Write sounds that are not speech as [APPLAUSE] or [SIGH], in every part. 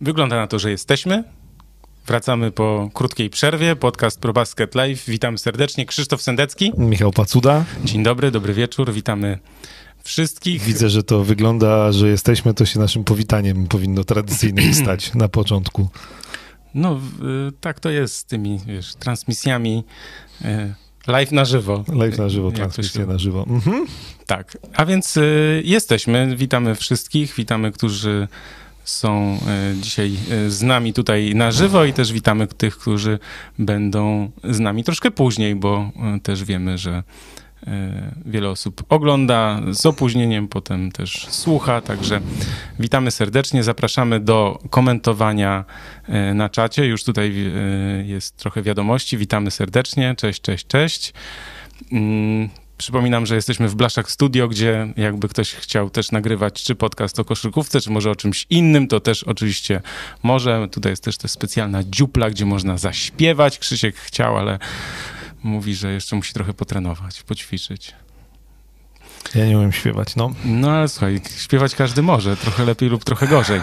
Wygląda na to, że jesteśmy. Wracamy po krótkiej przerwie. Podcast ProBasket Live. Witam serdecznie. Krzysztof Sendecki. Michał Pacuda. Dzień dobry, dobry wieczór. Witamy wszystkich. Widzę, że to wygląda, że jesteśmy, to się naszym powitaniem powinno tradycyjnym [CLEARS THROAT] stać na początku. No, y, tak to jest z tymi, wiesz, transmisjami y, live na żywo. Live na żywo, transmisja na żywo. Mhm. Tak, a więc y, jesteśmy. Witamy wszystkich, witamy, którzy są dzisiaj z nami tutaj na żywo i też witamy tych, którzy będą z nami troszkę później, bo też wiemy, że wiele osób ogląda z opóźnieniem, potem też słucha, także witamy serdecznie, zapraszamy do komentowania na czacie, już tutaj jest trochę wiadomości, witamy serdecznie, cześć, cześć, cześć. Przypominam, że jesteśmy w Blaszak Studio, gdzie jakby ktoś chciał też nagrywać czy podcast o koszykówce, czy może o czymś innym, to też oczywiście może. Tutaj jest też ta specjalna dziupla, gdzie można zaśpiewać. Krzysiek chciał, ale mówi, że jeszcze musi trochę potrenować, poćwiczyć. Ja nie umiem śpiewać, no. No ale słuchaj, śpiewać każdy może, trochę lepiej lub trochę gorzej.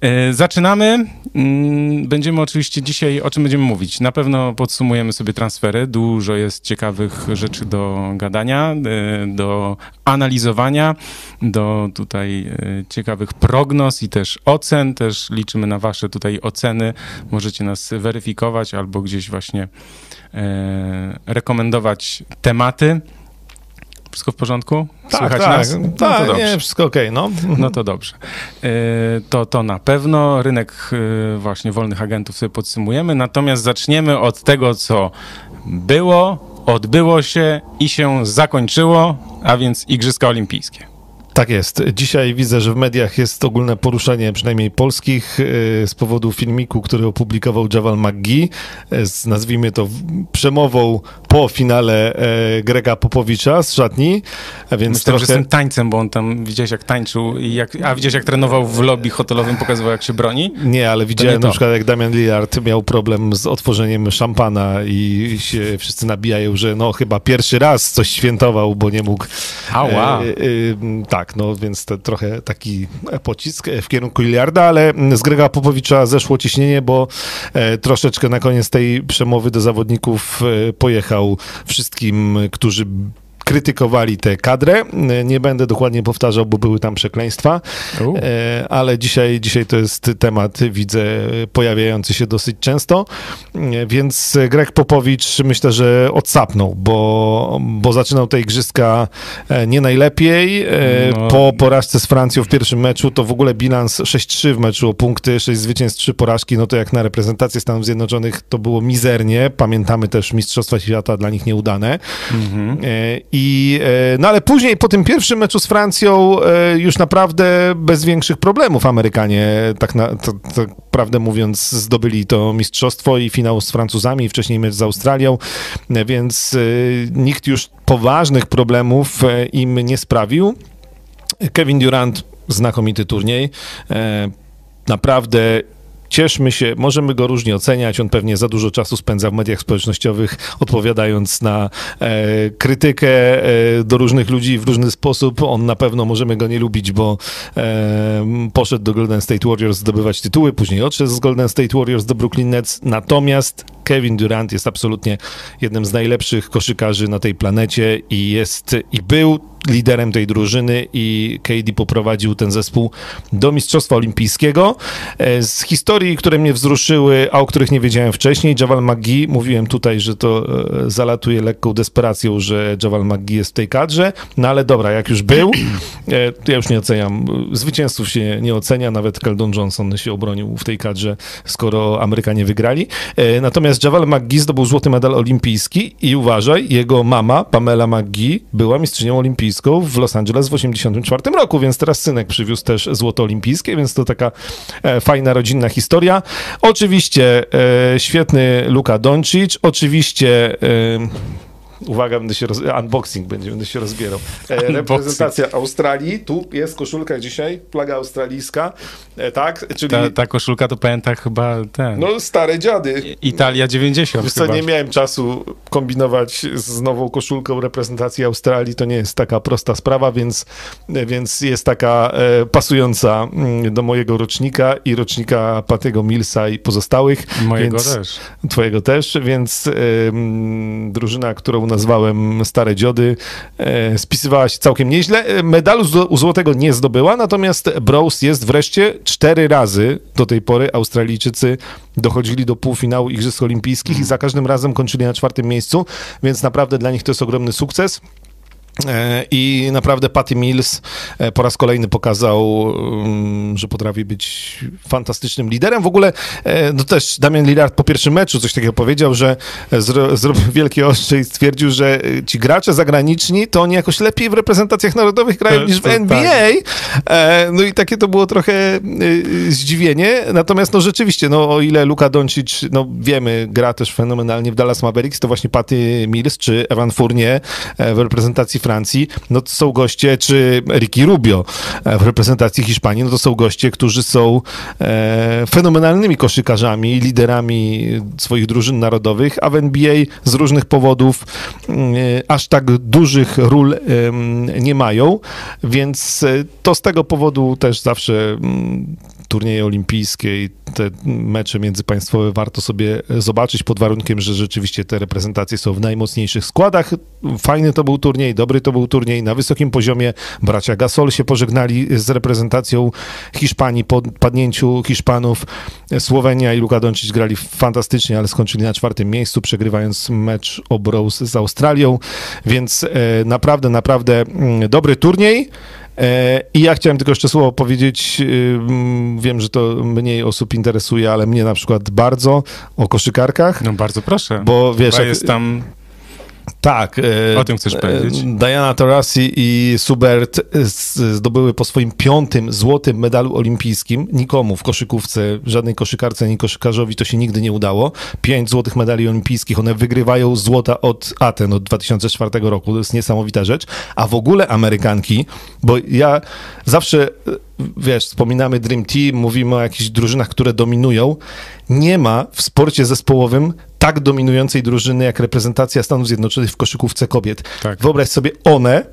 E, zaczynamy. Mm, będziemy oczywiście dzisiaj, o czym będziemy mówić? Na pewno podsumujemy sobie transfery. Dużo jest ciekawych rzeczy do gadania, e, do analizowania, do tutaj e, ciekawych prognoz i też ocen. Też liczymy na wasze tutaj oceny. Możecie nas weryfikować albo gdzieś właśnie rekomendować tematy. Wszystko w porządku? Tak, Słychać tak, nas? No tak, to nie, wszystko okej, okay, no. No to dobrze. To, to na pewno. Rynek właśnie wolnych agentów sobie podsumujemy, natomiast zaczniemy od tego, co było, odbyło się i się zakończyło, a więc Igrzyska Olimpijskie. Tak jest. Dzisiaj widzę, że w mediach jest ogólne poruszenie, przynajmniej polskich, e, z powodu filmiku, który opublikował Javal McGee e, z, nazwijmy to, przemową po finale e, Grega Popowicza z szatni. Więc Myślałem, trochę... że z tym tańcem, bo on tam, widziałeś jak tańczył, jak, a widziałeś jak trenował w lobby hotelowym, pokazywał jak się broni? Nie, ale widziałem nie na przykład jak Damian Lillard miał problem z otworzeniem szampana i się wszyscy nabijają, że no chyba pierwszy raz coś świętował, bo nie mógł. Ała. E, e, tak, no więc to trochę taki pocisk w kierunku Iliarda, ale z Grega Popowicza zeszło ciśnienie, bo e, troszeczkę na koniec tej przemowy do zawodników e, pojechał wszystkim, którzy krytykowali tę kadrę. Nie będę dokładnie powtarzał, bo były tam przekleństwa, U. E, ale dzisiaj, dzisiaj to jest temat, widzę, pojawiający się dosyć często, e, więc Greg Popowicz myślę, że odsapnął, bo, bo zaczynał te igrzyska e, nie najlepiej. No. Po porażce z Francją w pierwszym meczu to w ogóle bilans 6-3 w meczu o punkty, 6 zwycięstw, 3 porażki, no to jak na reprezentację Stanów Zjednoczonych to było mizernie. Pamiętamy też Mistrzostwa Świata dla nich nieudane. Mhm. I i, e, no ale później po tym pierwszym meczu z Francją e, już naprawdę bez większych problemów Amerykanie, tak, na, prawdę mówiąc, zdobyli to mistrzostwo i finał z Francuzami, i wcześniej mecz z Australią, e, więc nikt już poważnych problemów im nie sprawił. Kevin Durant, znakomity turniej. Naprawdę cieszmy się, możemy go różnie oceniać, on pewnie za dużo czasu spędza w mediach społecznościowych, odpowiadając na e, krytykę e, do różnych ludzi w różny sposób. On na pewno możemy go nie lubić, bo e, poszedł do Golden State Warriors zdobywać tytuły, później odszedł z Golden State Warriors do Brooklyn Nets, natomiast Kevin Durant jest absolutnie jednym z najlepszych koszykarzy na tej planecie i jest i był liderem tej drużyny i KD poprowadził ten zespół do Mistrzostwa Olimpijskiego. E, z historii, które mnie wzruszyły, a o których nie wiedziałem wcześniej, Javal McGee, mówiłem tutaj, że to e, zalatuje lekką desperacją, że Javal McGee jest w tej kadrze, no ale dobra, jak już był, e, ja już nie oceniam, zwycięzców się nie ocenia, nawet Keldon Johnson się obronił w tej kadrze, skoro Amerykanie wygrali. Natomiast Javal McGee zdobył złoty medal olimpijski i uważaj, jego mama, Pamela McGee, była mistrzynią olimpijską olimpijską w Los Angeles w 1984 roku, więc teraz synek przywiózł też złoto olimpijskie, więc to taka e, fajna rodzinna historia. Oczywiście e, świetny Luka Doncic, oczywiście e, Uwaga, będę się roz... unboxing będzie, będę się rozbierał. E, reprezentacja Australii, tu jest koszulka dzisiaj, flaga australijska, e, tak? Czyli... Ta, ta koszulka to pamięta chyba ten... No, stare dziady. Italia 90 Wiesz co, nie miałem czasu kombinować z nową koszulką reprezentacji Australii, to nie jest taka prosta sprawa, więc, więc jest taka e, pasująca mm, do mojego rocznika i rocznika Patego Millsa i pozostałych. Mojego więc, też. Twojego też, więc drużyna, którą nazwałem Stare Dziody, e, spisywała się całkiem nieźle. Medalu złotego nie zdobyła, natomiast Brose jest wreszcie cztery razy do tej pory Australijczycy dochodzili do półfinału Igrzysk Olimpijskich i za każdym razem kończyli na czwartym miejscu, więc naprawdę dla nich to jest ogromny sukces. E, I naprawdę Patty Mills e, po raz kolejny pokazał, mm, że potrafi być fantastycznym liderem. W ogóle, e, no też Damian Lillard po pierwszym meczu coś takiego powiedział, że zrobił [LAUGHS] wielkie oczy i stwierdził, że ci gracze zagraniczni to oni jakoś lepiej w reprezentacjach narodowych grają niż w NBA. Tak. No i takie to było trochę zdziwienie. Natomiast no rzeczywiście, no o ile Luka Doncic, no wiemy, gra też fenomenalnie w Dallas Mavericks, to właśnie Patty Mills czy Evan Fournier w reprezentacji Francji, no to są goście, czy Ricky Rubio e, w reprezentacji Hiszpanii, no to są goście, którzy są e, fenomenalnymi koszykarzami, liderami swoich drużyn narodowych, a w NBA z różnych powodów e, aż tak dużych ról e, nie mają, więc e, to z tego powodu też zawsze mm, turnieje olimpijskie i te mecze międzypaństwowe warto sobie zobaczyć pod warunkiem, że rzeczywiście te reprezentacje są w najmocniejszych składach. Fajny to był turniej, dobry to był turniej na wysokim poziomie. Bracia Gasol się pożegnali z reprezentacją Hiszpanii po padnięciu Hiszpanów. Słowenia i Luka Doncic grali fantastycznie, ale skończyli na czwartym miejscu, przegrywając mecz o Bros z Australią, więc e, naprawdę, naprawdę mm, dobry turniej. E, I ja chciałem tylko jeszcze słowo powiedzieć, y, wiem, że to mniej osób interesuje, ale mnie na przykład bardzo o koszykarkach. No bardzo proszę. Bo wiesz, jak, jest tam tak. E, o tym chcesz powiedzieć? Diana Taurasi i Subert zdobyły po swoim piątym złotym medalu olimpijskim. Nikomu w koszykówce, żadnej koszykarce ani koszykarzowi to się nigdy nie udało. Pięć złotych medali olimpijskich. One wygrywają złota od Aten od 2004 roku. To jest niesamowita rzecz. A w ogóle Amerykanki, bo ja zawsze wiesz, wspominamy Dream Team, mówimy o jakichś drużynach, które dominują. Nie ma w sporcie zespołowym tak dominującej drużyny jak reprezentacja Stanów Zjednoczonych w koszykówce kobiet. Tak. Wyobraź sobie, one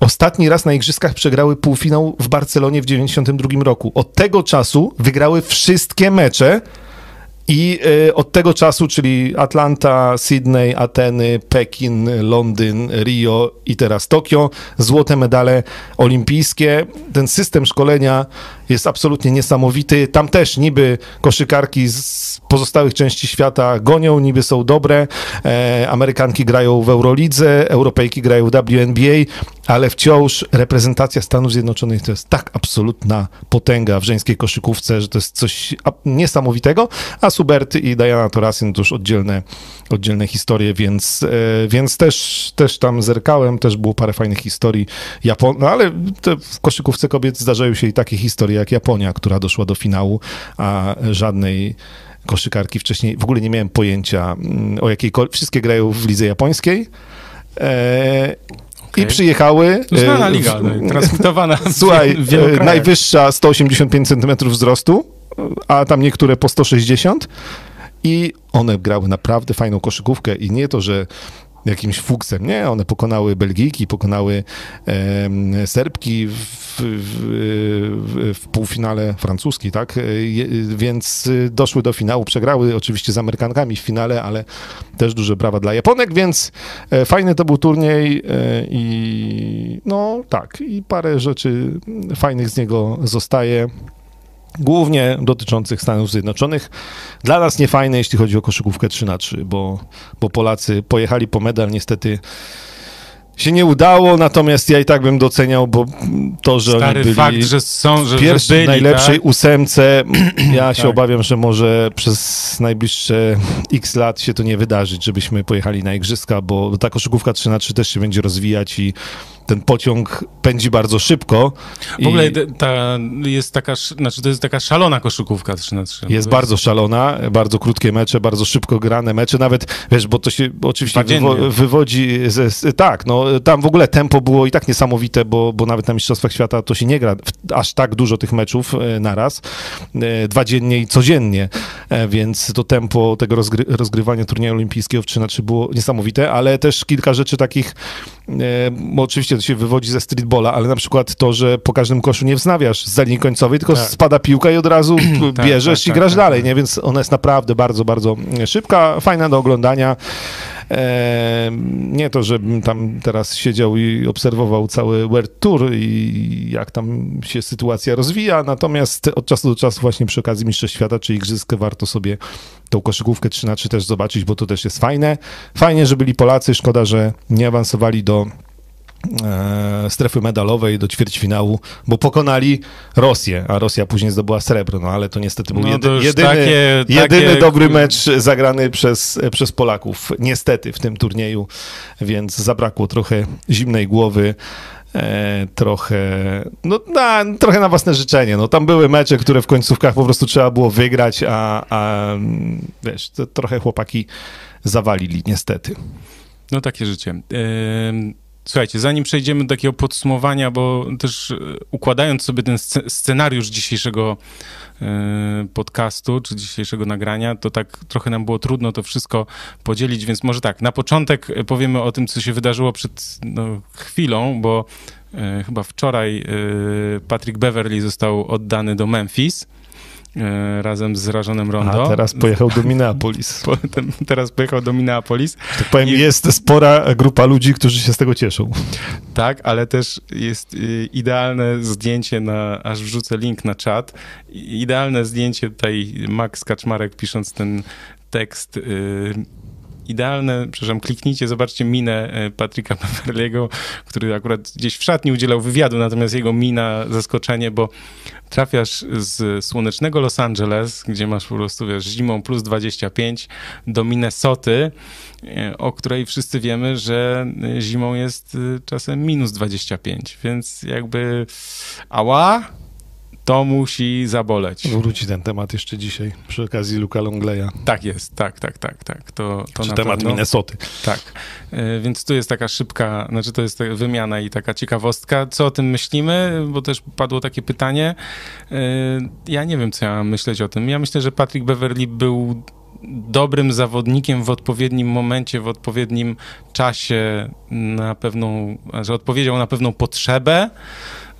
Ostatni raz na igrzyskach przegrały półfinał w Barcelonie w 92 roku. Od tego czasu wygrały wszystkie mecze i y, od tego czasu, czyli Atlanta, Sydney, Ateny, Pekin, Londyn, Rio i teraz Tokio, złote medale olimpijskie. Ten system szkolenia jest absolutnie niesamowity. Tam też niby koszykarki z pozostałych części świata gonią, niby są dobre. E, Amerykanki grają w Eurolidze, Europejki grają w WNBA, ale wciąż reprezentacja Stanów Zjednoczonych to jest tak absolutna potęga w żeńskiej koszykówce, że to jest coś niesamowitego, a Subert i Diana Taurasi to już oddzielne, oddzielne historie, więc, e, więc też, też tam zerkałem, też było parę fajnych historii Japon, no ale w koszykówce kobiet zdarzają się i takie historie jak Japonia, która doszła do finału, a żadnej koszykarki wcześniej, w ogóle nie miałem pojęcia mm, o jakiejkolwiek, wszystkie grają w lidze japońskiej. E, okay. I przyjechały. Znana [LAUGHS] e, liga, w, transmitowana. Słuchaj, e, najwyższa 185 cm wzrostu, a tam niektóre po 160 i one grały naprawdę fajną koszykówkę i nie to, że jakimś fuksem. Nie, one pokonały Belgijki, pokonały e, Serbki w, w, w, w, półfinale francuski, tak? E, więc doszły do finału, przegrały oczywiście z Amerykankami w finale, ale też duże brawa dla Japonek, więc e, fajny to był turniej e, i no tak, i parę rzeczy fajnych z niego zostaje głównie dotyczących Stanów Zjednoczonych. Dla nas niefajne, jeśli chodzi o koszykówkę 3 na 3 bo, bo Polacy pojechali po medal, niestety się nie udało, natomiast ja i tak bym doceniał, bo to, że Stary oni byli fakt, że są, że, w pierwszej, byli, najlepszej tak? ósemce, [CLEARS THROAT] ja się tak. obawiam, że może przez najbliższe x lat się to nie wydarzyć, żebyśmy pojechali na igrzyska, bo ta koszykówka 3 na 3 też się będzie rozwijać i ten pociąg pędzi bardzo szybko. W ogóle ta jest taka, znaczy to jest taka szalona koszykówka 3 na 3 Jest, jest bardzo szalona, bardzo krótkie mecze, bardzo szybko grane mecze, nawet, wiesz, bo to się oczywiście wywo wywodzi ze, tak, no tam w ogóle tempo było i tak niesamowite, bo, bo nawet na Mistrzostwach Świata to się nie gra aż tak dużo tych meczów e, naraz, e, dwa dziennie i codziennie, e, więc to tempo tego rozgry rozgrywania turnieju olimpijskiego w 3 na 3 było niesamowite, ale też kilka rzeczy takich, oczywiście to się wywodzi ze streetbola, ale na przykład to, że po każdym koszu nie wznawiasz z linii końcowej, tylko tak. spada piłka i od razu [CLEARS THROAT] tak, bierzesz tak, i tak, grasz tak, dalej, tak. nie? Więc ona jest naprawdę bardzo, bardzo szybka, fajna do oglądania. Nie to, żebym tam teraz siedział i obserwował cały World Tour i jak tam się sytuacja rozwija, natomiast od czasu do czasu właśnie przy okazji Mistrzostw Świata czy Igrzysk warto sobie tą koszykówkę 3 na 3 też zobaczyć, bo to też jest fajne. Fajnie, że byli Polacy, szkoda, że nie awansowali do strefy medalowej do ćwierćfinału, bo pokonali Rosję, a Rosja później zdobyła srebro, no ale to niestety był no jedy, jedyny, takie, jedyny takie... dobry mecz zagrany przez, przez Polaków, niestety w tym turnieju, więc zabrakło trochę zimnej głowy. E, trochę, no na, trochę na własne życzenie. No, tam były mecze, które w końcówkach po prostu trzeba było wygrać, a, a wiesz, trochę chłopaki zawalili niestety. No takie życie. Słuchajcie, zanim przejdziemy do takiego podsumowania, bo też e, układając sobie ten scenariusz dzisiejszego e, podcastu, czy dzisiejszego nagrania, to tak trochę nam było trudno to wszystko podzielić, więc może tak, na początek powiemy o tym, co się wydarzyło przed no, chwilą, bo e, chyba wczoraj Patrick Beverly został oddany do Memphis. E, razem z Rażonem Rondo. A teraz pojechał do Minneapolis. [LAUGHS] teraz pojechał do Minneapolis. Tak powiem, I... jest spora grupa ludzi, którzy się z tego cieszą. Tak, ale też jest y, idealne zdjęcie na, aż wrzucę link na czat, idealne zdjęcie tutaj Max Kaczmarek pisząc ten tekst y, idealne, przepraszam, kliknijcie, zobaczcie minę e, Patryka Beverley'ego, który akurat gdzieś w szatni udzielał wywiadu, natomiast jego mina, zaskoczenie, bo trafiasz z słonecznego Los Angeles, gdzie masz po prostu, wiesz, zimą plus 25, do Minnesoty, e, o której wszyscy wiemy, że e, zimą jest czasem minus 25, więc jakby ała, to musi zaboleć. Wróci ten temat jeszcze dzisiaj przy okazji Luka Longleya. Tak jest, tak, tak, tak, tak. To, to Czy temat pewno. Minnesoty. Tak, e, więc tu jest taka szybka, znaczy to jest wymiana i taka ciekawostka. Co o tym myślimy? Bo też padło takie pytanie. E, ja nie wiem, co ja mam myśleć o tym. Ja myślę, że Patrick Beverly był dobrym zawodnikiem w odpowiednim momencie, w odpowiednim czasie na pewną, że odpowiedział na pewną potrzebę.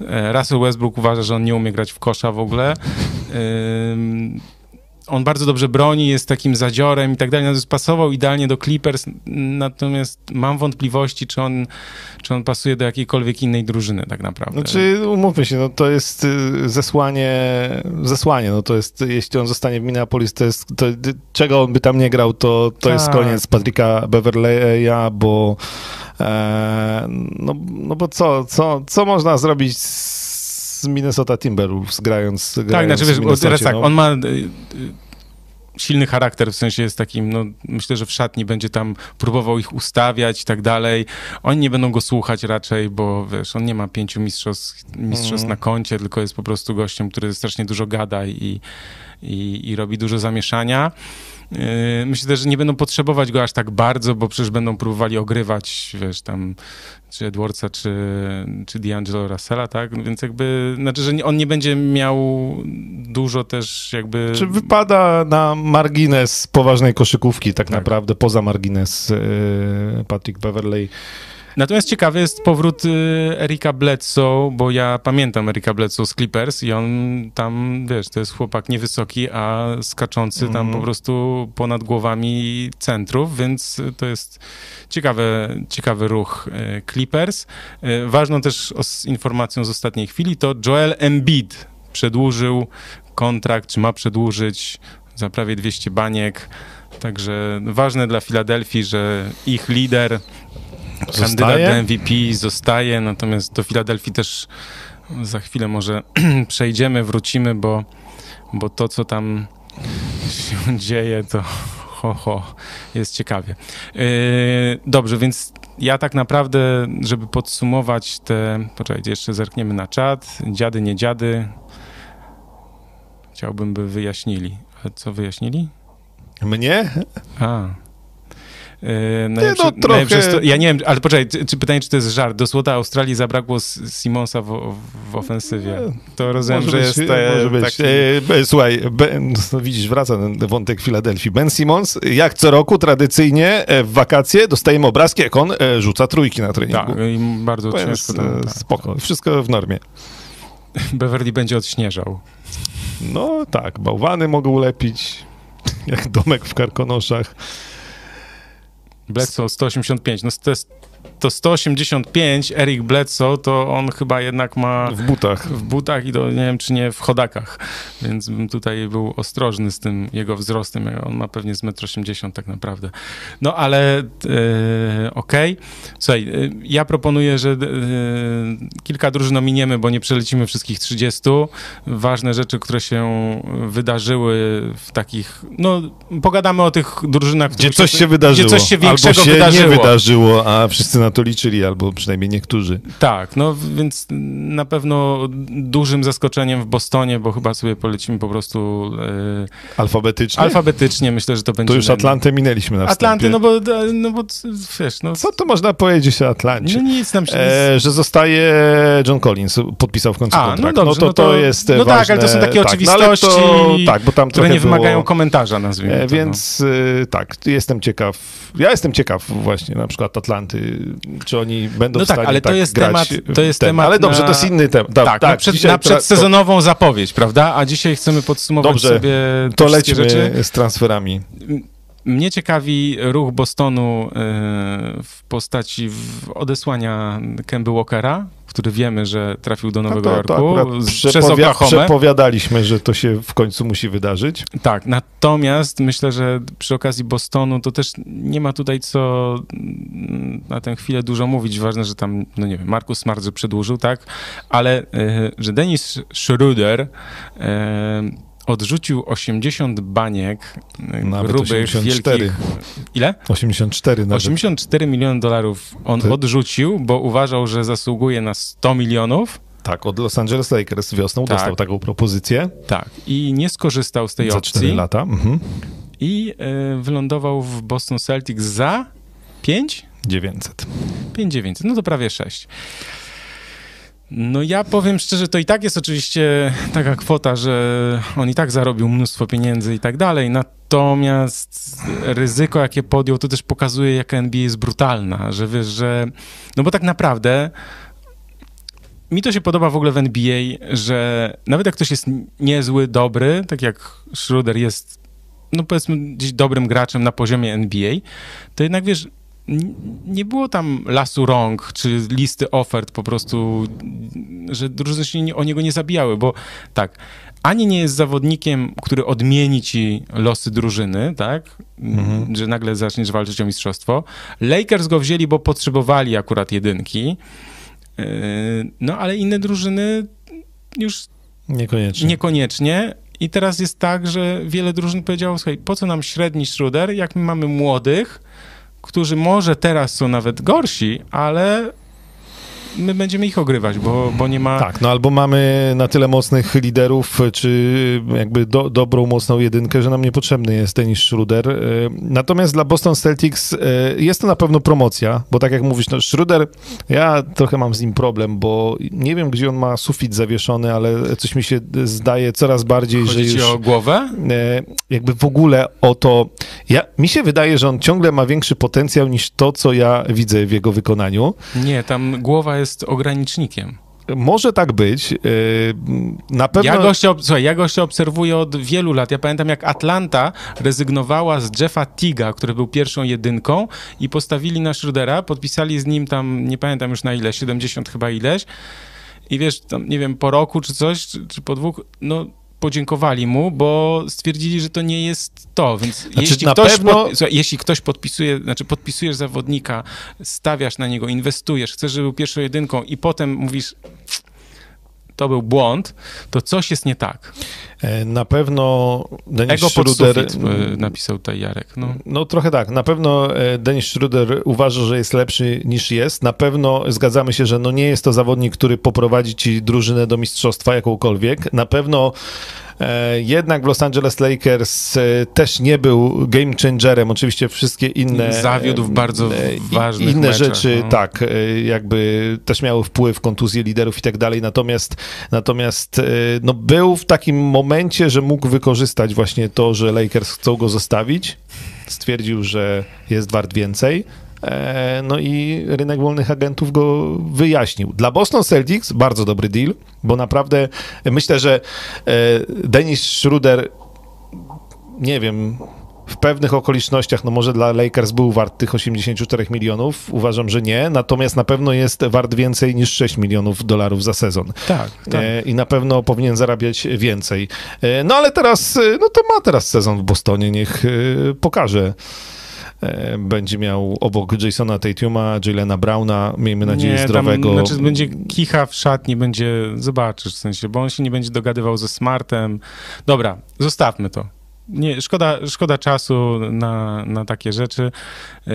E, Russell Westbrook uważa, że on nie umie grać w kosza w ogóle. [LAUGHS] On bardzo dobrze broni, jest takim zadziorem i tak dalej. Natomiast pasował idealnie do Clippers, natomiast mam wątpliwości, czy on, czy on pasuje do jakiejkolwiek innej drużyny tak naprawdę. Znaczy, umówmy się, no to jest y, zesłanie, zesłanie, no to jest, jeśli on zostanie w Minneapolis, to jest, to, czego on by tam nie grał, to, to jest tak. koniec Patryka Beverleya, bo E, no, no bo co, co, co można zrobić z Minnesota Timberwolves grając, tak, grając znaczy, wiesz, teraz tak, no? on ma y, y, silny charakter, w sensie jest takim, no myślę, że w szatni będzie tam próbował ich ustawiać i tak dalej. Oni nie będą go słuchać raczej, bo wiesz, on nie ma pięciu mistrzostw, mistrzostw mm. na koncie, tylko jest po prostu gościem, który strasznie dużo gada i, i, i robi dużo zamieszania. Yy, myślę też, że nie będą potrzebować go aż tak bardzo, bo przecież będą próbowali ogrywać, wiesz, tam czy Edwardsa, czy, czy D'Angelo Russella, tak? Więc jakby, znaczy, że on nie będzie miał dużo też jakby... Czy wypada na margines poważnej koszykówki tak, tak. naprawdę, poza margines yy, Patrick Beverley Natomiast ciekawy jest powrót y, Erika Bledsoe, bo ja pamiętam Erika Bledsoe z Clippers i on tam, wiesz, to jest chłopak niewysoki, a skaczący mm. tam mhm. po prostu ponad głowami centrów, więc to jest ciekawy, ciekawy ruch y, Clippers. Y, ważną też informacją z ostatniej chwili to Joel Embiid przedłużył kontrakt, czy ma przedłużyć za prawie 200 baniek. Także ważne dla Filadelfii, że ich lider Zostaje? Kandydat do MVP zostaje, natomiast do Filadelfii też za chwilę może [CLEARS THROAT] przejdziemy, wrócimy, bo, bo to, co tam się [LAUGHS] dzieje, to ho, ho, jest ciekawie. Yy, dobrze, więc ja tak naprawdę, żeby podsumować te, poczekajcie, jeszcze zerkniemy na czat, dziady, nie dziady, chciałbym, by wyjaśnili. Ale co wyjaśnili? Mnie? A. Yy, najlepsze, no, trochę... ja nie wiem, ale poczekaj, czy, czy, pytanie, czy to jest żart? Do Złota Australii zabrakło Simonsa w, w ofensywie. To rozumiem, może że być, jest e, może być. Taki... E, słuchaj, ben, no widzisz, wraca ten wątek Filadelfii. Ben Simons, jak co roku tradycyjnie e, w wakacje dostajemy obrazki, jak on e, rzuca trójki na treningu. Tak, i bardzo Więc, ciężko. Tam, tak. Spoko, wszystko w normie. [LAUGHS] Beverly będzie odśnieżał. No tak, bałwany mogą ulepić, [LAUGHS] jak domek w karkonoszach. Bledsoe 185. No to jest to 185, Eric Bledsoe, to on chyba jednak ma... W butach. W butach i to nie wiem, czy nie w chodakach, więc bym tutaj był ostrożny z tym jego wzrostem. On ma pewnie z 1,80 m tak naprawdę. No ale e, okej. Okay. Słuchaj, e, ja proponuję, że e, kilka drużyn ominiemy, bo nie przelecimy wszystkich 30. Ważne rzeczy, które się wydarzyły w takich... No, pogadamy o tych drużynach, Gdzie coś się wydarzyło. Gdzie coś się większego Albo się wydarzyło. nie wydarzyło, a wszyscy na to liczyli, albo przynajmniej niektórzy. Tak, no więc na pewno dużym zaskoczeniem w Bostonie, bo chyba sobie polecimy po prostu... E, alfabetycznie? Alfabetycznie, myślę, że to będzie... To już Atlantę minęliśmy na wstępie. Atlantę, no bo, no bo wiesz, no... Co to można powiedzieć o Atlancie? No nic nam się... E, że zostaje John Collins, podpisał w końcu A, kontrakt. No, dobrze, no to, no to, to jest No ważne. tak, ale to są takie tak, oczywistości, no to, tak, bo tam które nie wymagają komentarza, nazwijmy e, to, Więc no. tak, jestem ciekaw, ja jestem ciekaw właśnie na przykład Atlanty, czy oni będą no w tak, stanie ale tak to jest grać temat, to jest ten. temat Ale dobrze, na... to jest inny temat. Da, tak, tak, na, przed, na przedsezonową to... zapowiedź, prawda? A dzisiaj chcemy podsumować dobrze, sobie to lećmy rzeczy. z transferami. Mnie ciekawi ruch Bostonu e, w postaci odesłania Kemby Walkera, który wiemy, że trafił do Nowego no to, Jorku to przez Oklahoma. Przepowiadaliśmy, że to się w końcu musi wydarzyć. Tak, natomiast myślę, że przy okazji Bostonu to też nie ma tutaj co na tę chwilę dużo mówić. Ważne, że tam, no nie wiem, Markus Smart przedłużył, tak, ale e, że Denis Schroeder e, odrzucił 80 baniek nawet grubych, 84. wielkich. Ile? 84 nawet. 84 miliony dolarów on Ty... odrzucił, bo uważał, że zasługuje na 100 milionów. Tak, od Los Angeles Lakers wiosną tak. dostał taką propozycję. Tak, i nie skorzystał z tej za opcji. Za 4 lata. Mhm. I y, wylądował w Boston Celtics za 5? 900. 5 900, no to prawie 6. No ja powiem szczerze, to i tak jest oczywiście taka kwota, że on i tak zarobił mnóstwo pieniędzy i tak dalej, natomiast ryzyko, jakie podjął, to też pokazuje, jaka NBA jest brutalna, że wiesz, że... No bo tak naprawdę mi to się podoba w ogóle w NBA, że nawet jak ktoś jest niezły, dobry, tak jak Schroeder jest, no powiedzmy, gdzieś dobrym graczem na poziomie NBA, to jednak wiesz, nie było tam lasu rąk, czy listy ofert po prostu, że drużyny się o niego nie zabijały, bo tak, ani nie jest zawodnikiem, który odmieni ci losy drużyny, tak, mhm. że nagle zaczniesz walczyć o mistrzostwo. Lakers go wzięli, bo potrzebowali akurat jedynki, yy, no ale inne drużyny już niekoniecznie. niekoniecznie. I teraz jest tak, że wiele drużyn powiedziało, słuchaj, po co nam średni Schroeder, jak my mamy młodych, którzy może teraz są nawet gorsi, ale my będziemy ich ogrywać, bo, bo nie ma... Tak, no albo mamy na tyle mocnych liderów, czy jakby do, dobrą, mocną jedynkę, że nam niepotrzebny jest Dennis Schroeder. E, natomiast dla Boston Celtics e, jest to na pewno promocja, bo tak jak mówisz, no Schroeder, ja trochę mam z nim problem, bo nie wiem, gdzie on ma sufit zawieszony, ale coś mi się zdaje coraz bardziej, Chodzi że już... o głowę? E, jakby w ogóle o to... Ja, mi się wydaje, że on ciągle ma większy potencjał niż to, co ja widzę w jego wykonaniu. Nie, tam głowa jest ogranicznikiem. Może tak być. Yy, na pewno... Ja gościa, słuchaj, ja gościa obserwuję od wielu lat. Ja pamiętam, jak Atlanta rezygnowała z Jeffa Tiga, który był pierwszą jedynką i postawili na Schrödera, podpisali z nim tam, nie pamiętam już na ile, 70 chyba ileś. I wiesz, tam, nie wiem, po roku czy coś, czy, czy po dwóch, no podziękowali mu, bo stwierdzili, że to nie jest to, więc znaczy, jeśli, ktoś pewno... pod, słuchaj, jeśli ktoś podpisuje, znaczy podpisujesz zawodnika, stawiasz na niego, inwestujesz, chcesz, żeby był pierwszą jedynką i potem mówisz to był błąd, to coś jest nie tak. E, na pewno Denis Ego Schruder... e, napisał tutaj Jarek. No. No trochę tak. Na pewno e, Denis Schruder uważa, że jest lepszy niż jest. Na pewno zgadzamy się, że no nie jest to zawodnik, który poprowadzi ci drużynę do mistrzostwa jakąkolwiek. Na pewno jednak w Los Angeles Lakers e, też nie był game changerem. Oczywiście wszystkie inne... Zawiódł w bardzo e, ważnych Inne meczach, rzeczy, no. tak, e, jakby też miały wpływ, kontuzje liderów i tak dalej. Natomiast, natomiast e, no, był w takim momencie, że mógł wykorzystać właśnie to, że Lakers chcą go zostawić. Stwierdził, że jest wart więcej. E, No i rynek wolnych agentów go wyjaśnił. Dla Boston Celtics bardzo dobry deal, bo naprawdę myślę, że e, Dennis Schroeder nie wiem, w pewnych okolicznościach, no może dla Lakers był wart tych 84 milionów, uważam, że nie, natomiast na pewno jest wart więcej niż 6 milionów dolarów za sezon. Tak, tak. E, I na pewno powinien zarabiać więcej. E, No ale teraz, no to ma teraz sezon w Bostonie, niech e, pokaże. E, Będzie miał obok Jasona Tatuma, Jalena Browna, miejmy nadzieję, nie, zdrowego. Tam, znaczy będzie kicha w szatni, będzie, zobaczysz w sensie, bo on się nie będzie dogadywał ze Smartem. Dobra, zostawmy to. Nie, szkoda, szkoda czasu na, na takie rzeczy. Yy,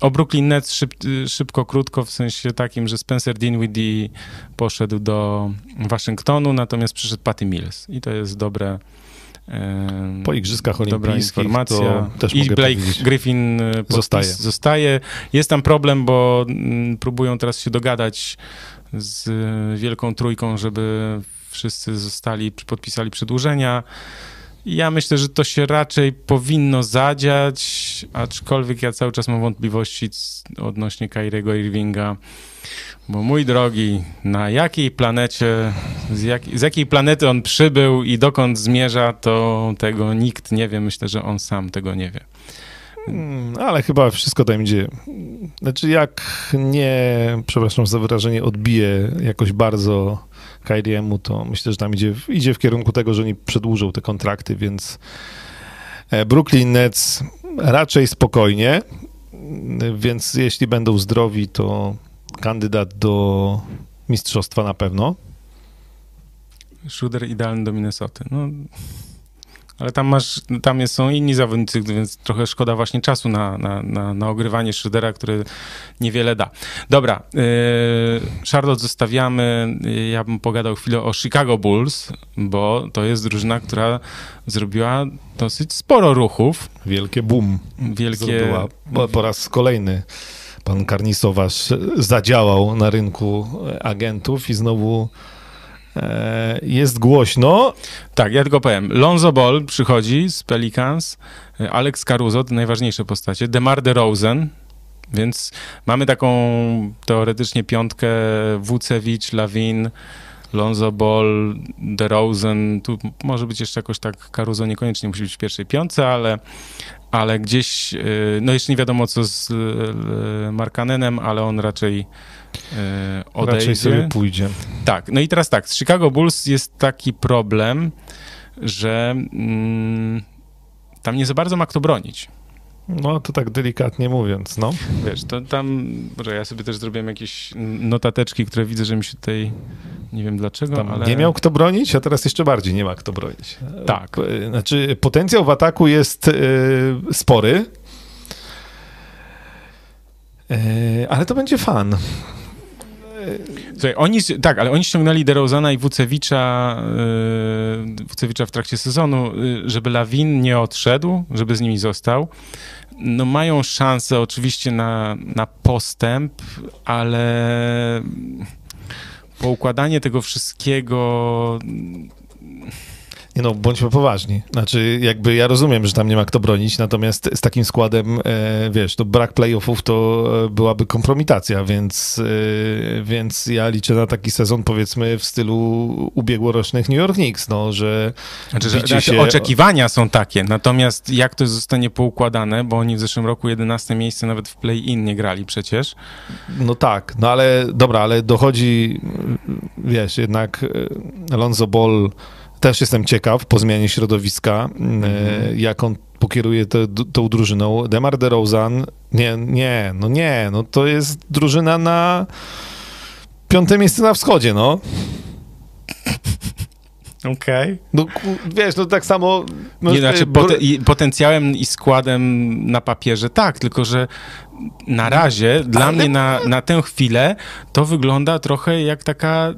o Brooklyn Nets szyb, szybko, krótko, w sensie takim, że Spencer Dinwiddie poszedł do Waszyngtonu, natomiast przyszedł Patty Mills i to jest dobre. Po Igrzyskach Olimpijskich informacja. to też I Blake powiedzieć. Griffin e, Zostaje. zostaje. Jest tam problem, bo mm, próbują teraz się dogadać z e, Wielką Trójką, żeby wszyscy zostali, podpisali przedłużenia. Ja myślę, że to się raczej powinno zadziać, aczkolwiek ja cały czas mam wątpliwości odnośnie Kyriego Irvinga, bo mój drogi, na jakiej planecie, z, jak, z jakiej planety on przybył i dokąd zmierza, to tego nikt nie wie. Myślę, że on sam tego nie wie. Mm, Ale chyba wszystko tam idzie. Znaczy, jak nie, przepraszam za wyrażenie, odbije jakoś bardzo Kyriemu, to myślę, że tam idzie, idzie w kierunku tego, że oni przedłużą te kontrakty, więc e, Brooklyn Nets raczej spokojnie, więc jeśli będą zdrowi, to kandydat do mistrzostwa na pewno. Shooter idealny do Minnesoty. No, ale tam masz, tam jest, są inni zawodnicy, więc trochę szkoda właśnie czasu na, na, na, na ogrywanie Schroedera, który niewiele da. Dobra, yy, Charlotte zostawiamy. Ja bym pogadał chwilę o Chicago Bulls, bo to jest drużyna, która zrobiła dosyć sporo ruchów. Wielkie boom. Wielkie... Zrobiła po, po raz kolejny pan Karnisowasz zadziałał na rynku agentów i znowu jest głośno. Tak, ja tylko powiem. Lonzo Ball przychodzi z Pelicans, y, Alex Caruso, najważniejsze postacie, DeMar DeRozan, więc mamy taką teoretycznie piątkę Wucewicz, Lawin, Lonzo Ball, DeRozan, tu może być jeszcze jakoś tak, Caruso niekoniecznie musi być w pierwszej piątce, ale, ale gdzieś, y, no jeszcze nie wiadomo co z Markanenem, ale on raczej odejdzie. Raczej sobie pójdzie. Tak, no i teraz tak, z Chicago Bulls jest taki problem, że mm, tam nie za bardzo ma kto bronić. No to tak delikatnie mówiąc, no. Wiesz, to tam, że ja sobie też zrobiłem jakieś notateczki, które widzę, że mi się tutaj, nie wiem dlaczego, Tam ale... nie miał kto bronić, a teraz jeszcze bardziej nie ma kto bronić. Tak. E, Znaczy potencjał w ataku jest e, spory, e, ale to będzie fan. Słuchaj, oni, tak, ale oni ściągnęli DeRozana i Wucewicza, yy, Wucewicza w trakcie sezonu, yy, żeby Lawin nie odszedł, żeby z nimi został. No mają szansę oczywiście na, na postęp, ale poukładanie tego wszystkiego Nie no, bądźmy poważni. Znaczy, jakby ja rozumiem, że tam nie ma kto bronić, natomiast z takim składem, e, wiesz, to brak playoffów to e, byłaby kompromitacja, więc, e, więc ja liczę na taki sezon, powiedzmy, w stylu ubiegłorocznych New York Knicks, no, że Znaczy, że, znaczy się- oczekiwania są takie, natomiast jak to zostanie poukładane, bo oni w zeszłym roku 11 miejsce nawet w play-in nie grali przecież. No tak, no ale dobra, ale dochodzi, wiesz, jednak e, Alonso Ball, też jestem ciekaw po zmianie środowiska, e, jak on pokieruje te, tą drużyną. Demar DeRozan, nie, nie, no nie, no to jest drużyna na piąte miejsce na wschodzie, no. [LAUGHS] Okej. No ku- wiesz, no tak samo... No, Nie, znaczy e, potencjałem i składem na papierze tak, tylko że na razie dla mnie na, na tę chwilę to wygląda trochę jak taka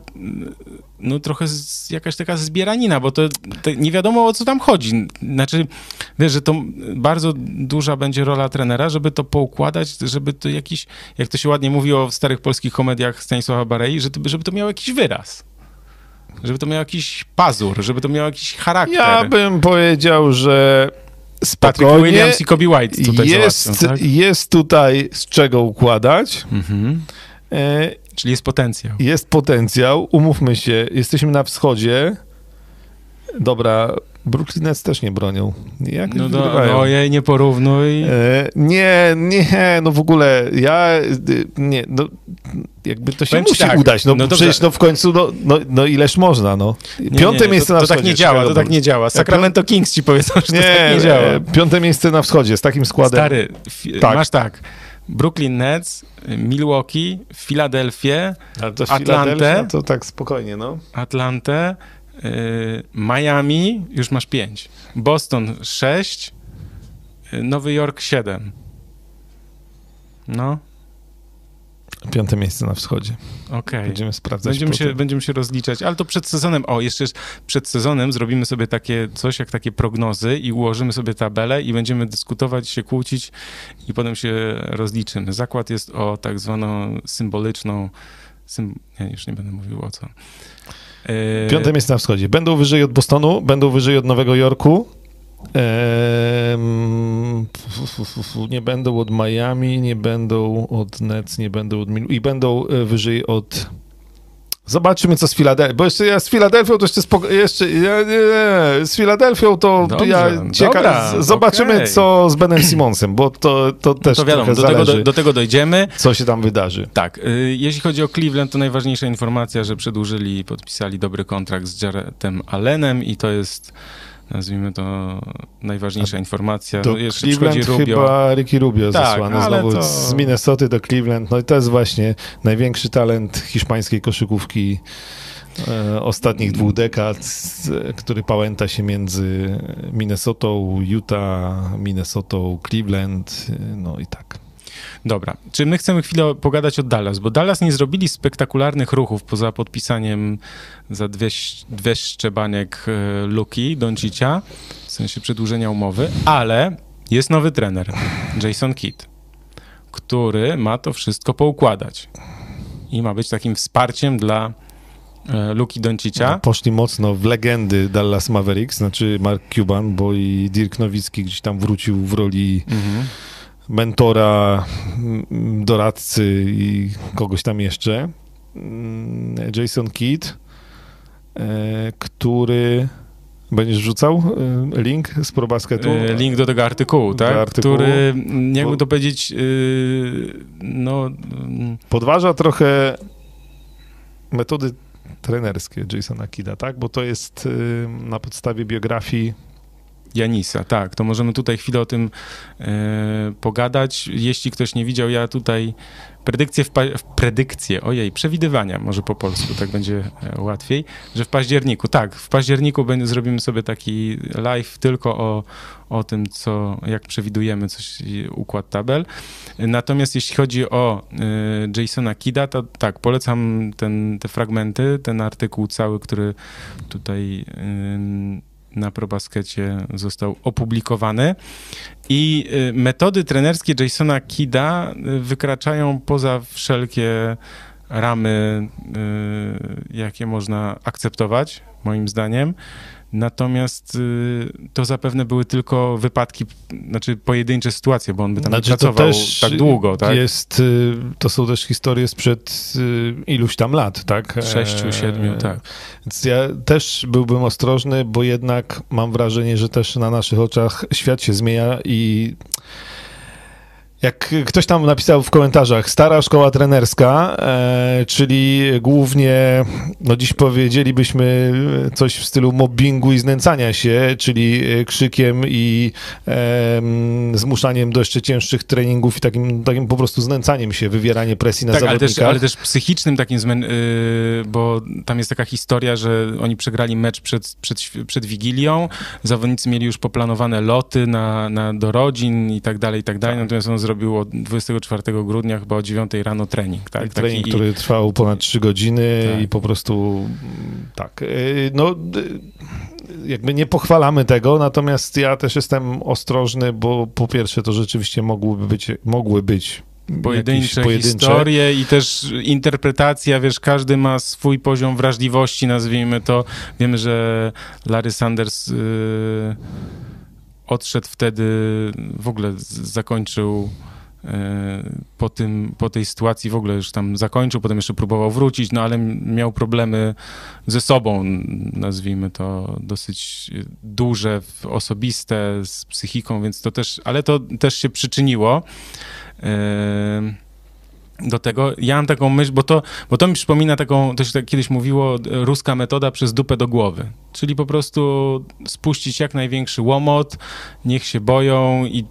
no trochę jakaś taka zbieranina, bo to, to nie wiadomo o co tam chodzi. Znaczy, wiesz, że to bardzo duża będzie rola trenera, żeby to poukładać, żeby to jakiś, jak to się ładnie mówi o starych polskich komediach Stanisława Barei, że to, żeby to miało jakiś wyraz. Żeby to miało jakiś pazur, żeby to miało jakiś charakter. Ja bym powiedział, że Patrick spokojnie Williams i Kobe White tutaj jest, załatwią, tak? jest tutaj z czego układać. Mhm. Czyli jest potencjał. Jest potencjał, umówmy się, jesteśmy na wschodzie. Dobra, Brooklyn Nets też nie bronią. Jak No do, wygrywają? no ojej, nie porównuj. E, nie, nie, no w ogóle ja, y, nie, no jakby to się Powiem musi tak, udać, no, no dobrze. przecież no w końcu, no, no, no ileż można, no. Nie, Piąte nie, miejsce to, na to wschodzie. tak nie działa, to tak nie działa. Sacramento Kings ci powiedzą, że to tak nie działa. piąte miejsce na wschodzie z takim składem. Stary, Tak. masz tak, Brooklyn Nets, Milwaukee, Filadelfię, Atlantę. Filadelfia, to tak spokojnie, no. Atlantę, y, Miami, już masz pięć, Boston sześć, y, Nowy Jork siedem. No, Piąte miejsce na wschodzie. okej. Będziemy sprawdzać. Będziemy się, będziemy się rozliczać, ale to przed sezonem, o jeszcze przed sezonem zrobimy sobie takie coś jak takie prognozy i ułożymy sobie tabelę i będziemy dyskutować, się kłócić i potem się rozliczymy. Zakład jest o tak zwaną symboliczną, sym, ja już nie będę mówił o co. E, Piąte miejsce na wschodzie. Będą wyżej od Bostonu, będą wyżej od Nowego Jorku. Ehm, fu, fu, fu, fu, nie będą od Miami, nie będą od Nets, nie będą od Mil i będą e, wyżej od. Zobaczymy, co z Filadelfią. Bo jeszcze ja z Filadelfią to jeszcze, spoko- jeszcze ja, nie, nie, z Filadelfią to Dobrze, ja cieka- dobra, z- zobaczymy, okej. co z Benem Simonsem, bo to, to też to wiadomo, do tego, do, do tego dojdziemy. co się tam wydarzy. Tak, y, jeśli chodzi o Cleveland, to najważniejsza informacja, że przedłużyli i podpisali dobry kontrakt z Jaretem Allenem i to jest, nazwijmy to, najważniejsza informacja. Do No, jeszcze Cleveland chyba Ricky Rubio Tak, zesłany znowu to- z Minnesoty do Cleveland. No i to jest właśnie największy talent hiszpańskiej koszykówki e, ostatnich dwóch dekad, który pałęta się między Minnesotą, Utah, Minnesotą, Cleveland, no i tak. Dobra, czy my chcemy chwilę pogadać o Dallas, bo Dallas nie zrobili spektakularnych ruchów poza podpisaniem za dwie, dwie szczebaniek e, Luki Doncicia, w sensie przedłużenia umowy, ale jest nowy trener, Jason Kidd, który ma to wszystko poukładać i ma być takim wsparciem dla e, Luki Doncicia. Poszli mocno w legendy Dallas Mavericks, znaczy Mark Cuban, bo i Dirk Nowicki gdzieś tam wrócił w roli Mhm. Mentora, mm, doradcy i kogoś tam jeszcze. Mm, Jason Kidd, e, który będziesz wrzucał e, link z ProBasketu? E, Link do tego artykułu, Do tak? artykułu. Który, mm, jakby to powiedzieć, yy, no... Podważa trochę metody trenerskie Jasona Kidda, tak? Bo to jest y, na podstawie biografii Janisa, tak. To możemy tutaj chwilę o tym e, pogadać. Jeśli ktoś nie widział, ja tutaj predykcję, w, w ojej, przewidywania, może po polsku, tak będzie e, łatwiej, że w październiku, tak, w październiku będzie, zrobimy sobie taki live tylko o, o tym, co, jak przewidujemy coś, układ tabel. Natomiast jeśli chodzi o e, Jasona Kida, to tak, polecam ten, te fragmenty, ten artykuł cały, który tutaj ym, na ProBaskecie został opublikowany. I y, metody trenerskie Jasona Kida y, wykraczają poza wszelkie ramy, y, jakie można akceptować, moim zdaniem. Natomiast y, to zapewne były tylko wypadki, znaczy pojedyncze sytuacje, bo on by tam Znaczy, pracował tak długo, tak? Jest, y, to są też historie sprzed y, iluś tam lat, tak? Sześciu, E, siedmiu, tak. Więc ja też byłbym ostrożny, bo jednak mam wrażenie, że też na naszych oczach świat się zmienia i Jak ktoś tam napisał w komentarzach, stara szkoła trenerska, e, czyli głównie, no dziś powiedzielibyśmy coś w stylu mobbingu i znęcania się, czyli krzykiem i e, zmuszaniem do jeszcze cięższych treningów i takim, takim po prostu znęcaniem się, wywieranie presji na tak, zawodnikach. Ale też, ale też psychicznym takim, zmę- yy, bo tam jest taka historia, że oni przegrali mecz przed, przed, przed Wigilią, zawodnicy mieli już poplanowane loty na, na, do rodzin i tak dalej, i tak dalej, tak. natomiast on zrobił od 24 grudnia chyba o 9 rano trening. Tak? Trening, Taki... który trwał ponad 3 godziny tak. i po prostu tak. Y, no jakby nie pochwalamy tego, natomiast ja też jestem ostrożny, bo po pierwsze to rzeczywiście mogłyby być, mogły być pojedyncze, pojedyncze historie i też interpretacja, wiesz, każdy ma swój poziom wrażliwości, nazwijmy to. Wiemy, że Larry Sanders yy, odszedł wtedy, w ogóle zakończył po, tym, po tej sytuacji w ogóle już tam zakończył, potem jeszcze próbował wrócić, no ale miał problemy ze sobą, nazwijmy to dosyć duże, osobiste, z psychiką, więc to też, ale to też się przyczyniło do tego. Ja mam taką myśl, bo to, bo to mi przypomina taką, to się tak kiedyś mówiło, ruska metoda przez dupę do głowy. Czyli po prostu spuścić jak największy łomot, niech się boją i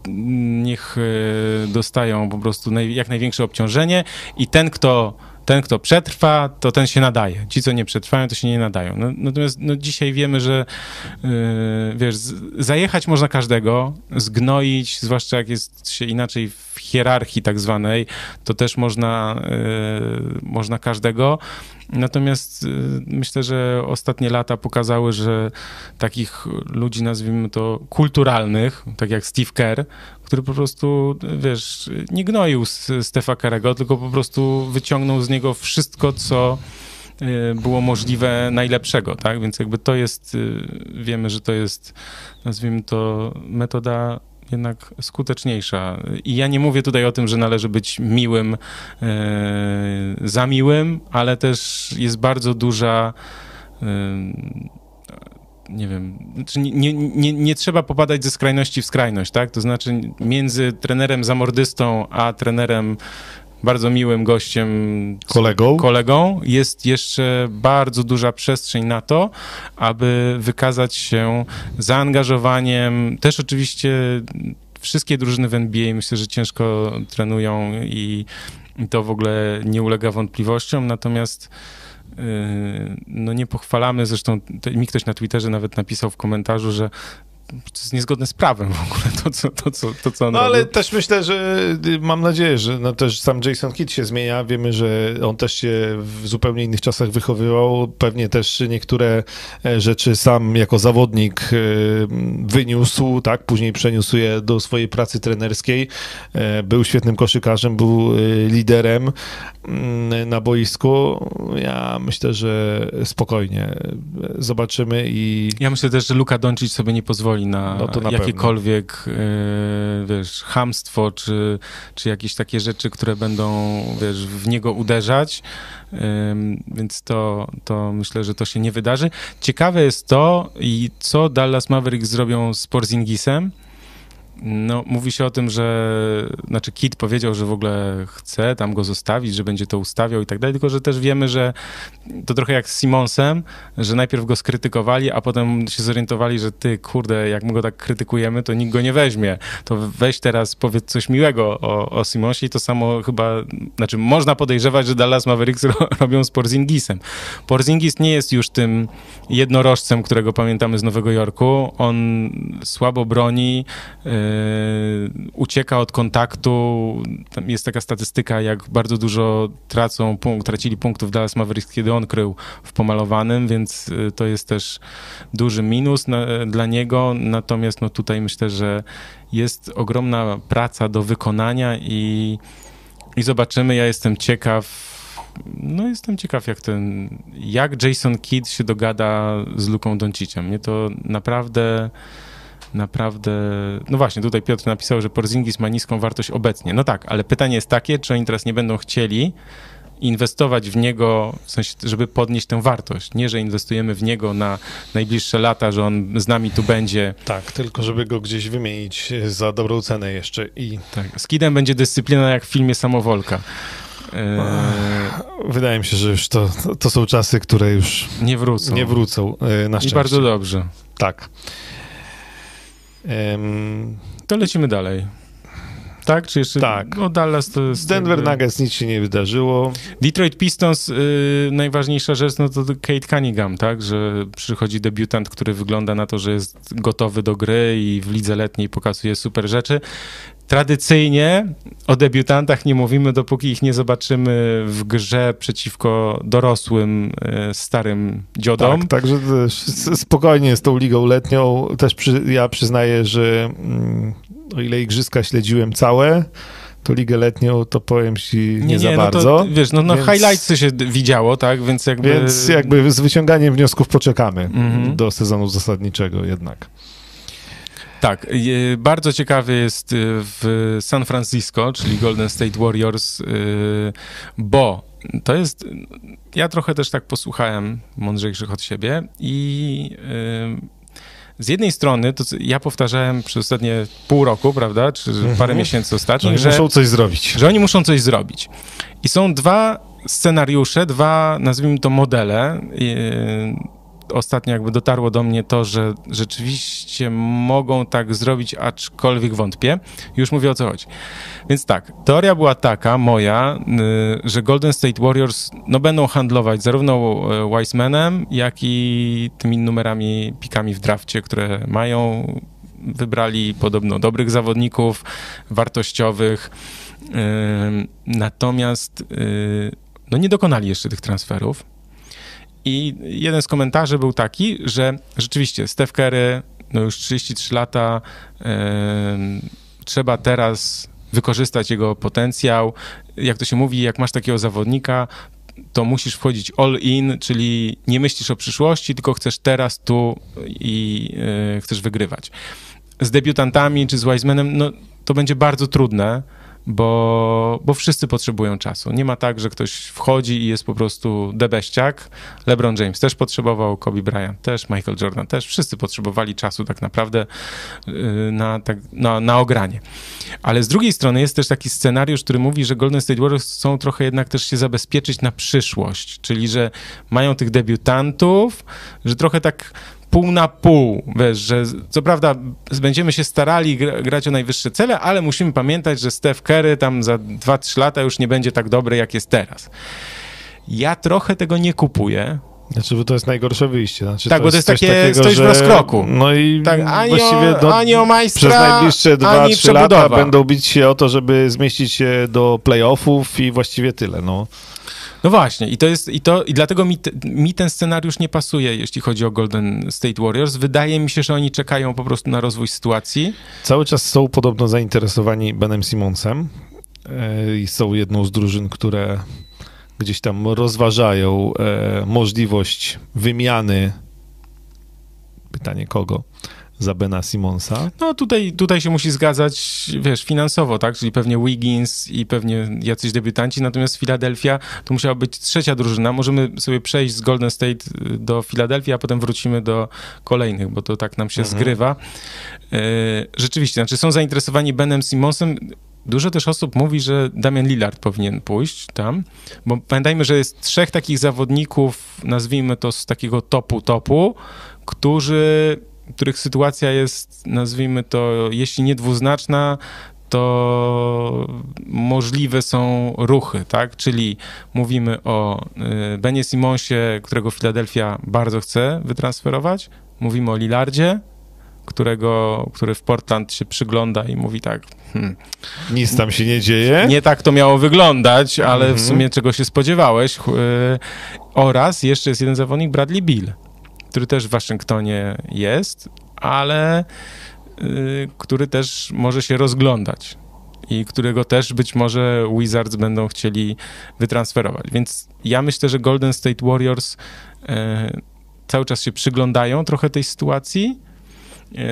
niech e, dostają po prostu jak największe obciążenie i ten, kto ten, kto przetrwa, to ten się nadaje. Ci, co nie przetrwają, to się nie nadają. No, natomiast no, dzisiaj wiemy, że yy, wiesz, zajechać można każdego, zgnoić, zwłaszcza jak jest się inaczej w hierarchii tak zwanej, to też można, yy, można każdego. Natomiast y, myślę, że ostatnie lata pokazały, że takich ludzi, nazwijmy to kulturalnych, tak jak Steve Kerr, który po prostu, wiesz, nie gnoił Stefa Kerrego, tylko po prostu wyciągnął z niego wszystko, co y, było możliwe najlepszego, tak? Więc jakby to jest, y, wiemy, że to jest, nazwijmy to, metoda jednak skuteczniejsza. I ja nie mówię tutaj o tym, że należy być miłym e, za miłym, ale też jest bardzo duża nie wiem, znaczy nie, nie, nie trzeba popadać ze skrajności w skrajność, tak? To znaczy między trenerem zamordystą, a trenerem bardzo miłym gościem, kolegą. kolegą, jest jeszcze bardzo duża przestrzeń na to, aby wykazać się zaangażowaniem. Też oczywiście wszystkie drużyny w NBA myślę, że ciężko trenują i, i to w ogóle nie ulega wątpliwościom, natomiast no nie pochwalamy, zresztą mi ktoś na Twitterze nawet napisał w komentarzu, że to jest niezgodne z prawem w ogóle, to co, to, co, to, co on No ale też myślę, że y, mam nadzieję, że no też sam Jason Kidd się zmienia. Wiemy, że on też się w zupełnie innych czasach wychowywał. Pewnie też niektóre e, rzeczy sam jako zawodnik e, wyniósł, tak? Później przeniósł je do swojej pracy trenerskiej. E, był świetnym koszykarzem, był liderem mm, na boisku. Ja myślę, że spokojnie zobaczymy i... Ja myślę też, że Luka Doncic sobie nie pozwoli na, no na jakiekolwiek, e, wiesz, hamstwo, czy, czy jakieś takie rzeczy, które będą, wiesz, w niego uderzać, więc to, to myślę, że to się nie wydarzy. Ciekawe jest to, i co Dallas Mavericks zrobią z Porzingisem, no, mówi się o tym, że, znaczy Kit powiedział, że w ogóle chce tam go zostawić, że będzie to ustawiał i tak dalej, tylko że też wiemy, że to trochę jak z Simonsem, że najpierw go skrytykowali, a potem się zorientowali, że ty, kurde, jak my go tak krytykujemy, to nikt go nie weźmie. To weź teraz, powiedz coś miłego o, o Simonsie i to samo chyba, znaczy można podejrzewać, że Dallas Mavericks ro, [LAUGHS] robią z Porzingisem. Porzingis nie jest już tym jednorożcem, którego pamiętamy z Nowego Jorku. On słabo broni, yy, ucieka od kontaktu. Tam jest taka statystyka, jak bardzo dużo tracą, punkt, tracili punktów Dallas Mavericks, kiedy on krył w pomalowanym, więc y, to jest też duży minus na, dla niego. Natomiast no, tutaj myślę, że jest ogromna praca do wykonania i, i zobaczymy. Ja jestem ciekaw, no jestem ciekaw, jak ten, jak Jason Kidd się dogada z Luką Donciciem. Mnie to naprawdę naprawdę... No właśnie, tutaj Piotr napisał, że Porzingis ma niską wartość obecnie. No tak, ale pytanie jest takie, czy oni teraz nie będą chcieli inwestować w niego, w sensie, żeby podnieść tę wartość. Nie, że inwestujemy w niego na najbliższe lata, że on z nami tu będzie. Tak, tylko żeby go gdzieś wymienić za dobrą cenę jeszcze i... Tak, z Kidem będzie dyscyplina jak w filmie Samowolka. Wydaje mi się, że już to, to są czasy, które już nie wrócą. Nie wrócą, e, na szczęście. I bardzo dobrze. Tak. To lecimy dalej. Tak? Czy jeszcze? Tak. No Dallas to jest... Denver jakby... Nuggets nic się nie wydarzyło. Detroit Pistons, yy, najważniejsza rzecz, no to Kate Cunningham, tak? Że przychodzi debiutant, który wygląda na to, że jest gotowy do gry i w lidze letniej pokazuje super rzeczy. Tradycyjnie o debiutantach nie mówimy, dopóki ich nie zobaczymy w grze przeciwko dorosłym, e, starym dziodom. Tak, także spokojnie z tą ligą letnią. Też przy, ja przyznaję, że mm, o ile igrzyska śledziłem całe, to ligę letnią to powiem ci nie, nie za no bardzo. To, wiesz, no, no więc, highlightsy się widziało, tak, więc jakby... Więc jakby z wyciąganiem wniosków poczekamy mhm. do sezonu zasadniczego jednak. Tak, bardzo ciekawy jest y, w San Francisco, czyli Golden State Warriors, y, bo to jest. Ja trochę też tak posłuchałem mądrzejszych od siebie i z jednej strony, to ja powtarzałem przez ostatnie pół roku, prawda, czy parę mhm. miesięcy ostatnich, że, że muszą coś zrobić. Że oni muszą coś zrobić. I są dwa scenariusze, dwa, nazwijmy to modele ostatnio jakby dotarło do mnie to, że rzeczywiście mogą tak zrobić, aczkolwiek wątpię. Już mówię o co chodzi. Więc tak, teoria była taka, moja, y, że Golden State Warriors no, będą handlować zarówno y, Wisemanem, jak i tymi numerami, pikami w drafcie, które mają. Wybrali podobno dobrych zawodników, wartościowych. Y, natomiast no, nie dokonali jeszcze tych transferów i jeden z komentarzy był taki, że rzeczywiście Steph Curry, no już 33 lata, yy, trzeba teraz wykorzystać jego potencjał. Jak to się mówi, jak masz takiego zawodnika, to musisz wchodzić all in, czyli nie myślisz o przyszłości, tylko chcesz teraz, tu i yy, chcesz wygrywać. Z debiutantami czy z Wisemanem, no to będzie bardzo trudne, bo, bo wszyscy potrzebują czasu. Nie ma tak, że ktoś wchodzi i jest po prostu debeściak. LeBron James też potrzebował, Kobe Bryant też, Michael Jordan też. Wszyscy potrzebowali czasu tak naprawdę y, na, tak, na, na ogranie. Ale z drugiej strony jest też taki scenariusz, który mówi, że Golden State Warriors chcą trochę jednak też się zabezpieczyć na przyszłość, czyli że mają tych debiutantów, że trochę tak pół na pół, wiesz, że co prawda będziemy się starali grać o najwyższe cele, ale musimy pamiętać, że Steph Curry tam za 2-3 lata już nie będzie tak dobry, jak jest teraz. Ja trochę tego nie kupuję, znaczy, bo to jest najgorsze wyjście. Znaczy, tak, to bo to jest takie, takiego, stoisz że... w rozkroku. No i tak, ani właściwie o, ani o majstra, przez najbliższe 2-3 lata będą bić się o to, żeby zmieścić się do playoffów i właściwie tyle, no. No właśnie, i to jest, i to, i dlatego mi, te, mi ten scenariusz nie pasuje, jeśli chodzi o Golden State Warriors. Wydaje mi się, że oni czekają po prostu na rozwój sytuacji. Cały czas są podobno zainteresowani Benem Simonsem e, i są jedną z drużyn, które gdzieś tam rozważają e, możliwość wymiany. Pytanie kogo? Za Bena Simonsa. No tutaj, tutaj się musi zgadzać, wiesz, finansowo, tak? Czyli pewnie Wiggins i pewnie jacyś debiutanci, natomiast Philadelphia to musiała być trzecia drużyna. Możemy sobie przejść z Golden State do Filadelfii, a potem wrócimy do kolejnych, bo to tak nam się mhm. zgrywa. E, rzeczywiście, znaczy są zainteresowani Benem Simonsem. Dużo też osób mówi, że Damian Lillard powinien pójść tam, bo pamiętajmy, że jest trzech takich zawodników, nazwijmy to z takiego topu topu, którzy których sytuacja jest, nazwijmy to, jeśli nie dwuznaczna, to możliwe są ruchy, tak? Czyli mówimy o y, Benie Simonsie, którego Philadelphia bardzo chce wytransferować. Mówimy o Lillardzie, którego, który w Portland się przygląda i mówi tak. Hmm, Nic tam się nie dzieje. Nie tak to miało wyglądać, ale w mhm. sumie czego się spodziewałeś. Y, oraz jeszcze jest jeden zawodnik, Bradley Bill który też w Waszyngtonie jest, ale y, który też może się rozglądać i którego też być może Wizards będą chcieli wytransferować. Więc ja myślę, że Golden State Warriors y, cały czas się przyglądają trochę tej sytuacji.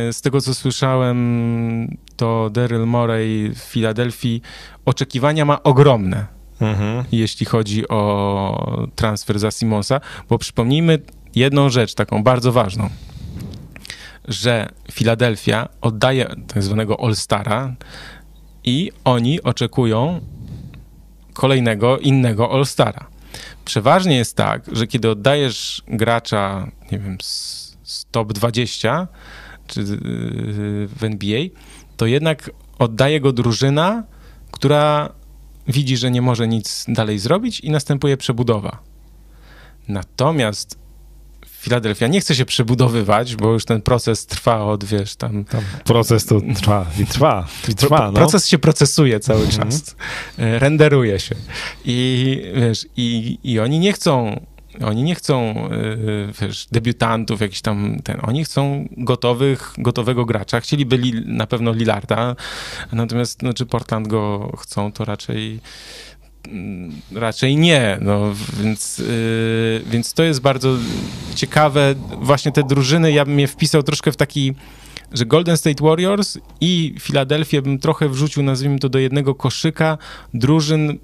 Y, z tego, co słyszałem, to Daryl Morey w Filadelfii oczekiwania ma ogromne mhm. jeśli chodzi o transfer za Simonsa, bo przypomnijmy jedną rzecz taką bardzo ważną, że Filadelfia oddaje tak zwanego All-Stara i oni oczekują kolejnego innego All-Stara. Przeważnie jest tak, że kiedy oddajesz gracza, nie wiem, z, z top 20 czy yy, w NBA, to jednak oddaje go drużyna, która widzi, że nie może nic dalej zrobić i następuje przebudowa. Natomiast Filadelfia nie chce się przebudowywać, bo już ten proces trwa od, wiesz, tam... tam proces to trwa i trwa, i trwa, no. Proces się procesuje cały mhm. czas, mm. renderuje się. I, wiesz, i, i oni nie chcą oni nie chcą e, wiesz, debiutantów, jakiś tam ten. Oni chcą gotowych, gotowego gracza. Chcieliby li, na pewno Lillarda, natomiast no, czy Portland go chcą, to raczej raczej nie, no, więc, yy, więc to jest bardzo ciekawe. Właśnie te drużyny, ja bym je wpisał troszkę w taki, że Golden State Warriors i Philadelphia bym trochę wrzucił, nazwijmy to, do jednego koszyka drużyn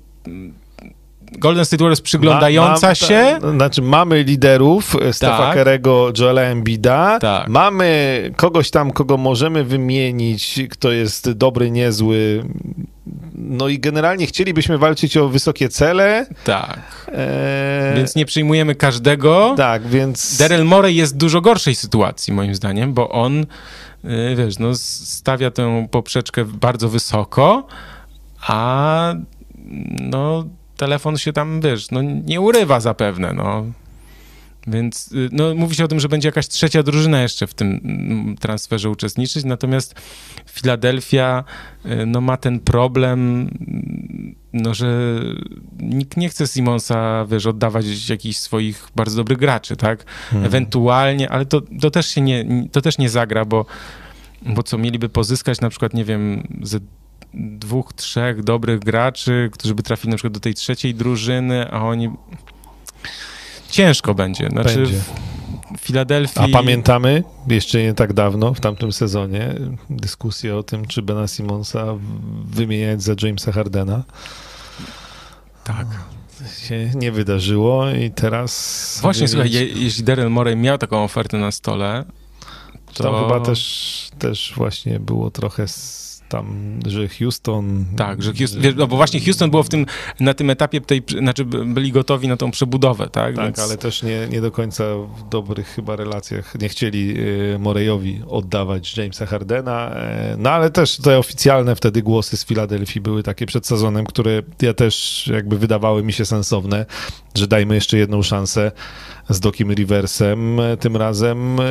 Golden State Warriors przyglądająca się. znaczy, mamy liderów, e, Stefa tak. Kerego, Joela Embida. Tak. Mamy kogoś tam, kogo możemy wymienić, kto jest dobry, niezły. No i generalnie chcielibyśmy walczyć o wysokie cele. Tak. E... Więc nie przyjmujemy każdego. Tak, więc. Daryl Morey jest w dużo gorszej sytuacji, moim zdaniem, bo on, e, wiesz, no, stawia tę poprzeczkę bardzo wysoko, a no telefon się tam, wiesz, no nie urywa zapewne, no. Więc y, no, mówi się o tym, że będzie jakaś trzecia drużyna jeszcze w tym transferze uczestniczyć, natomiast Filadelfia y, no, ma ten problem, no, że nikt nie chce Simonsa, wiesz, oddawać jakichś swoich bardzo dobrych graczy, tak? Hmm. Ewentualnie, ale to, to, też się nie, to też nie zagra, bo, bo co mieliby pozyskać na przykład, nie wiem, ze dwóch, trzech dobrych graczy, którzy by trafili na przykład do tej trzeciej drużyny, a oni... Ciężko będzie. Znaczy, będzie. Filadelfii... A pamiętamy jeszcze nie tak dawno, w tamtym sezonie, dyskusję o tym, czy Bena Simonsa wymieniać za Jamesa Hardena. Tak się nie wydarzyło i teraz... Właśnie, słuchaj, je, jeśli Daryl Morey miał taką ofertę na stole, to... Tam chyba też, też właśnie było trochę tam, że Houston... Tak, że Houston, no bo właśnie Houston było w tym, na tym etapie tej, znaczy byli gotowi na tą przebudowę, tak? Tak, Więc... ale też nie, nie do końca w dobrych chyba relacjach nie chcieli y, Morejowi oddawać Jamesa Hardena, e, no ale też te oficjalne wtedy głosy z Filadelfii były takie przed sezonem, które ja też jakby wydawały mi się sensowne, że dajmy jeszcze jedną szansę z Dokim Riversem, tym razem e,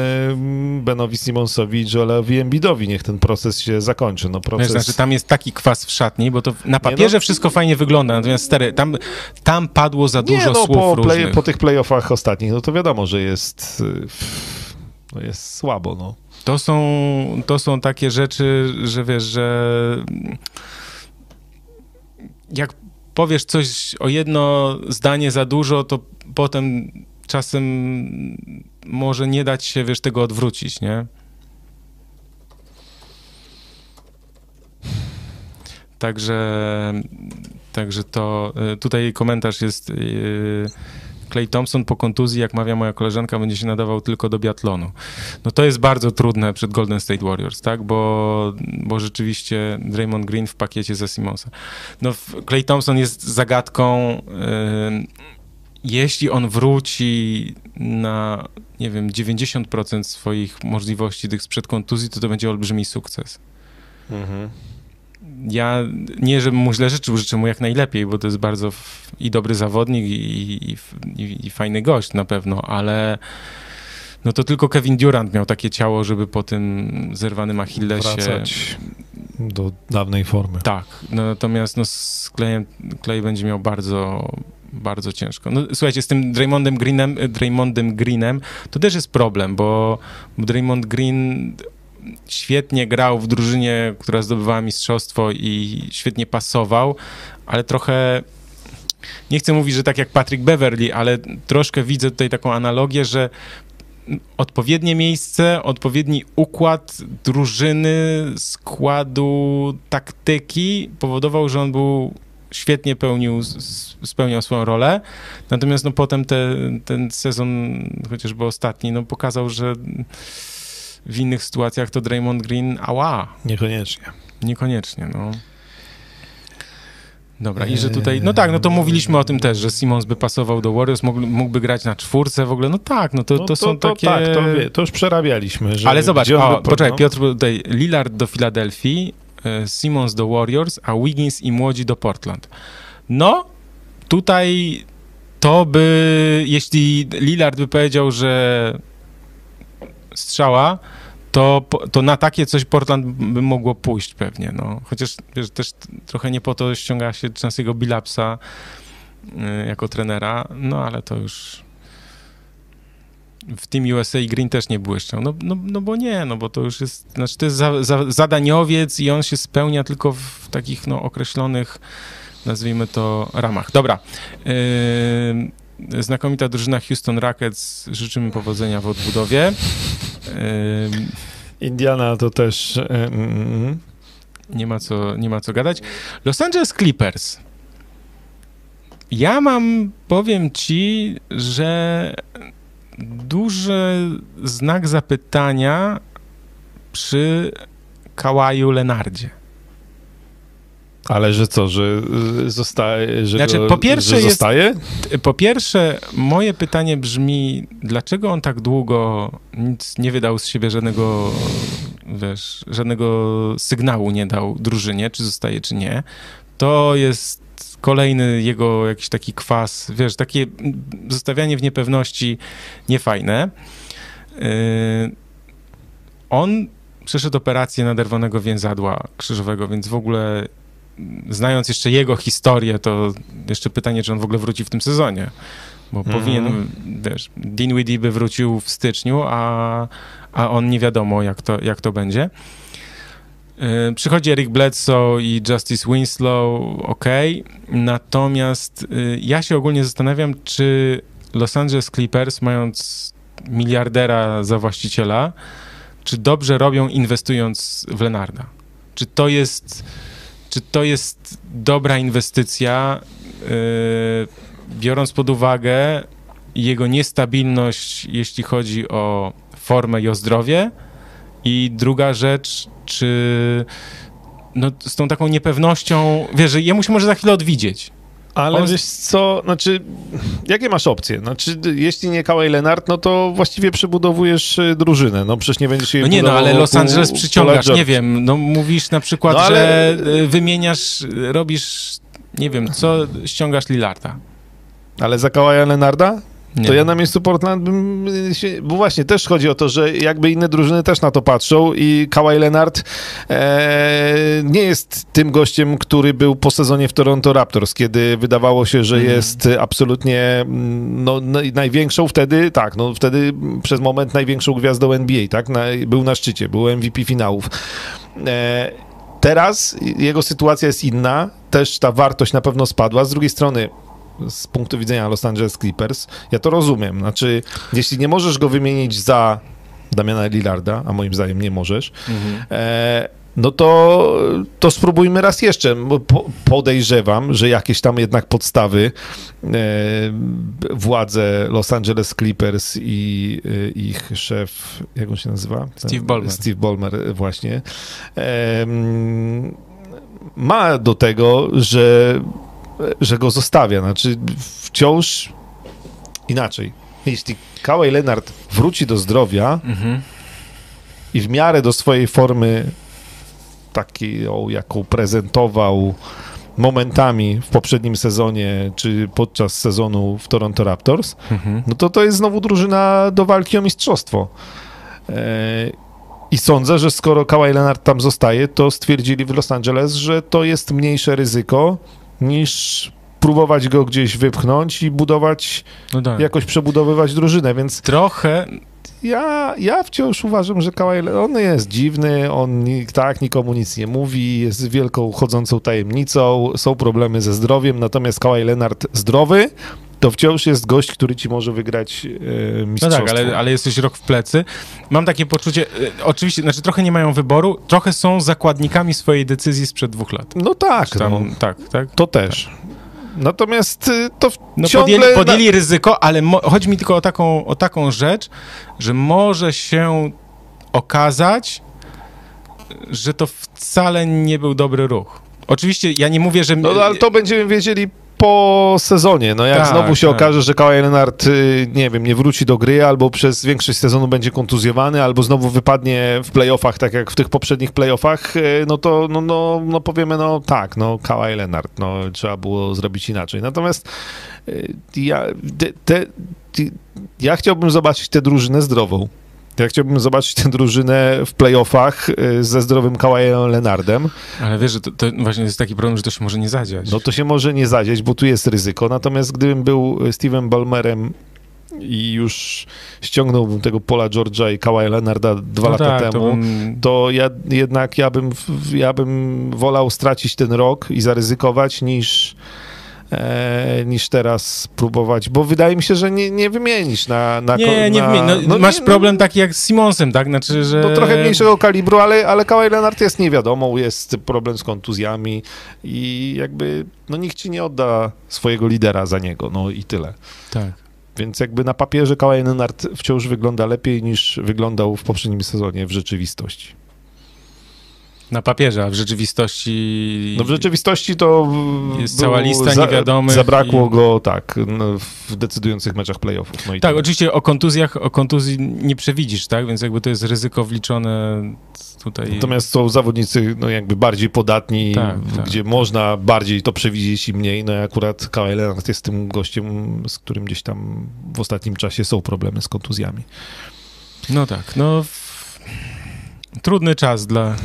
Benowi Simonsowi i Joelowi Embidowi. Niech ten proces się zakończy. No, proces... Wiesz, znaczy, tam jest taki kwas w szatni, bo to na papierze no... wszystko fajnie wygląda, natomiast stary, tam, tam padło za dużo Nie, no, słów po, play, po tych playoffach ostatnich, no to wiadomo, że jest, no jest słabo, no. To są, to są takie rzeczy, że wiesz, że jak powiesz coś o jedno zdanie za dużo, to potem czasem może nie dać się, wiesz, tego odwrócić, nie? Także, także to y, tutaj komentarz jest Clay Thompson po kontuzji, jak mawia moja koleżanka, będzie się nadawał tylko do biatlonu. No to jest bardzo trudne przed Golden State Warriors, tak? Bo, bo rzeczywiście Draymond Green w pakiecie za Simonsa. No Clay Thompson jest zagadką yy, jeśli on wróci na, nie wiem, 90% swoich możliwości tych sprzed kontuzji, to to będzie olbrzymi sukces. Mhm. Ja nie, żebym mu źle życzył, życzę mu jak najlepiej, bo to jest bardzo i dobry zawodnik, i, i, i fajny gość na pewno, ale no to tylko Kevin Durant miał takie ciało, żeby po tym zerwanym Achillesie... Wracać do dawnej formy. Tak, no, natomiast no, z Klejem, Klej będzie miał bardzo, bardzo ciężko. No, słuchajcie, z tym Draymondem Greenem, Draymondem Greenem to też jest problem, bo Draymond Green świetnie grał w drużynie, która zdobywała mistrzostwo i świetnie pasował, ale trochę nie chcę mówić, że tak jak Patrick Beverly, ale troszkę widzę tutaj taką analogię, że odpowiednie miejsce, odpowiedni układ drużyny, składu, taktyki powodował, że on był świetnie pełnił, spełniał swoją rolę, natomiast no potem te, ten sezon, chociażby ostatni, no pokazał, że w innych sytuacjach to Draymond Green, ała. Niekoniecznie. Niekoniecznie, no. Dobra, i że tutaj, no tak, no to mówiliśmy o tym też, że Simons by pasował do Warriors, mógł, mógłby grać na czwórce w ogóle, no tak, no to, no to, to są to, takie... Tak, to, to już przerabialiśmy. Że Ale zobacz, o, poczekaj, Piotr, tutaj Lillard do Filadelfii, e, Simons do Warriors, a Wiggins i Młodzi do Portland. No, tutaj to by, jeśli Lillard by powiedział, że strzała, to, to na takie coś Portland by mogło pójść pewnie, no. Chociaż wiesz, też trochę nie po to ściąga się Chance'ego Billapsa y, jako trenera, no ale to już w Team USA Green też nie błyszczał, no, no, no bo nie, no bo to już jest, znaczy to jest za, za, zadaniowiec i on się spełnia tylko w takich, no, określonych nazwijmy to ramach. Dobra, yy, znakomita drużyna Houston Rockets, życzymy powodzenia w odbudowie. Indiana to też. Mm, nie, ma co, nie ma co gadać. Los Angeles Clippers. Ja mam, powiem ci, że duży znak zapytania przy Kałaju Lenardzie. Ale że co, że y, zostaje, że, znaczy, go, po pierwsze zostaje? Po pierwsze, moje pytanie brzmi, dlaczego on tak długo nic nie wydał z siebie żadnego, wiesz, żadnego sygnału nie dał drużynie, czy zostaje, czy nie. To jest kolejny jego jakiś taki kwas, wiesz, takie zostawianie w niepewności niefajne. Yy, on przeszedł operację naderwanego więzadła krzyżowego, więc w ogóle znając jeszcze jego historię, to jeszcze pytanie, czy on w ogóle wróci w tym sezonie. Bo mm. powinien, wiesz, Dinwiddie by wrócił w styczniu, a, a on nie wiadomo, jak to, jak to będzie. Yy, przychodzi Eric Bledsoe i Justice Winslow, ok. Natomiast yy, ja się ogólnie zastanawiam, czy Los Angeles Clippers, mając miliardera za właściciela, czy dobrze robią inwestując w Lenarda? Czy to jest czy to jest dobra inwestycja, yy, biorąc pod uwagę jego niestabilność, jeśli chodzi o formę i o zdrowie? I druga rzecz, czy no, z tą taką niepewnością, wiesz, że jemu się może za chwilę odwidzieć. Ale On... wiesz co, znaczy, jakie masz opcje? Znaczy, jeśli nie Kawhi Leonard, no to właściwie przebudowujesz y, drużynę, no przecież nie będziesz jej No nie, no ale Los Angeles przyciągasz, nie wiem, no mówisz na przykład, no, ale... że y, wymieniasz, robisz, nie wiem, co ściągasz Lillarda. Ale za Kawaja Leonarda? Nie. To ja na miejscu Portland bym się, bo właśnie też chodzi o to, że jakby inne drużyny też na to patrzą i Kawhi Leonard e, nie jest tym gościem, który był po sezonie w Toronto Raptors, kiedy wydawało się, że mm. jest absolutnie mm, no, największą wtedy, tak, no wtedy przez moment największą gwiazdą NBA, tak, na, był na szczycie, był MVP finałów. E, teraz jego sytuacja jest inna, też ta wartość na pewno spadła, z drugiej strony z punktu widzenia Los Angeles Clippers, ja to rozumiem. Znaczy, jeśli nie możesz go wymienić za Damiana Lillarda, a moim zdaniem nie możesz, mhm. e, no to, to spróbujmy raz jeszcze. Podejrzewam, że jakieś tam jednak podstawy e, władze Los Angeles Clippers i e, ich szef, jak on się nazywa? Steve Ballmer. Steve Ballmer, właśnie. E, ma do tego, że że go zostawia. Znaczy wciąż inaczej. Jeśli Kawhi Leonard wróci do zdrowia mhm. i w miarę do swojej formy takiej, jaką prezentował momentami w poprzednim sezonie, czy podczas sezonu w Toronto Raptors, mhm. no to to jest znowu drużyna do walki o mistrzostwo. E, I sądzę, że skoro Kawhi Leonard tam zostaje, to stwierdzili w Los Angeles, że to jest mniejsze ryzyko niż próbować go gdzieś wypchnąć i budować, no tak. jakoś przebudowywać drużynę, więc... Trochę... Ja, ja wciąż uważam, że Kawhi on jest dziwny, on tak nikomu nic nie mówi, jest wielką chodzącą tajemnicą, są problemy ze zdrowiem, natomiast Kawhi Leonard zdrowy to wciąż jest gość, który ci może wygrać e, No mistrzostwo. tak, ale, ale jesteś rok w plecy. Mam takie poczucie, e, oczywiście, znaczy trochę nie mają wyboru, trochę są zakładnikami swojej decyzji sprzed dwóch lat. No tak, Tam, no, Tak, tak. to też. Natomiast y, to w- No ciągle... podjęli, podjęli ryzyko, ale chodzi mi tylko o taką, o taką rzecz, że może się okazać, że to wcale nie był dobry ruch. Oczywiście ja nie mówię, że... No ale to będziemy wiedzieli po sezonie. No jak Tak, znowu się tak. okaże, że Kawhi Leonard, y, nie wiem, nie wróci do gry, albo przez większość sezonu będzie kontuzjowany, albo znowu wypadnie w playoffach, tak jak w tych poprzednich playoffach, y, no to no, no, no powiemy, no tak, no Kawhi Leonard, no trzeba było zrobić inaczej. Natomiast y, ja, te, te, ja chciałbym zobaczyć tę drużynę zdrową. Ja chciałbym zobaczyć tę drużynę w playoffach y, ze zdrowym Kawajem Leonardem. Ale wiesz, że to, to właśnie jest taki problem, że to się może nie zadziać. No to się może nie zadzieć, bo tu jest ryzyko. Natomiast gdybym był Steven Ballmerem i już ściągnąłbym tego Pola George'a i Kawaja Leonarda dwa no lata tak, temu, To bym... to ja jednak ja bym, ja bym wolał stracić ten rok i zaryzykować niż, e, niż teraz próbować, bo wydaje mi się, że nie, nie wymienisz na... na Nie, nie na, wymień. No, masz nie, problem taki jak z Simonsem, tak? Znaczy, że... No trochę mniejszego kalibru, ale, ale Kawhi Leonard jest niewiadomą, jest problem z kontuzjami i jakby no nikt ci nie odda swojego lidera za niego, no i tyle. Tak. Więc jakby na papierze Kawhi Leonard wciąż wygląda lepiej niż wyglądał w poprzednim sezonie w rzeczywistości. Na papierze, a w rzeczywistości... No w rzeczywistości to Jest było cała lista niewiadomych Zabrakło i- go tak no, w decydujących meczach playoffów. No Tak, oczywiście o kontuzjach, o kontuzji nie przewidzisz, tak? Więc jakby to jest ryzyko wliczone tutaj... Natomiast są zawodnicy no jakby bardziej podatni, Tak, tak. gdzie można bardziej to przewidzieć i mniej. No i akurat Kawhi Leonard jest tym gościem, z którym gdzieś tam w ostatnim czasie są problemy z kontuzjami. No tak, no... Trudny czas dla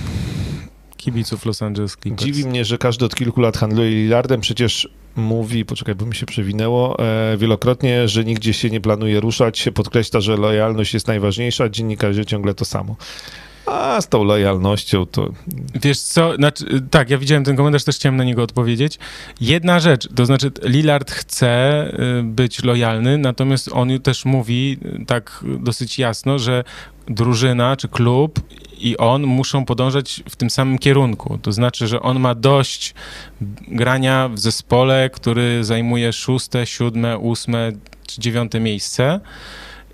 kibiców Los Angeles Clippers. Dziwi mnie, że każdy od kilku lat handluje Lillardem, przecież mówi, poczekaj, bo mi się przewinęło, e, wielokrotnie, że nigdzie się nie planuje ruszać, podkreśla, że lojalność jest najważniejsza, dziennikarze ciągle to samo. A z tą lojalnością to Wiesz co, znaczy, tak, ja widziałem ten komentarz, też chciałem na niego odpowiedzieć. Jedna rzecz, to znaczy Lillard chce y, być lojalny, natomiast on też mówi y, tak dosyć jasno, że drużyna czy klub i on muszą podążać w tym samym kierunku. To znaczy, że on ma dość grania w zespole, który zajmuje szóste, siódme, ósme czy dziewiąte miejsce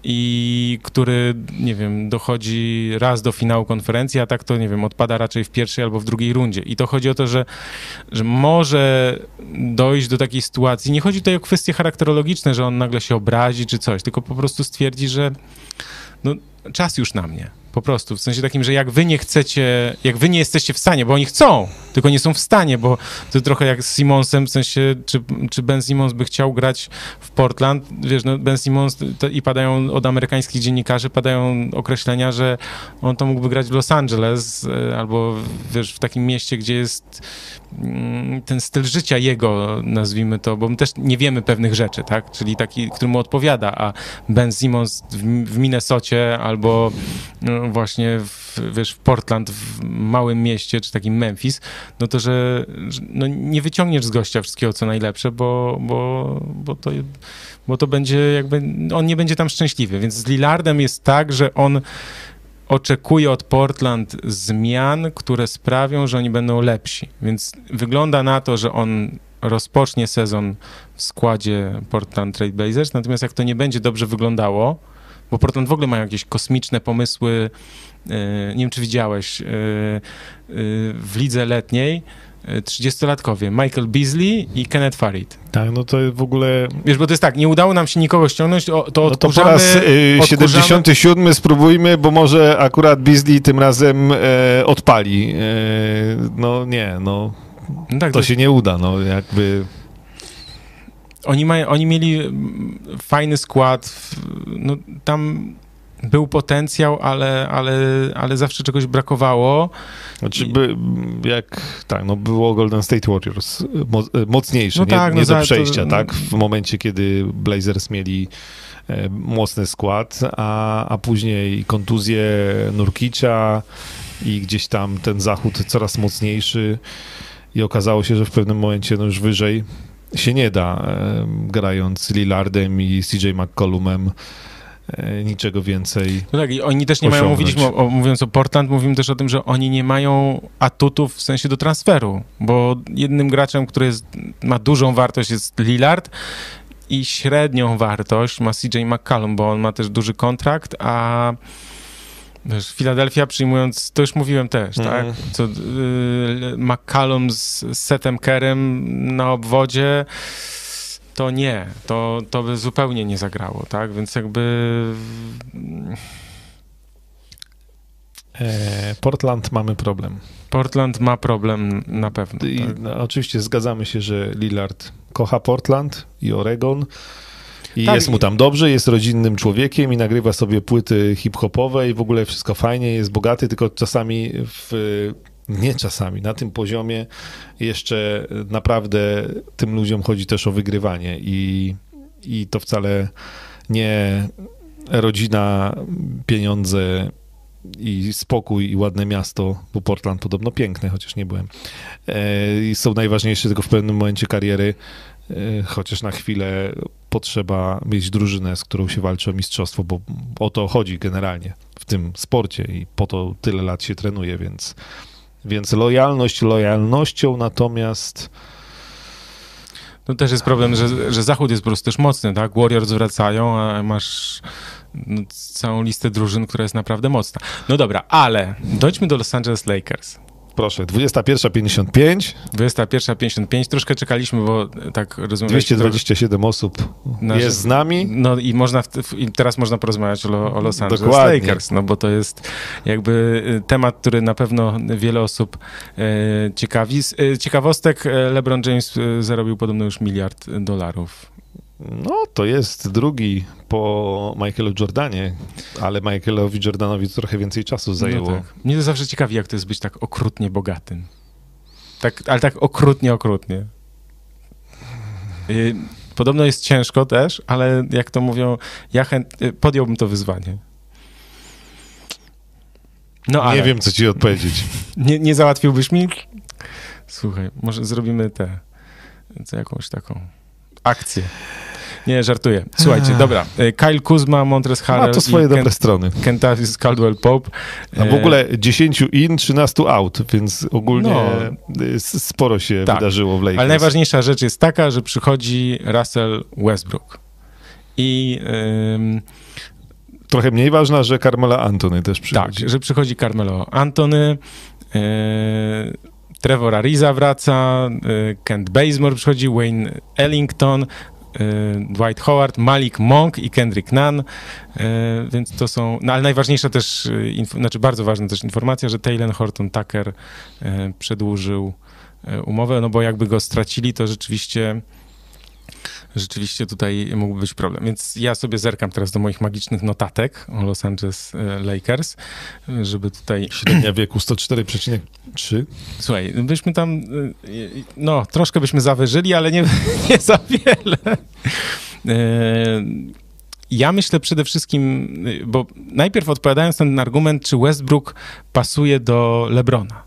i który, nie wiem, dochodzi raz do finału konferencji, a tak to, nie wiem, odpada raczej w pierwszej albo w drugiej rundzie. I to chodzi o to, że, że może dojść do takiej sytuacji. Nie chodzi tutaj o kwestie charakterologiczne, że on nagle się obrazi czy coś, tylko po prostu stwierdzi, że no, czas już na mnie. Po prostu, w sensie takim, że jak wy nie chcecie, jak wy nie jesteście w stanie, bo oni chcą, tylko nie są w stanie, bo to trochę jak z Simonsem, w sensie, czy, czy Ben Simmons by chciał grać w Portland, wiesz, no Ben Simmons to, i padają od amerykańskich dziennikarzy, padają określenia, że on to mógłby grać w Los Angeles e, albo, wiesz, w takim mieście, gdzie jest ten styl życia jego, nazwijmy to, bo my też nie wiemy pewnych rzeczy, tak, czyli taki, który mu odpowiada, a Ben Simmons w, w Minnesocie albo no, właśnie w, wiesz, w Portland, w małym mieście, czy takim Memphis, no to, że, że no, nie wyciągniesz z gościa wszystkiego, co najlepsze, bo, bo, bo, to, bo to będzie jakby, on nie będzie tam szczęśliwy, więc z Lillardem jest tak, że on oczekuje od Portland zmian, które sprawią, że oni będą lepsi, więc wygląda na to, że on rozpocznie sezon w składzie Portland Trail Blazers, natomiast jak to nie będzie dobrze wyglądało, bo Portland w ogóle mają jakieś kosmiczne pomysły, e, nie wiem czy widziałeś, e, e, w lidze letniej 30-latkowie, Michael Beasley i Kenneth Farid. tak, no to w ogóle Wiesz, bo to jest tak, nie udało nam się nikogo ściągnąć, to, to No to po odkurzamy... raz y, odkurzamy- 77 spróbujmy, bo może akurat Beasley tym razem e, odpali. E, no nie, no No tak, to to się nie uda, no jakby... Oni, mają, oni mieli mm, fajny skład, no, tam był potencjał, ale, ale, ale zawsze czegoś brakowało. Znaczy, by, jak tak, no było Golden State Warriors mo, mocniejsze, No nie, tak, nie no do za- to- przejścia, tak? W momencie, kiedy Blazers mieli e, mocny skład, a, a później kontuzje Nurkicza i gdzieś tam ten zachód coraz mocniejszy i okazało się, że w pewnym momencie no już wyżej się nie da, e, grając Lillardem i CJ McCollumem niczego więcej. No tak, i oni też nie mają, osiągnąć. mówiliśmy, o, mówiąc o Portland, mówimy też o tym, że oni nie mają atutów w sensie do transferu, bo jednym graczem, który jest, ma dużą wartość jest Lillard i średnią wartość ma CJ McCallum, bo on ma też duży kontrakt, a wiesz, Philadelphia przyjmując, to już mówiłem też, Mhm. tak, co y, McCallum z Setem Kerem na obwodzie, to nie, to, to by zupełnie nie zagrało, tak, więc jakby E, Portland mamy problem. Portland ma problem na pewno. I, Tak. no, oczywiście zgadzamy się, że Lillard kocha Portland i Oregon. I Tak, jest mu tam dobrze, jest rodzinnym człowiekiem i nagrywa sobie płyty hip-hopowe i w ogóle wszystko fajnie, jest bogaty, tylko czasami w, nie czasami, na tym poziomie jeszcze naprawdę tym ludziom chodzi też o wygrywanie i, i to wcale nie rodzina, pieniądze i spokój i ładne miasto, bo Portland podobno piękne, chociaż nie byłem. E, I są najważniejsze tylko w pewnym momencie kariery, e, chociaż na chwilę potrzeba mieć drużynę, z którą się walczy o mistrzostwo, bo o to chodzi generalnie w tym sporcie i po to tyle lat się trenuje, więc, więc lojalność lojalnością, natomiast No też jest problem, że, że Zachód jest po prostu też mocny, tak? Warriors wracają, a masz no, całą listę drużyn, która jest naprawdę mocna. No dobra, ale dojdźmy do Los Angeles Lakers. Proszę, 21.55, 21.55, troszkę czekaliśmy, bo tak rozmawialiśmy... 227 osób jest z nami. No i można w, w, i teraz można porozmawiać o, o Los Angeles Dokładnie. Lakers, no bo to jest jakby y, temat, który na pewno wiele osób e, ciekawi. Z e, ciekawostek e, LeBron James e, zarobił podobno już miliard dolarów. No, to jest drugi po Michaelu Jordanie, ale Michaelowi Jordanowi trochę więcej czasu zajęło. No tak. Mnie to zawsze ciekawi, jak to jest być tak okrutnie bogatym. Tak, ale tak okrutnie, okrutnie. Y, Podobno jest ciężko też, ale jak to mówią, ja chęt, y, podjąłbym to wyzwanie. No ale Nie wiem, co ci odpowiedzieć. Nie, nie załatwiłbyś mi? Słuchaj, może zrobimy tę, jakąś taką akcję. Nie, żartuję. Słuchajcie, dobra. y, Kyle Kuzma, Montres Ma Harrell to swoje i dobre Ken, strony. Kentavious Caldwell Pope. A w E, ogóle 10 in, 13 out, więc ogólnie No. sporo się Tak. wydarzyło w Lakers. Ale najważniejsza rzecz jest taka, że przychodzi Russell Westbrook. I ym, Trochę mniej ważna, że Carmela Antony też tak, przychodzi. że przychodzi Carmelo Antony, yy, Trevor Ariza wraca, yy, Kent Bazemore przychodzi, Wayne Ellington, Dwight Howard, Malik Monk i Kendrick Nunn, yy, więc to są, no ale najważniejsza też, inf- znaczy bardzo ważna też informacja, że Taylor Horton Tucker przedłużył umowę, no bo jakby go stracili, to rzeczywiście rzeczywiście tutaj mógłby być problem. Więc ja sobie zerkam teraz do moich magicznych notatek o Los Angeles e, Lakers, e, żeby tutaj... [CLEARS THROAT] Średnia wieku 104,3. Słuchaj, byśmy tam, e, no, troszkę byśmy zawyżyli, ale nie, [LAUGHS] nie za wiele. E, Ja myślę przede wszystkim, e, bo najpierw odpowiadając na ten argument, czy Westbrook pasuje do LeBrona.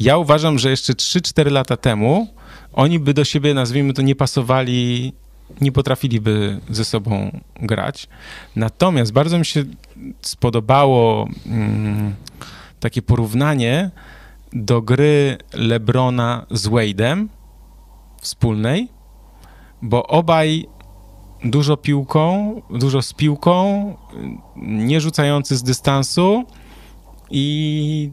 Ja uważam, że jeszcze 3-4 lata temu oni by do siebie, nazwijmy to, nie pasowali, nie potrafiliby ze sobą grać. Natomiast bardzo mi się spodobało mm, takie porównanie do gry Lebrona z Wade'em wspólnej, bo obaj dużo piłką, dużo z piłką, nie rzucający z dystansu i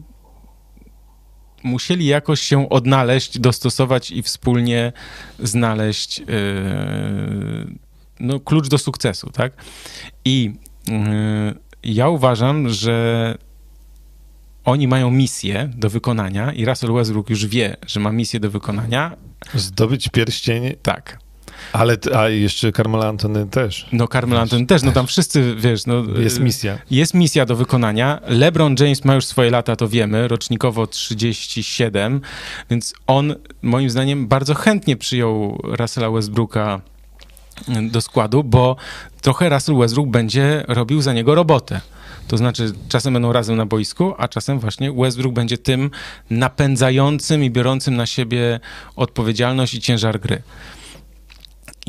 musieli jakoś się odnaleźć, dostosować i wspólnie znaleźć yy, no, klucz do sukcesu, tak? I yy, ja uważam, że oni mają misję do wykonania i Russell Westbrook już wie, że ma misję do wykonania. Zdobyć pierścień, Tak. Ale a jeszcze Carmela Antony też. No Carmel Anthony też, no tam wszyscy, wiesz, no... [LAUGHS] Jest misja. Jest misja do wykonania. LeBron James ma już swoje lata, to wiemy, rocznikowo 37, więc on moim zdaniem bardzo chętnie przyjął Russella Westbrooka y, do składu, bo trochę Russell Westbrook będzie robił za niego robotę. To znaczy, czasem będą razem na boisku, a czasem właśnie Westbrook będzie tym napędzającym i biorącym na siebie odpowiedzialność i ciężar gry.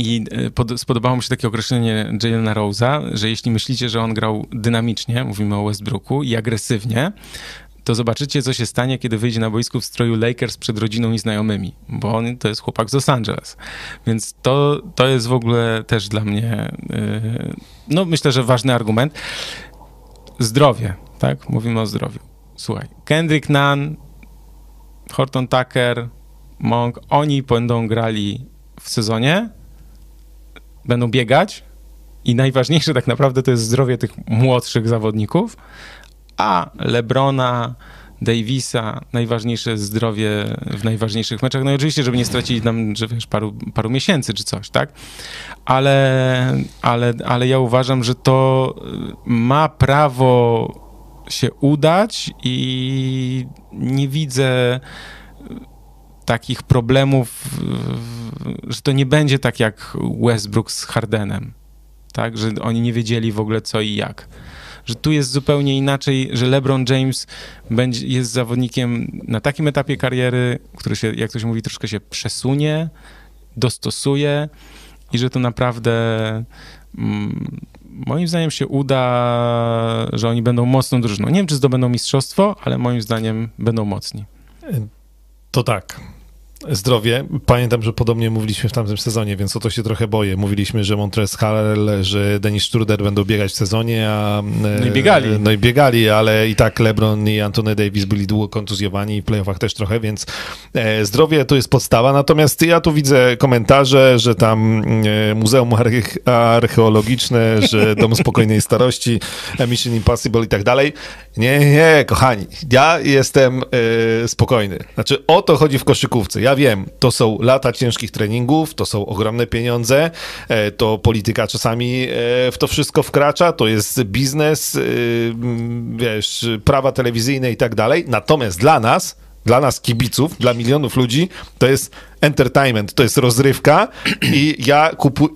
I e, pod, spodobało mi się takie określenie Jalena Rose'a, że jeśli myślicie, że on grał dynamicznie, mówimy o Westbrooku, i agresywnie, to zobaczycie, co się stanie, kiedy wyjdzie na boisku w stroju Lakers przed rodziną i znajomymi, bo on to jest chłopak z Los Angeles. Więc to, to jest w ogóle też dla mnie, yy, no myślę, że ważny argument. Zdrowie, tak? Mówimy o zdrowiu. Słuchaj, Kendrick Nunn, Horton Tucker, Monk, oni będą grali w sezonie, będą biegać i najważniejsze tak naprawdę to jest zdrowie tych młodszych zawodników, a Lebrona, Davisa, najważniejsze zdrowie w najważniejszych meczach. No i oczywiście, żeby nie stracić nam, że wiesz, paru, paru miesięcy czy coś, tak? Ale, ale, ale ja uważam, że to ma prawo się udać i nie widzę takich problemów, że to nie będzie tak jak Westbrook z Hardenem, tak? Że oni nie wiedzieli w ogóle co i jak że tu jest zupełnie inaczej, że LeBron James będzie, jest zawodnikiem na takim etapie kariery, który się, jak to się mówi, troszkę się przesunie, dostosuje i że to naprawdę mm, moim zdaniem się uda, że oni będą mocną drużyną. Nie wiem, czy zdobędą mistrzostwo, ale moim zdaniem będą mocni. To tak zdrowie. Pamiętam, że podobnie mówiliśmy w tamtym sezonie, więc o to się trochę boję. Mówiliśmy, że Montres Harrell, że Dennis Struder będą biegać w sezonie, a... No i biegali. No i biegali, ale i tak LeBron i Anthony Davis byli długo kontuzjowani i w playoffach też trochę, więc e, zdrowie to jest podstawa. Natomiast ja tu widzę komentarze, że tam e, Muzeum Archeologiczne, że Dom Spokojnej Starości, [LAUGHS] Mission Impossible i tak dalej. Nie, nie, kochani. Ja jestem e, spokojny. Znaczy, o to chodzi w koszykówce. Ja ja wiem, to są lata ciężkich treningów, to są ogromne pieniądze, e, to polityka czasami e, w to wszystko wkracza, to jest biznes, e, wiesz, prawa telewizyjne i tak dalej. Natomiast dla nas, dla nas kibiców, dla milionów ludzi, to jest entertainment, to jest rozrywka i ja kupuję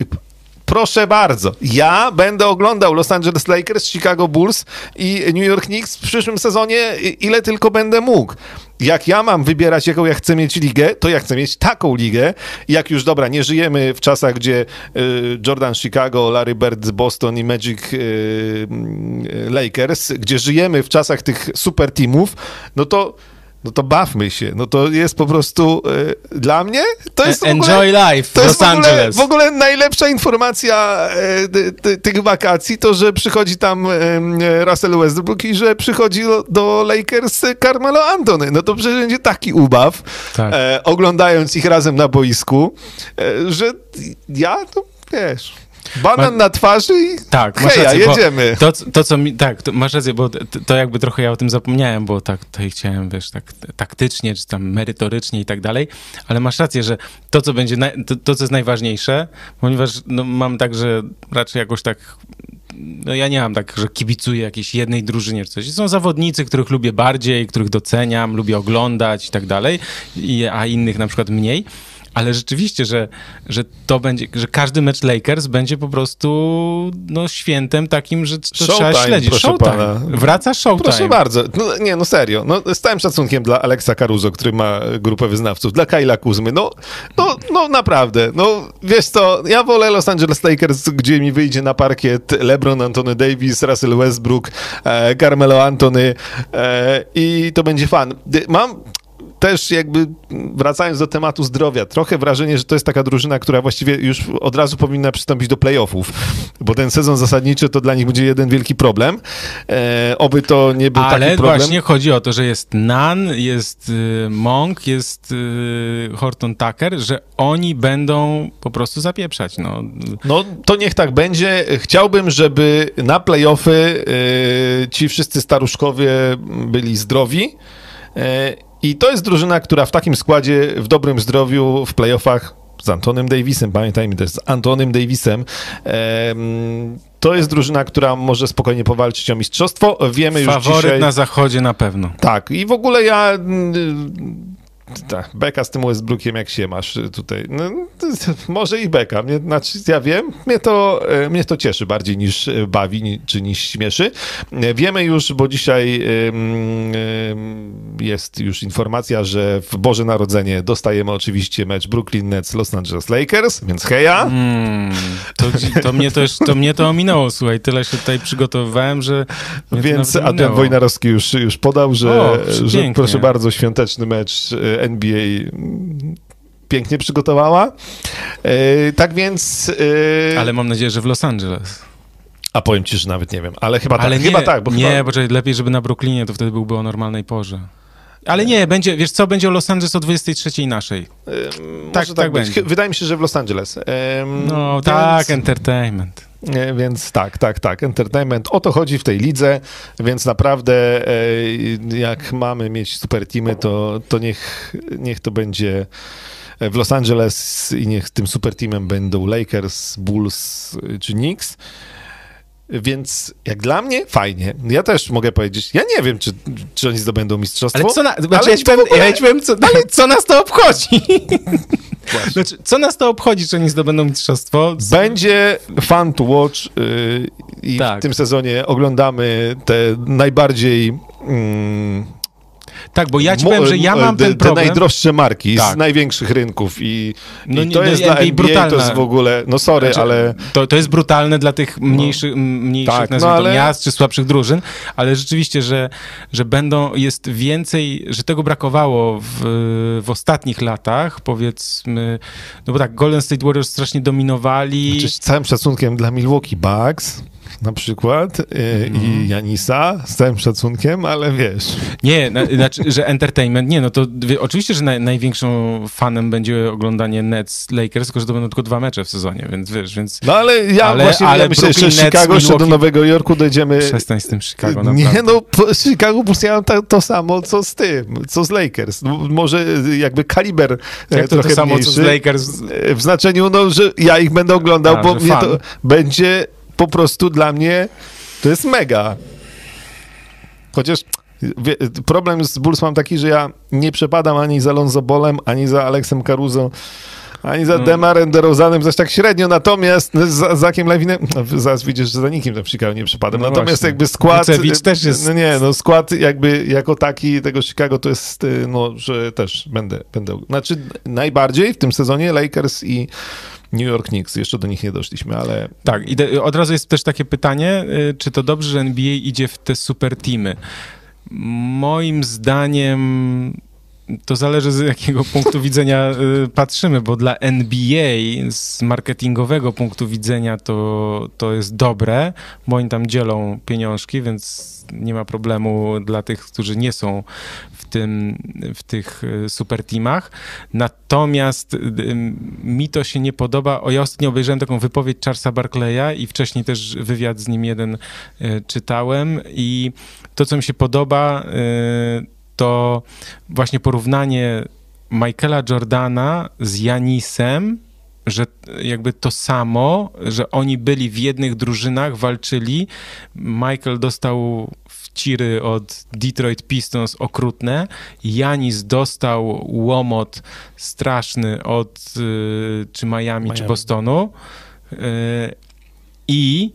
proszę bardzo, ja będę oglądał Los Angeles Lakers, Chicago Bulls i New York Knicks w przyszłym sezonie, ile tylko będę mógł. Jak ja mam wybierać, jaką ja chcę mieć ligę, to ja chcę mieć taką ligę. Jak już, dobra, nie żyjemy w czasach, gdzie y, Jordan Chicago, Larry Bird Boston i Magic y, y, Lakers, gdzie żyjemy w czasach tych super teamów, no to no to bawmy się. No to jest po prostu e, dla mnie to jest Enjoy ogóle, life to jest w Angeles. W ogóle najlepsza informacja e, tych wakacji to, że przychodzi tam e, Russell Westbrook i że przychodzi do, do Lakers Carmelo Antony. No to przecież będzie taki ubaw, tak. E, oglądając ich razem na boisku, e, że ja, to wiesz... Banan Ma... na twarzy i tak, heja, rację, jedziemy. To, to, co mi, tak, to masz rację, bo to, to, jakby trochę ja o tym zapomniałem, bo tak tutaj chciałem, wiesz, tak taktycznie, czy tam merytorycznie i tak dalej, ale masz rację, że to, co będzie, na, to, to, co jest najważniejsze, ponieważ no, mam tak, że raczej jakoś tak no ja nie mam tak, że kibicuję jakiejś jednej drużynie czy coś. Są zawodnicy, których lubię bardziej, których doceniam, lubię oglądać i tak dalej, a innych na przykład mniej ale rzeczywiście, że, że to będzie, że każdy mecz Lakers będzie po prostu no, świętem takim, że to showtime, trzeba śledzić. Proszę showtime. Pana. Wraca showtime. Proszę bardzo. No, nie, no serio. No, z całym szacunkiem dla Alexa Caruso, który ma grupę wyznawców, dla Kyla Kuzmy, no, no, no naprawdę. No, wiesz co, ja wolę Los Angeles Lakers, gdzie mi wyjdzie na parkiet LeBron, Anthony Davis, Russell Westbrook, e, Carmelo Anthony e, i to będzie fan. Mam też jakby wracając do tematu zdrowia, trochę wrażenie, że to jest taka drużyna, która właściwie już od razu powinna przystąpić do playoffów, bo ten sezon zasadniczy to dla nich będzie jeden wielki problem. E, oby to nie był Ale taki problem. Ale właśnie chodzi o to, że jest Nan, jest y, Monk, jest y, Horton Tucker, że oni będą po prostu zapieprzać. No. no to niech tak będzie. Chciałbym, żeby na playoffy y, ci wszyscy staruszkowie byli zdrowi. I to jest drużyna, która w takim składzie, w dobrym zdrowiu, w playoffach z Antonym Davisem, pamiętajmy też z Antonym Davisem, to jest drużyna, która może spokojnie powalczyć o mistrzostwo. Wiemy Faworyt już dzisiaj... na zachodzie na pewno. Tak i w ogóle ja mm, tak, beka z tym Westbrookiem, jak się masz tutaj. No, może i beka. Mnie, znaczy, ja wiem, mnie to, e, mnie to cieszy bardziej niż e, bawi, czy niż śmieszy. E, wiemy już, bo dzisiaj jest już informacja, że w Boże Narodzenie dostajemy oczywiście mecz Brooklyn Nets Los Angeles Lakers, więc heja. Mm, to, to, mnie to, mnie to ominęło, słuchaj, tyle się tutaj przygotowywałem, że Więc Adrian Wojnarowski już, już podał, że, o, że proszę bardzo, świąteczny mecz NBA pięknie przygotowała. E, tak więc... E, ale mam nadzieję, że w Los Angeles. A powiem ci, że nawet nie wiem, ale chyba ale tak. Nie, chyba tak bo nie, chyba... bo lepiej, żeby na Brooklynie, to wtedy byłby o normalnej porze. Ale nie, będzie, wiesz co, będzie o Los Angeles o 23 naszej. tak, tak, tak będzie. Wydaje mi się, że w Los Angeles. no więc... tak, entertainment. Więc tak, tak, tak, entertainment. O to chodzi w tej lidze, więc naprawdę e, jak mamy mieć super teamy, to, to niech, niech to będzie w Los Angeles i niech tym super teamem będą Lakers, Bulls czy Knicks. Więc jak dla mnie fajnie. Ja też mogę powiedzieć, ja nie wiem, czy, czy oni zdobędą mistrzostwo. Ale co, na, znaczy, ja, ci powiem, ogóle... ja ci powiem, co, ale co nas to obchodzi? [LAUGHS] Znaczy, co nas to obchodzi, czy oni zdobędą mistrzostwo? Będzie fun to watch yy, i tak. w tym sezonie oglądamy te najbardziej... Yy, tak, bo ja ci powiem, że ja mam ten problem. Te najdroższe marki tak. z największych rynków i, no, i to no, jest dla NBA brutalne. to jest w ogóle, no sorry, znaczy, ale... To, to jest brutalne dla tych mniejszych, no. mniejszych tak, no, ale... miast czy słabszych drużyn, ale rzeczywiście, że, że będą, jest więcej, że tego brakowało w, w ostatnich latach, powiedzmy, no bo tak, Golden State Warriors strasznie dominowali. Znaczy, z całym szacunkiem dla Milwaukee Bucks, na przykład yy, mm. i mhm. Janisa z całym szacunkiem, ale wiesz. Nie, na, znaczy, że entertainment, nie, no to wie, oczywiście, że na, największą fanem będzie oglądanie Nets Lakers, tylko że to będą tylko dwa mecze w sezonie, więc wiesz, więc... No ale ja ale, właśnie ale ja myślę, że Chicago jeszcze do Nowego Jorku dojdziemy... Przestań z tym Chicago, naprawdę. Nie, no Chicago Chicago to, to samo, co z tym, co z Lakers. No, może jakby kaliber e, Jak to trochę to samo, mniejszy, co z Lakers? W znaczeniu, no, że ja ich będę oglądał, A, bo mnie to będzie po prostu dla mnie to jest mega. Chociaż problem z Bulls mam taki, że ja nie przepadam ani za Lonzo Bolem, ani za Aleksem Caruso, ani za hmm. Demarem DeRozanem, zaś tak średnio, natomiast za Zakiem Lewinem, no, zaraz widzisz, że za nikim w Chicago nie przepadam, no natomiast właśnie. jakby skład... też jest... No nie, no skład jakby jako taki tego Chicago to jest, y, no, że też będę, będę... Znaczy najbardziej w tym sezonie Lakers i New York Knicks, jeszcze do nich nie doszliśmy, ale... Tak, i od razu jest też takie pytanie, y, czy to dobrze, że NBA idzie w te super teamy? Moim zdaniem to zależy z jakiego punktu widzenia y, patrzymy, bo dla NBA z marketingowego punktu widzenia to, to jest dobre, bo oni tam dzielą pieniążki, więc nie ma problemu dla tych, którzy nie są w, tym, w tych y, super teamach. Natomiast y, mi to się nie podoba. O, ja ostatnio obejrzałem taką wypowiedź Charlesa Barclaya i wcześniej też wywiad z nim jeden czytałem i to, co mi się podoba, to właśnie porównanie Michaela Jordana z Janisem, że jakby to samo, że oni byli w jednych drużynach, walczyli. Michael dostał wciry od Detroit Pistons okrutne, Janis dostał łomot straszny od y, czy Miami, Miami. czy Bostonu y, i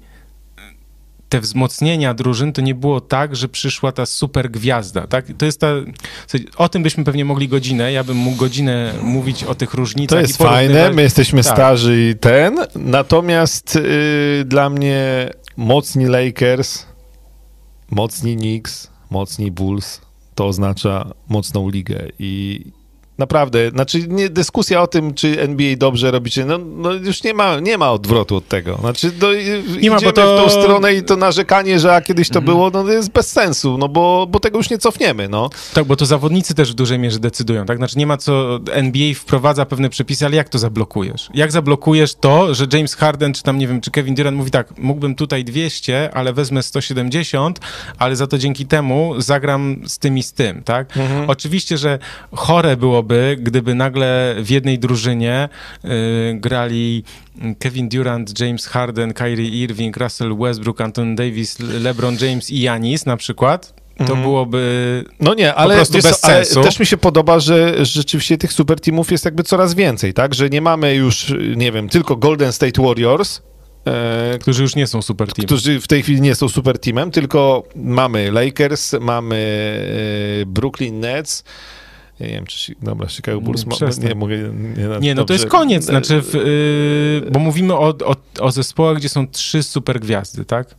te wzmocnienia drużyn to nie było tak, że przyszła ta super gwiazda, tak? To jest ta... O tym byśmy pewnie mogli godzinę, ja bym mógł godzinę mówić o tych różnicach. To jest fajne, my jesteśmy tak. starzy i ten, natomiast yy, dla mnie mocni Lakers, mocni Knicks, mocni Bulls, to oznacza mocną ligę i Naprawdę, znaczy nie, dyskusja o tym, czy NBA dobrze robi, czy no, no już nie ma, nie ma odwrotu od tego. Znaczy do, nie ma, bo to... w tą stronę i to narzekanie, że a kiedyś to mhm. było, no to jest bez sensu, no bo, bo tego już nie cofniemy, no. Tak, bo to zawodnicy też w dużej mierze decydują, tak? Znaczy nie ma co, NBA wprowadza pewne przepisy, ale jak to zablokujesz? Jak zablokujesz to, że James Harden, czy tam nie wiem, czy Kevin Durant mówi tak, mógłbym tutaj 200, ale wezmę 170, ale za to dzięki temu zagram z tym i z tym, tak? Mhm. Oczywiście, że chore byłoby byłoby, gdyby nagle w jednej drużynie y, grali Kevin Durant, James Harden, Kyrie Irving, Russell Westbrook, Anton Davis, LeBron James i Janis na przykład, to Mhm. byłoby No nie, ale, prostu wiesz bez co, ale sensu. też mi się podoba, że rzeczywiście tych super teamów jest jakby coraz więcej, tak? Że nie mamy już, nie wiem, tylko Golden State Warriors, e, którzy już nie są super team. którzy w tej chwili nie są super teamem, tylko mamy Lakers, mamy e, Brooklyn Nets. Ja nie wiem, czy dobra, Chicago Bulls, ma, nie mogę, nie, Nie, no to jest koniec, znaczy, w, yy, bo mówimy o, o, o zespołach, gdzie są trzy super gwiazdy, tak?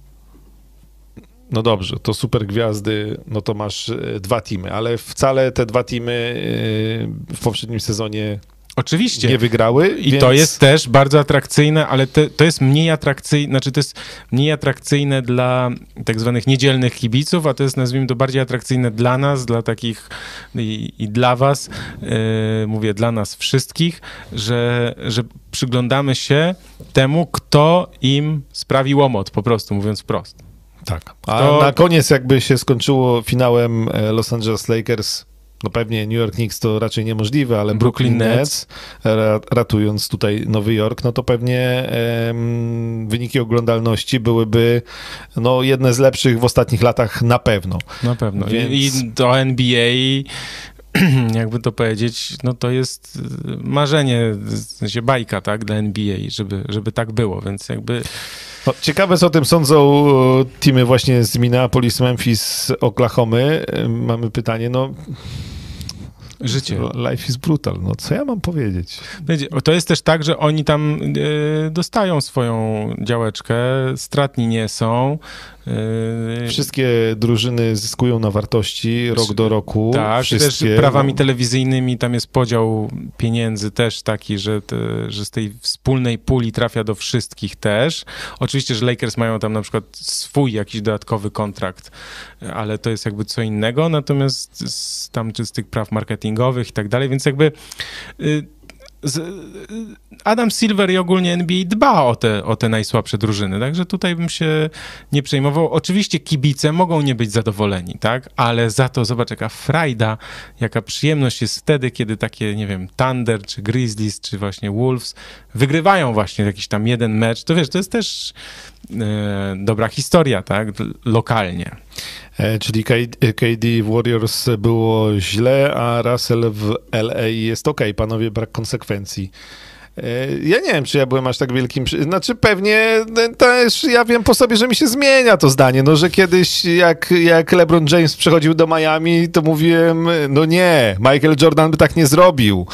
No dobrze, to super gwiazdy, no to masz e, dwa teamy, ale wcale te dwa teamy e, w poprzednim sezonie Oczywiście. nie wygrały. I więc... to jest też bardzo atrakcyjne, ale te, to jest mniej atrakcyjne, znaczy to jest mniej atrakcyjne dla tak zwanych niedzielnych kibiców, a to jest nazwijmy to bardziej atrakcyjne dla nas, dla takich i, i dla was, yy, mówię dla nas wszystkich, że, że przyglądamy się temu, kto im sprawi łomot, po prostu mówiąc wprost. Tak. A To- na koniec jakby się skończyło finałem e, Los Angeles Lakers, no pewnie New York Knicks to raczej niemożliwe, ale Brooklyn Brooklyn Nets. Ra, ratując tutaj Nowy Jork, no to pewnie em, wyniki oglądalności byłyby no, jedne z lepszych w ostatnich latach na pewno. Na pewno. Więc- I, I do NBA, [CLEARS THROAT] jakby to powiedzieć, no to jest y, marzenie, w sensie bajka, tak, dla NBA, żeby, żeby tak było, więc jakby No, ciekawe, co o tym sądzą e, teamy właśnie z Minneapolis, Memphis, Oklahomy. E, Mamy pytanie, no życie. life is brutal, no co ja mam powiedzieć? To jest też tak, że oni tam y, dostają swoją działeczkę, stratni nie są. Y, Wszystkie drużyny zyskują na wartości rok do roku. Tak, Wszystkie, też prawami no. telewizyjnymi tam jest podział pieniędzy też taki, że, te, że z tej wspólnej puli trafia do wszystkich też. Oczywiście, że Lakers mają tam na przykład swój jakiś dodatkowy kontrakt, ale to jest jakby co innego, natomiast z, tam czy z tych praw marketingowych i tak dalej, więc jakby y, Adam Silver i ogólnie NBA dba o te, o te najsłabsze drużyny, także tutaj bym się nie przejmował. Oczywiście kibice mogą nie być zadowoleni, tak, ale za to zobacz jaka frajda, jaka przyjemność jest wtedy, kiedy takie, nie wiem, Thunder, czy Grizzlies, czy właśnie Wolves wygrywają właśnie jakiś tam jeden mecz, to wiesz, to jest też dobra historia, tak, lokalnie. E, czyli KD w Warriors było źle, a Russell w LA jest ok. Panowie, brak konsekwencji. E, Ja nie wiem, czy ja byłem aż tak wielkim. Znaczy, pewnie e, też ja wiem po sobie, że mi się zmienia to zdanie. No, że kiedyś, jak, jak LeBron James przechodził do Miami, to mówiłem, no nie, Michael Jordan by tak nie zrobił.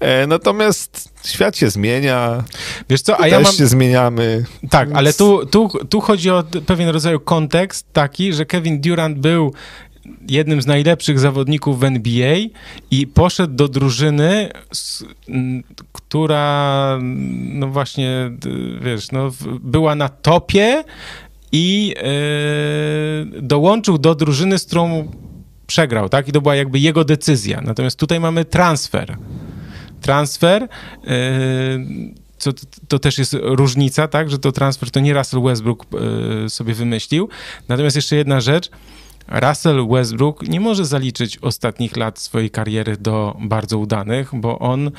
E, Natomiast świat się zmienia, Wiesz co, a też ja mam... się zmieniamy. Tak, Więc- ale tu, tu, tu chodzi o pewien rodzaj kontekst taki, że Kevin Durant był jednym z najlepszych zawodników w NBA i poszedł do drużyny, która no właśnie, wiesz, no, była na topie i e, dołączył do drużyny, z którą przegrał, tak? I to była jakby jego decyzja. Natomiast tutaj mamy transfer. Transfer, e, co, to też jest różnica, tak? Że to transfer to nie Russell Westbrook e, sobie wymyślił. Natomiast jeszcze jedna rzecz. Russell Westbrook nie może zaliczyć ostatnich lat swojej kariery do bardzo udanych, bo on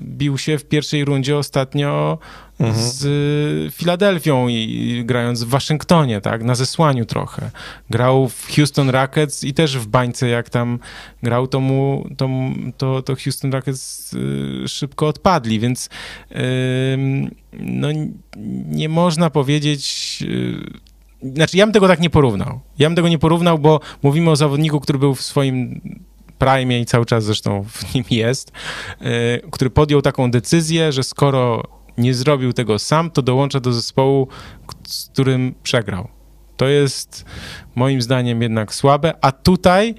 bił się w pierwszej rundzie ostatnio z y, Filadelfią i, grając w Waszyngtonie, tak, na zesłaniu trochę. Grał w Houston Rockets i też w bańce, jak tam grał, to mu, to, to, to Houston Rockets y, szybko odpadli, więc ym, no, nie można powiedzieć... znaczy, ja bym tego tak nie porównał. Ja bym tego nie porównał, bo mówimy o zawodniku, który był w swoim prime i cały czas zresztą w nim jest, y, który podjął taką decyzję, że skoro nie zrobił tego sam, to dołącza do zespołu, z którym przegrał. To jest moim zdaniem jednak słabe, a tutaj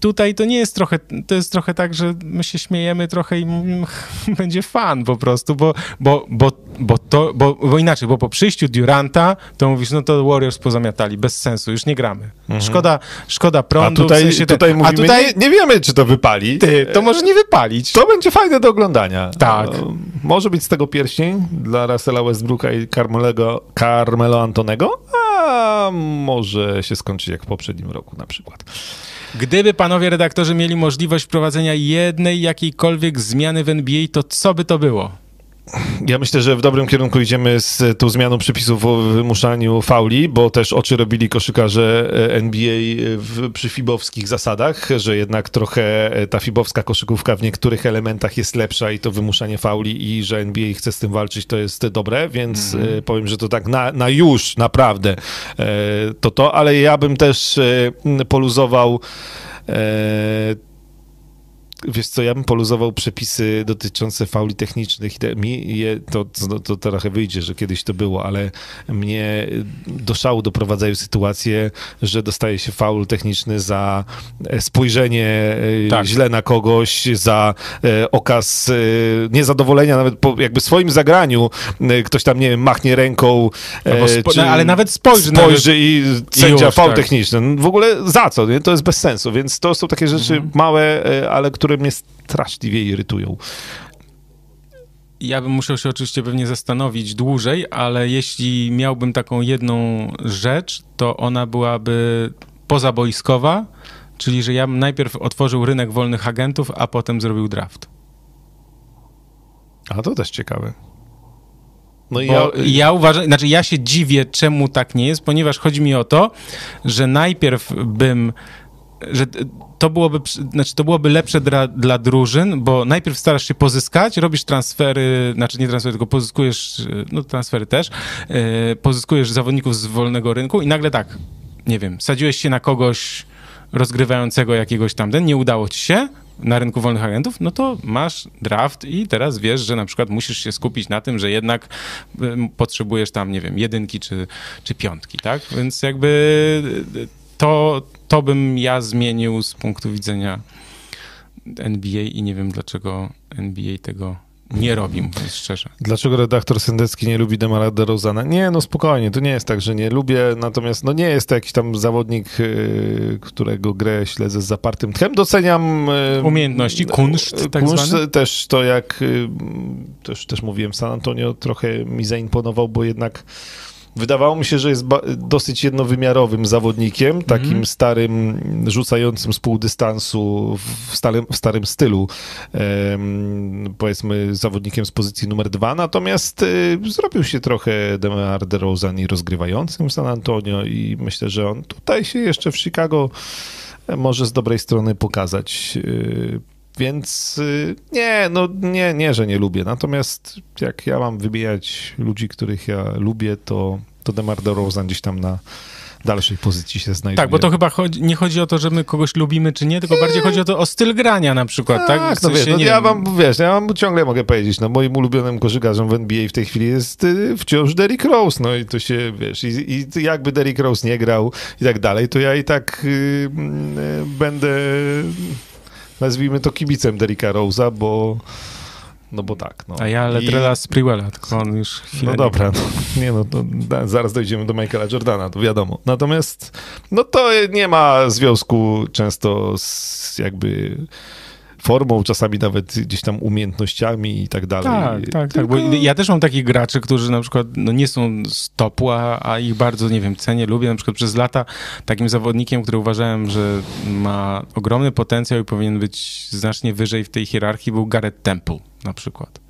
Tutaj to nie jest trochę, to jest trochę tak, że my się śmiejemy trochę i [LAUGHS] będzie fan po prostu, bo, bo, bo, bo, to, bo, bo inaczej, bo po przyjściu Duranta to mówisz, no to Warriors pozamiatali, bez sensu, już nie gramy. Szkoda, szkoda Mhm. A prądu. tutaj, w sensie ten- tutaj mówimy, a tutaj nie, nie wiemy, czy to wypali. ty, to może nie wypalić. To będzie fajne do oglądania. Tak. E, Może być z tego pierścień dla Russella Westbrooka i Carmelego, Carmelo Antonego, a może się skończyć jak w poprzednim roku na przykład. Gdyby panowie redaktorzy mieli możliwość wprowadzenia jednej jakiejkolwiek zmiany w NBA, to co by to było? Ja myślę, że w dobrym kierunku idziemy z tą zmianą przepisów o wymuszaniu fauli, bo też oczy robili koszykarze e, NBA w, przy fibowskich zasadach, że jednak trochę e, ta fibowska koszykówka w niektórych elementach jest lepsza i to wymuszanie fauli i że NBA chce z tym walczyć, to jest dobre, więc mm. powiem, że to tak na, na już naprawdę to to, ale ja bym też poluzował wiesz co, ja bym poluzował przepisy dotyczące fauli technicznych i te, mi je, to, to, to trochę wyjdzie, że kiedyś to było, ale mnie do szału doprowadzają sytuacje, że dostaje się faul techniczny za e, spojrzenie e, tak. źle na kogoś, za e, okaz niezadowolenia nawet po jakby swoim zagraniu. Ktoś tam, nie wiem, machnie ręką. Spo, no, ale nawet spojrzy. Spojrzy nawet, i sędzia faul tak. techniczny. No, w ogóle za co? Nie? To jest bez sensu, więc to są takie rzeczy mhm. małe, ale które które mnie straszliwie irytują. Ja bym musiał się oczywiście pewnie zastanowić dłużej, ale jeśli miałbym taką jedną rzecz, to ona byłaby pozaboiskowa, czyli że ja bym najpierw otworzył rynek wolnych agentów, a potem zrobił draft. A to też ciekawe. No ja... ja uważam, znaczy ja się dziwię, czemu tak nie jest, ponieważ chodzi mi o to, że najpierw bym że to byłoby, znaczy to byłoby lepsze dla, dla drużyn, bo najpierw starasz się pozyskać, robisz transfery, znaczy nie transfery, tylko pozyskujesz, no transfery też, yy, pozyskujesz zawodników z wolnego rynku i nagle tak, nie wiem, sadziłeś się na kogoś rozgrywającego jakiegoś tamten, nie udało ci się na rynku wolnych agentów, no to masz draft i teraz wiesz, że na przykład musisz się skupić na tym, że jednak potrzebujesz tam, nie wiem, jedynki czy, czy piątki, tak? Więc jakby to, to bym ja zmienił z punktu widzenia NBA i nie wiem dlaczego NBA tego nie robi, mówiąc szczerze. Dlaczego redaktor Sendecki nie lubi Demara DeRozana? Nie, no spokojnie, to nie jest tak, że nie lubię, natomiast no nie jest to jakiś tam zawodnik, yy, którego grę śledzę z zapartym tchem. Doceniam... Yy, Umiejętności, kunszt tak kunszt, zwany? też to jak, też, też mówiłem, San Antonio trochę mi zaimponował, bo jednak Wydawało mi się, że jest dosyć jednowymiarowym zawodnikiem, takim mm. starym, rzucającym z pół dystansu w starym, w starym stylu, powiedzmy zawodnikiem z pozycji numer dwa, natomiast y, zrobił się trochę DeMar DeRozan i rozgrywającym w San Antonio i myślę, że on tutaj się jeszcze w Chicago e, może z dobrej strony pokazać. Y, więc y, nie, no nie, nie, że nie lubię. Natomiast jak ja mam wybijać ludzi, których ja lubię, to, to Demar DeRozan gdzieś tam na dalszej pozycji się znajduje. Tak, bo to chyba chodzi, nie chodzi o to, że my kogoś lubimy czy nie, tylko bardziej chodzi o to, o styl grania na przykład, tak? tak? no wiesz, no, ja wam, wiesz, ja wam ciągle mogę powiedzieć, no moim ulubionym koszykarzem w NBA w tej chwili jest y, wciąż Derrick Rose, no i to się, wiesz, i, i jakby Derrick Rose nie grał i tak dalej, to ja i tak y, y, będę nazwijmy to kibicem Derricka Rose'a, bo no bo tak. No. A ja Letrela I... Sprewella, tylko on już chwilę No dobra, no, nie no, to da, zaraz dojdziemy do Michaela Jordana, to wiadomo. Natomiast no to nie ma związku często z jakby formą, czasami nawet gdzieś tam umiejętnościami i tak dalej. Tak, tak, Tylko... tak, bo ja też mam takich graczy, którzy na przykład no, nie są z topu, a, a, ich bardzo, nie wiem, cenię, lubię. Na przykład przez lata takim zawodnikiem, który uważałem, że ma ogromny potencjał i powinien być znacznie wyżej w tej hierarchii, był Garrett Temple na przykład.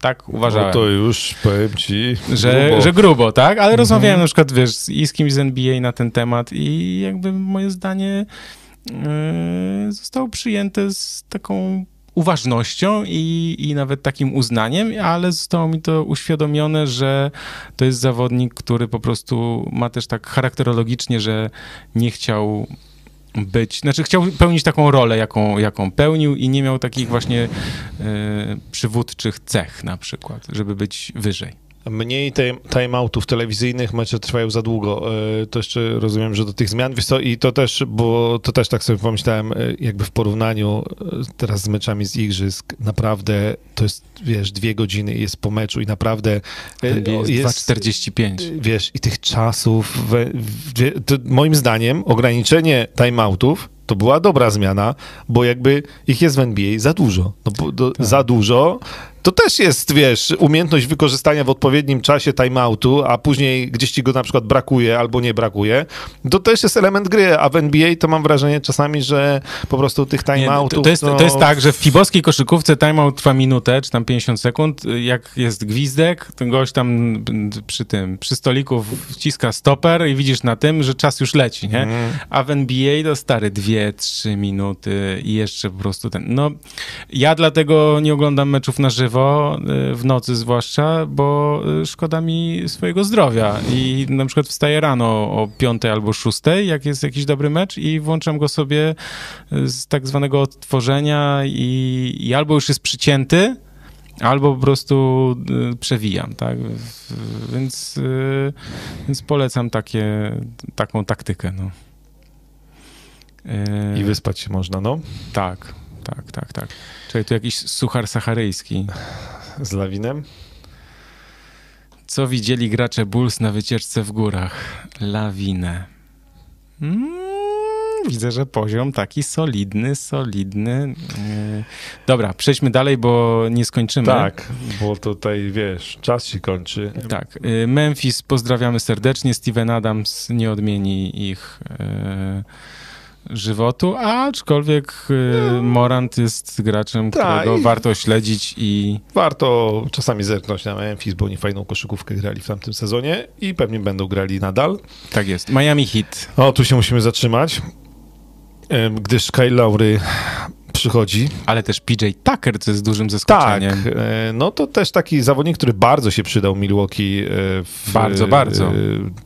Tak uważałem. No to już powiem ci. Że grubo, że grubo tak? Ale mhm. rozmawiałem na przykład, wiesz, i z kimś z NBA na ten temat i jakby moje zdanie Yy, zostało przyjęte z taką uważnością i, i nawet takim uznaniem, ale zostało mi to uświadomione, że to jest zawodnik, który po prostu ma też tak charakterologicznie, że nie chciał być, znaczy chciał pełnić taką rolę, jaką, jaką pełnił i nie miał takich właśnie y, przywódczych cech na przykład, żeby być wyżej. Mniej timeoutów telewizyjnych, mecze trwają za długo. E, to jeszcze rozumiem, że do tych zmian, wiesz co, i to też, bo to też tak sobie pomyślałem, e, jakby w porównaniu e, teraz z meczami z Igrzysk, naprawdę to jest, wiesz, dwie godziny jest po meczu i naprawdę jest, jest 2,45. Wiesz, i tych czasów, moim zdaniem ograniczenie timeoutów to była dobra zmiana, bo jakby ich jest w NBA za dużo. No, do, tak. Za dużo to też jest, wiesz, umiejętność wykorzystania w odpowiednim czasie timeoutu, a później gdzieś ci go na przykład brakuje albo nie brakuje. To też jest element gry, a w NBA to mam wrażenie czasami, że po prostu tych timeoutów... to, to, jest, no, to jest tak, że w fibowskiej koszykówce timeout trwa minutę, czy tam 50 sekund. Jak jest gwizdek, to gość tam przy tym, przy stoliku wciska stoper i widzisz na tym, że czas już leci, nie? Mm. A w NBA to stary dwie, trzy minuty i jeszcze po prostu ten... No, ja dlatego nie oglądam meczów na żywo, y, w nocy zwłaszcza, bo y, szkoda mi swojego zdrowia i na przykład wstaję rano o piątej albo szóstej, jak jest jakiś dobry mecz i włączam go sobie z tak zwanego odtworzenia i, i albo już jest przycięty, albo po prostu y, przewijam, tak? Więc, y, więc polecam takie, taką taktykę, no. Y, I wyspać się można, no, Tak, tak, tak, tak. Czyli tu jakiś suchar saharyjski. z lawinem. Co widzieli gracze Bulls na wycieczce w górach? Lawinę. Mm, widzę, że poziom taki solidny, solidny. Yy, Dobra, przejdźmy dalej, bo nie skończymy. Tak, bo tutaj, wiesz, czas się kończy. Tak. Yy, Memphis pozdrawiamy serdecznie. Steven Adams nie odmieni ich yy, żywotu, aczkolwiek yy, Morant jest graczem, Tak, którego warto śledzić i Warto czasami zerknąć na Memphis, bo oni fajną koszykówkę grali w tamtym sezonie i pewnie będą grali nadal. tak jest. Miami Heat. O, tu się musimy zatrzymać, gdyż Kyle Lowry przychodzi. Ale też PJ Tucker, co jest dużym Tak, zaskoczeniem. e, no to też taki zawodnik, który bardzo się przydał Milwaukee. e, W, Bardzo, bardzo. e,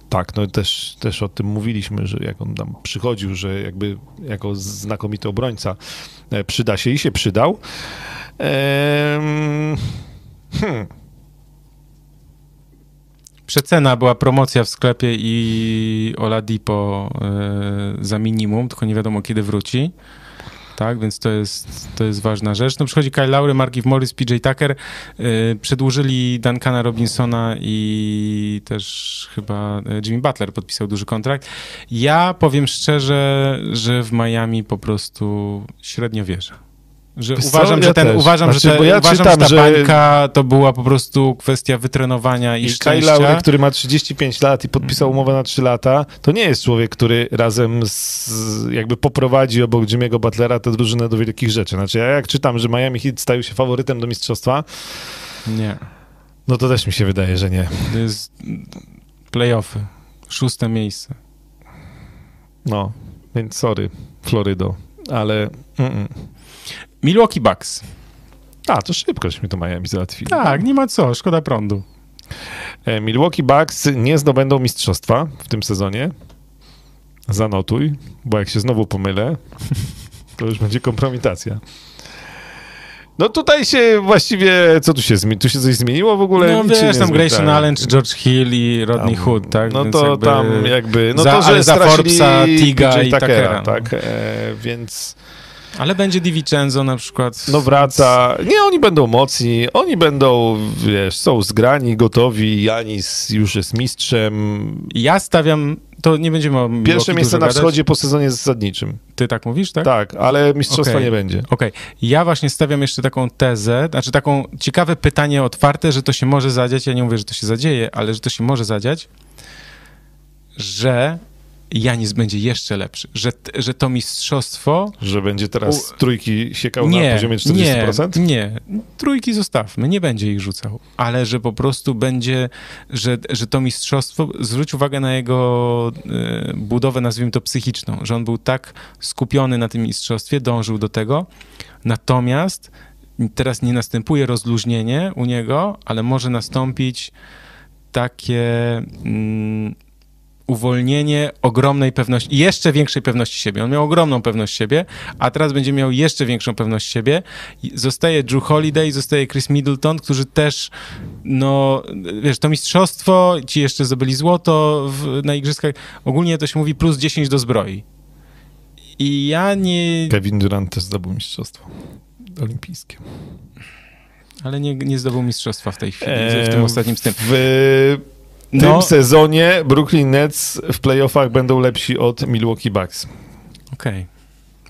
Tak, no też, też o tym mówiliśmy, że jak on tam przychodził, że jakby jako znakomity obrońca przyda się i się przydał. Hmm. Przecena była promocja w sklepie i Oladipo za minimum, tylko nie wiadomo kiedy wróci. Tak, więc to jest, to jest ważna rzecz. No przychodzi Kyle Lowry, Markif Morris, PJ Tucker. Y, przedłużyli Duncana Robinsona i też chyba y, Jimmy Butler podpisał duży kontrakt. Ja powiem szczerze, że w Miami po prostu średnio wierzę. Że Wiesz uważam, ja że ten, też. uważam, Znaczy, że, te, ja uważam, że czytam, ta że- bańka to była po prostu kwestia wytrenowania i, I Kyle. Lowry, który ma 35 lat i podpisał umowę na 3 lata, to nie jest człowiek, który razem z, jakby poprowadzi obok Jimmy'ego Butlera tę drużynę do wielkich rzeczy. Znaczy ja jak czytam, że Miami Heat stają się faworytem do mistrzostwa, Nie. no to też mi się wydaje, że nie. To jest playoffy. Szóste miejsce. No, więc sorry, Florydo, ale... Mm-mm. Milwaukee Bucks. A, to szybkośmy to Miami załatwili. Tak, nie ma co, szkoda prądu. E, Milwaukee Bucks nie zdobędą mistrzostwa w tym sezonie. Zanotuj, bo jak się znowu pomylę, [LAUGHS] to już będzie kompromitacja. No tutaj się właściwie, co tu się zmieniło? Tu się coś zmieniło w ogóle? No wiesz, tam. Grayson Tak. Allen, czy George Hill i Rodney Tam- Hood, tak? No Więc to jakby tam jakby, no za- to, że za Forbesa, Tiga i Tuckera, no. tak, e, więc Ale będzie DiVincenzo na przykład. no wraca. Nie, oni będą mocni, oni będą, wiesz, są zgrani, gotowi, Janis już jest mistrzem. Ja stawiam, to nie będziemy o Pierwsze miejsce na gadać. wschodzie po sezonie zasadniczym. Ty tak mówisz, tak? Tak, ale mistrzostwa Okej. nie będzie. Okej, ja właśnie stawiam jeszcze taką tezę, znaczy taką ciekawe pytanie otwarte, że to się może zadziać, ja nie mówię, że to się zadzieje, ale że to się może zadziać, że Janis będzie jeszcze lepszy, że, że to mistrzostwo Że będzie teraz trójki siekał nie, na poziomie 40%? Nie, nie, trójki zostawmy, nie będzie ich rzucał, ale że po prostu będzie, że, że to mistrzostwo, zwróć uwagę na jego e, budowę, nazwijmy to psychiczną, że on był tak skupiony na tym mistrzostwie, dążył do tego, natomiast teraz nie następuje rozluźnienie u niego, ale może nastąpić takie mm, uwolnienie ogromnej pewności, jeszcze większej pewności siebie. On miał ogromną pewność siebie, a teraz będzie miał jeszcze większą pewność siebie. Zostaje Drew Holiday, zostaje Chris Middleton, którzy też, no, wiesz, to mistrzostwo, ci jeszcze zdobyli złoto w, na igrzyskach, ogólnie to się mówi plus 10 do zbroi. I ja nie, Kevin Durant też zdobył mistrzostwo olimpijskie. ale nie, nie zdobył mistrzostwa w tej chwili, w Eee, tym ostatnim z tym. W tym No, sezonie Brooklyn Nets w playoffach będą lepsi od Milwaukee Bucks. okej.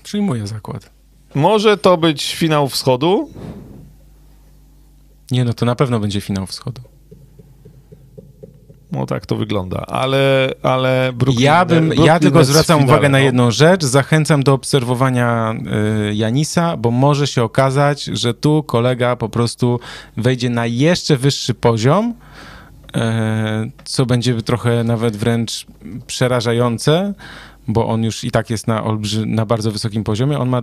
Przyjmuję zakład. Może to być finał wschodu, Nie, no to na pewno będzie finał wschodu. No tak to wygląda, ale, ale Brooklyn, Ja, bym, Brooklyn ja tylko w zwracam finale, uwagę na no. jedną rzecz. Zachęcam do obserwowania y, Janisa, bo może się okazać, że tu kolega po prostu wejdzie na jeszcze wyższy poziom, co będzie trochę nawet wręcz przerażające, bo on już i tak jest na, olbrzy, na bardzo wysokim poziomie. On ma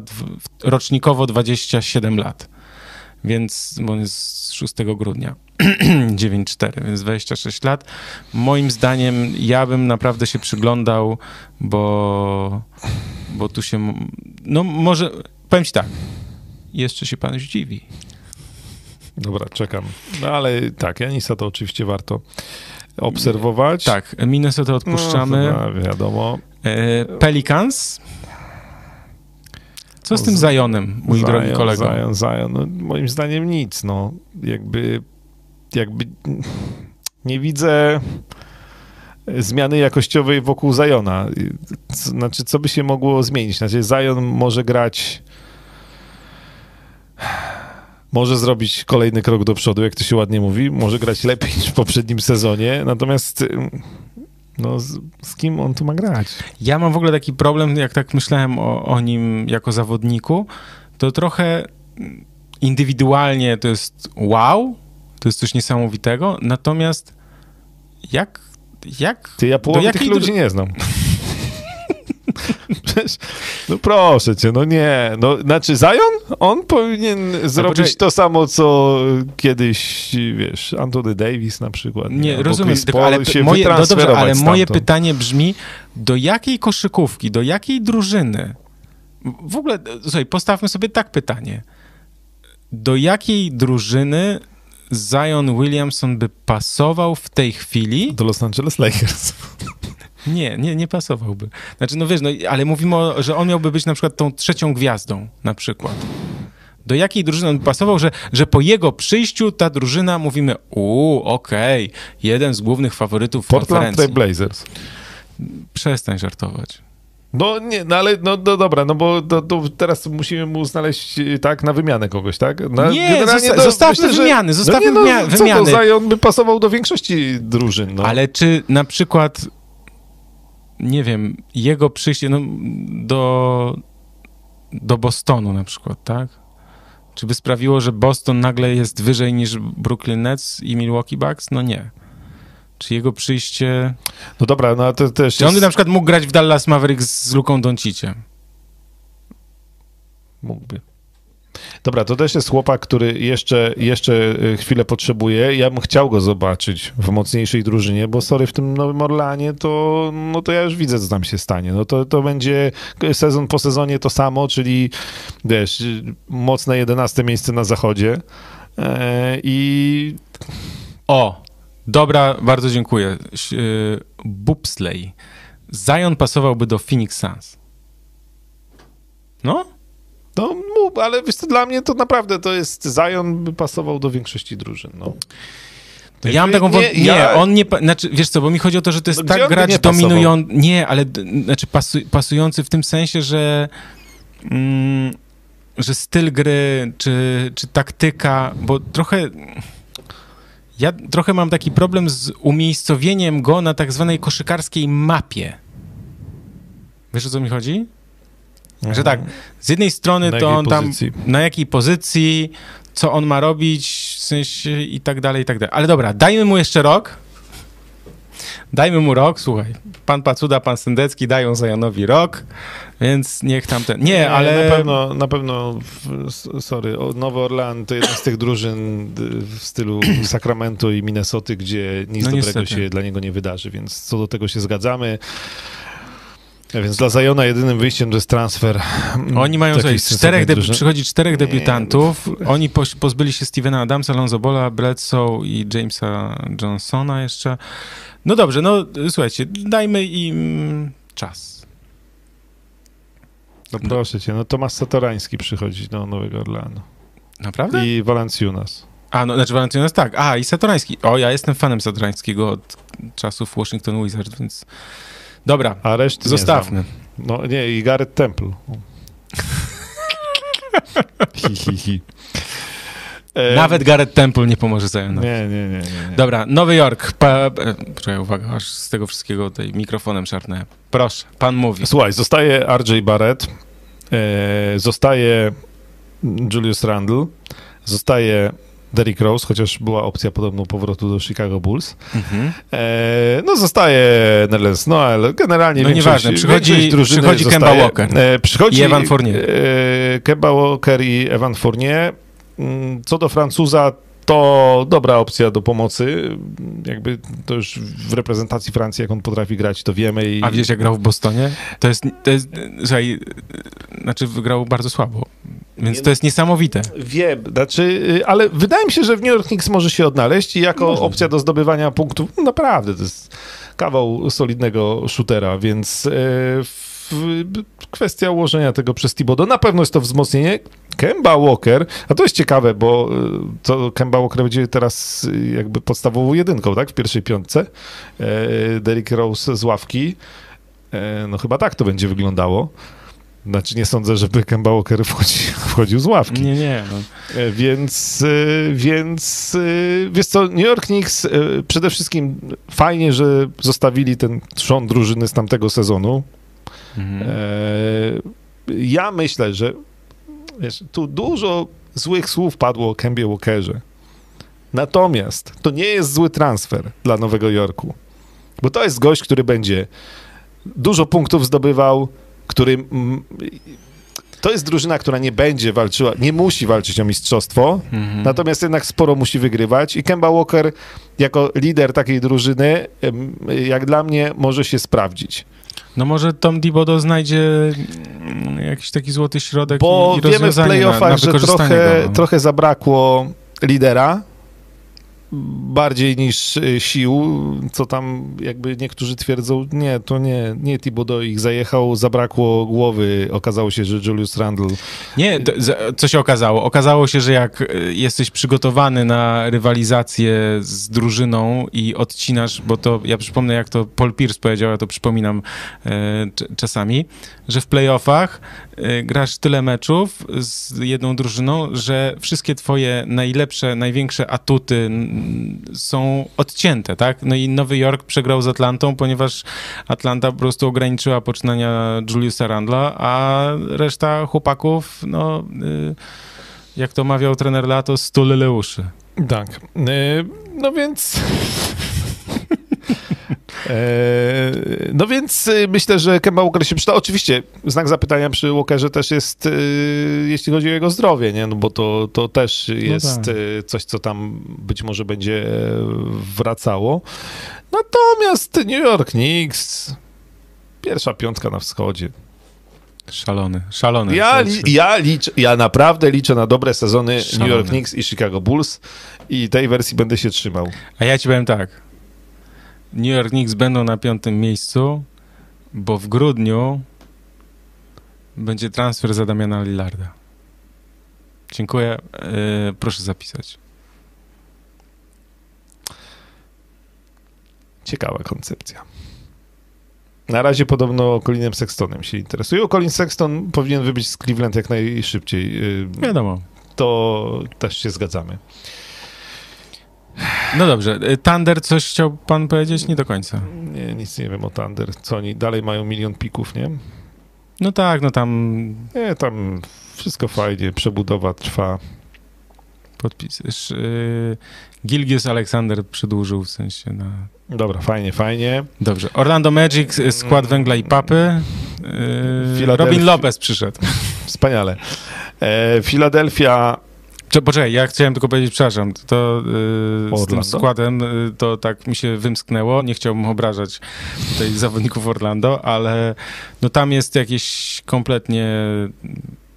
rocznikowo 27 lat, więc on jest z 6 grudnia. [CLEARS THROAT] 9-4, więc 26 lat. Moim zdaniem ja bym naprawdę się przyglądał, bo, bo tu się, no może, powiem ci tak, jeszcze się pan zdziwi. Dobra, czekam. No ale tak, Janisa to oczywiście warto obserwować. Tak, Minnesota odpuszczamy. No, wiadomo. E, Pelicans. Co z tym Z- Zionem, mój Zion, drogi kolego? Zion, Zion. No, moim zdaniem nic, no. Jakby, jakby nie widzę zmiany jakościowej wokół Zajona. Znaczy, co by się mogło zmienić? Znaczy, Zion może grać może zrobić kolejny krok do przodu, jak to się ładnie mówi, może grać lepiej niż w poprzednim sezonie, natomiast no, z, z kim on tu ma grać? Ja mam w ogóle taki problem, jak tak myślałem o, o nim jako zawodniku, to trochę indywidualnie to jest wow, to jest coś niesamowitego, natomiast jak, jak Ty, ja połowy tych ludzi nie znam. [LAUGHS] [LAUGHS] No proszę cię, no nie. No, znaczy Zion, on powinien zrobić to samo, co kiedyś, wiesz, Anthony Davis na przykład. Nie, rozumiem, tylko, ale, się moje, no dobrze, ale moje pytanie brzmi, do jakiej koszykówki, do jakiej drużyny, w ogóle, słuchaj, postawmy sobie tak pytanie, do jakiej drużyny Zion Williamson by pasował w tej chwili? Do Los Angeles Lakers. Nie, nie, nie pasowałby. Znaczy, no wiesz, no, ale mówimy, o, że on miałby być na przykład tą trzecią gwiazdą, na przykład. Do jakiej drużyny on pasował, że, że po jego przyjściu ta drużyna, mówimy, uuu, okej, jeden z głównych faworytów Portland konferencji. Trail Blazers. Przestań żartować. No nie, no ale no, no dobra, no bo to, to teraz musimy mu znaleźć y, tak na wymianę kogoś, tak? Na, Nie, zosta- zostawmy wymiany, zostawmy no nie, no, co wymiany. to, Zion by pasował do większości drużyn, no. Ale czy na przykład, nie wiem, jego przyjście no, do, do Bostonu na przykład, tak? Czy by sprawiło, że Boston nagle jest wyżej niż Brooklyn Nets i Milwaukee Bucks? No nie. Czy jego przyjście... No dobra, no to też Czy on by jest... na przykład mógł grać w Dallas Mavericks z Luką Donciciem? Mógłby. Dobra, to też jest chłopak, który jeszcze, jeszcze y, chwilę potrzebuje. Ja bym chciał go zobaczyć w mocniejszej drużynie, bo sorry, w tym Nowym Orlanie to, no to ja już widzę, co tam się stanie. No to, to będzie sezon po sezonie to samo, czyli wiesz, y, mocne 11 miejsce na zachodzie e, i O, dobra, bardzo dziękuję. Y, Bobsleigh. Zion pasowałby do Phoenix Suns. No? No, ale wiesz dla mnie to naprawdę to jest Zion by pasował do większości drużyn, no. Ja mam taką wątpliwość. Nie, ja- on nie. Znaczy, wiesz co, bo mi chodzi o to, że to jest No tak gracz dominujący. Nie, ale znaczy pasu, pasujący w tym sensie, że. Mm, że styl gry, czy, czy taktyka, bo trochę. Ja trochę mam taki problem z umiejscowieniem go na tak zwanej koszykarskiej mapie. Wiesz o co mi chodzi? Że tak, z jednej strony Na to on tam pozycji? na jakiej pozycji, co on ma robić, w sensie i tak dalej, i tak dalej. Ale dobra, dajmy mu jeszcze rok. Dajmy mu rok, słuchaj. Pan Pacuda, pan Sendecki dają Zajanowi rok, więc niech tam ten... Nie, ale... Na pewno, na pewno sorry, Nowy Orlan to jedna z tych drużyn w stylu [CLEARS THROAT] Sacramento i Minnesoty, gdzie nic No dobrego niestety. się dla niego nie wydarzy, więc co do tego się zgadzamy. A Więc dla Zajona jedynym wyjściem to jest transfer. Oni mają tutaj czterech, debi- przychodzi czterech debiutantów. Oni pozbyli się Stevena Adamsa, Lonzo Bola, Bledsoe i Jamesa Johnsona jeszcze. No dobrze, no słuchajcie, dajmy im czas. No proszę cię, no Tomasz Satorański przychodzi do Nowego Orlanu. Naprawdę? I Valanciunas. A, no, znaczy Valentynus tak. A, i Satorański. O, ja jestem fanem Satorańskiego od czasów Washington Wizards, więc... Dobra, A reszty zostawmy. No nie, i Garrett Temple. [LAUGHS] hi, hi, hi. Nawet Garrett Temple nie pomoże Zionowi. Nie, nie, nie. nie. Dobra, Nowy Jork. Pa, e, poczekaj, uwaga, aż z tego wszystkiego tutaj mikrofonem szarpnę. Proszę, pan mówi. Słuchaj, zostaje RJ Barrett, e, zostaje Julius Randle, zostaje Derrick Rose, chociaż była opcja podobno powrotu do Chicago Bulls. Mhm. E, no zostaje Nerlens Noel, generalnie No nieważne, przychodzi- przychodzi. Kemba Walker E, przychodzi i Evan Fournier. E, Kemba Walker i Evan Fournier. Mm, Co do Francuza, to dobra opcja do pomocy. Jakby to już w reprezentacji Francji, jak on potrafi grać, to wiemy. I... A wiesz, jak grał w Bostonie? To jest, to jest słuchaj, znaczy grał bardzo słabo, więc to jest niesamowite. Wiem, znaczy, y, ale wydaje mi się, że w New York Knicks może się odnaleźć i jako opcja do zdobywania punktów, no naprawdę, to jest kawał solidnego shootera, więc y, w, kwestia ułożenia tego przez Thibodeau, na pewno jest to wzmocnienie. Kemba Walker, a to jest ciekawe, bo y, to Kemba Walker będzie teraz y, jakby podstawową jedynką, tak, w pierwszej piątce. E, Derrick Rose z ławki. E, No chyba tak to będzie wyglądało. Znaczy nie sądzę, żeby Kemba Walker wchodzi, [LAUGHS] wchodził z ławki. Nie, nie. No. E, Więc, e, więc e, wiesz co, New York Knicks przede wszystkim fajnie, że zostawili ten trzon drużyny z tamtego sezonu. Mhm. Ja myślę, że wiesz, tu dużo złych słów padło o Kembie Walkerze. Natomiast to nie jest zły transfer dla Nowego Jorku, bo to jest gość, który będzie dużo punktów zdobywał, który to jest drużyna, która nie będzie walczyła, nie musi walczyć o mistrzostwo, Mhm. natomiast jednak sporo musi wygrywać i Kemba Walker jako lider takiej drużyny, jak dla mnie, może się sprawdzić. No może Tom Thibodeau znajdzie mm, jakiś taki złoty środek Bo i, i wiemy w rozwiązanie na, na playoffach, że trochę, go. no. trochę zabrakło lidera, bardziej niż y, sił, co tam jakby niektórzy twierdzą, nie, to nie, nie Thibodeau ich zajechał, zabrakło głowy, okazało się, że Julius Randle Nie, to, co się okazało? Okazało się, że jak y, jesteś przygotowany na rywalizację z drużyną i odcinasz, bo to, ja przypomnę, jak to Paul Pierce powiedział, ja to przypominam e, cz- czasami, że w playoffach e, grasz tyle meczów z jedną drużyną, że wszystkie twoje najlepsze, największe atuty są odcięte, tak? No i Nowy Jork przegrał z Atlantą, ponieważ Atlanta po prostu ograniczyła poczynania Juliusa Randla, a reszta chłopaków, no, y, jak to mawiał trener Lato, stulyle uszy. Tak. E, No więc. E, No więc e, myślę, że Kemba Walker się przyda. Oczywiście znak zapytania przy Walkerze też jest, e, jeśli chodzi o jego zdrowie, nie? No bo to, to też jest tak. e, coś, co tam być może będzie wracało. Natomiast New York Knicks, pierwsza piątka na wschodzie. Szalony, szalony. Ja, ja, liczę, ja naprawdę liczę na dobre sezony New Szalone. York Knicks i Chicago Bulls i tej wersji będę się trzymał. A ja ci powiem tak. New York Knicks będą na piątym miejscu, bo w grudniu będzie transfer za Damiana Lillarda. Dziękuję. E, proszę zapisać. Ciekawa koncepcja. Na razie podobno Colinem Sextonem się interesuje. Colin Sexton powinien wybyć z Cleveland jak najszybciej. Y, Wiadomo. To też się zgadzamy. No dobrze. E, Thunder, coś chciał pan powiedzieć? Nie do końca. Nie, nic nie wiem o Thunder. Co oni dalej mają milion pików, nie? No tak, no tam Nie, tam wszystko fajnie, przebudowa trwa. podpis. y, Gilgius Alexander przedłużył w sensie na. Dobra, fajnie, fajnie. Dobrze. Orlando Magic, y, skład węgla i papy. Y, Philadelphia- Robin Lopez przyszedł. Wspaniale. E, Filadelfia Cze- Poczekaj, ja chciałem tylko powiedzieć, przepraszam, to y, z tym składem y, to tak mi się wymsknęło. Nie chciałbym obrażać tutaj zawodników Orlando, ale no tam jest jakieś kompletnie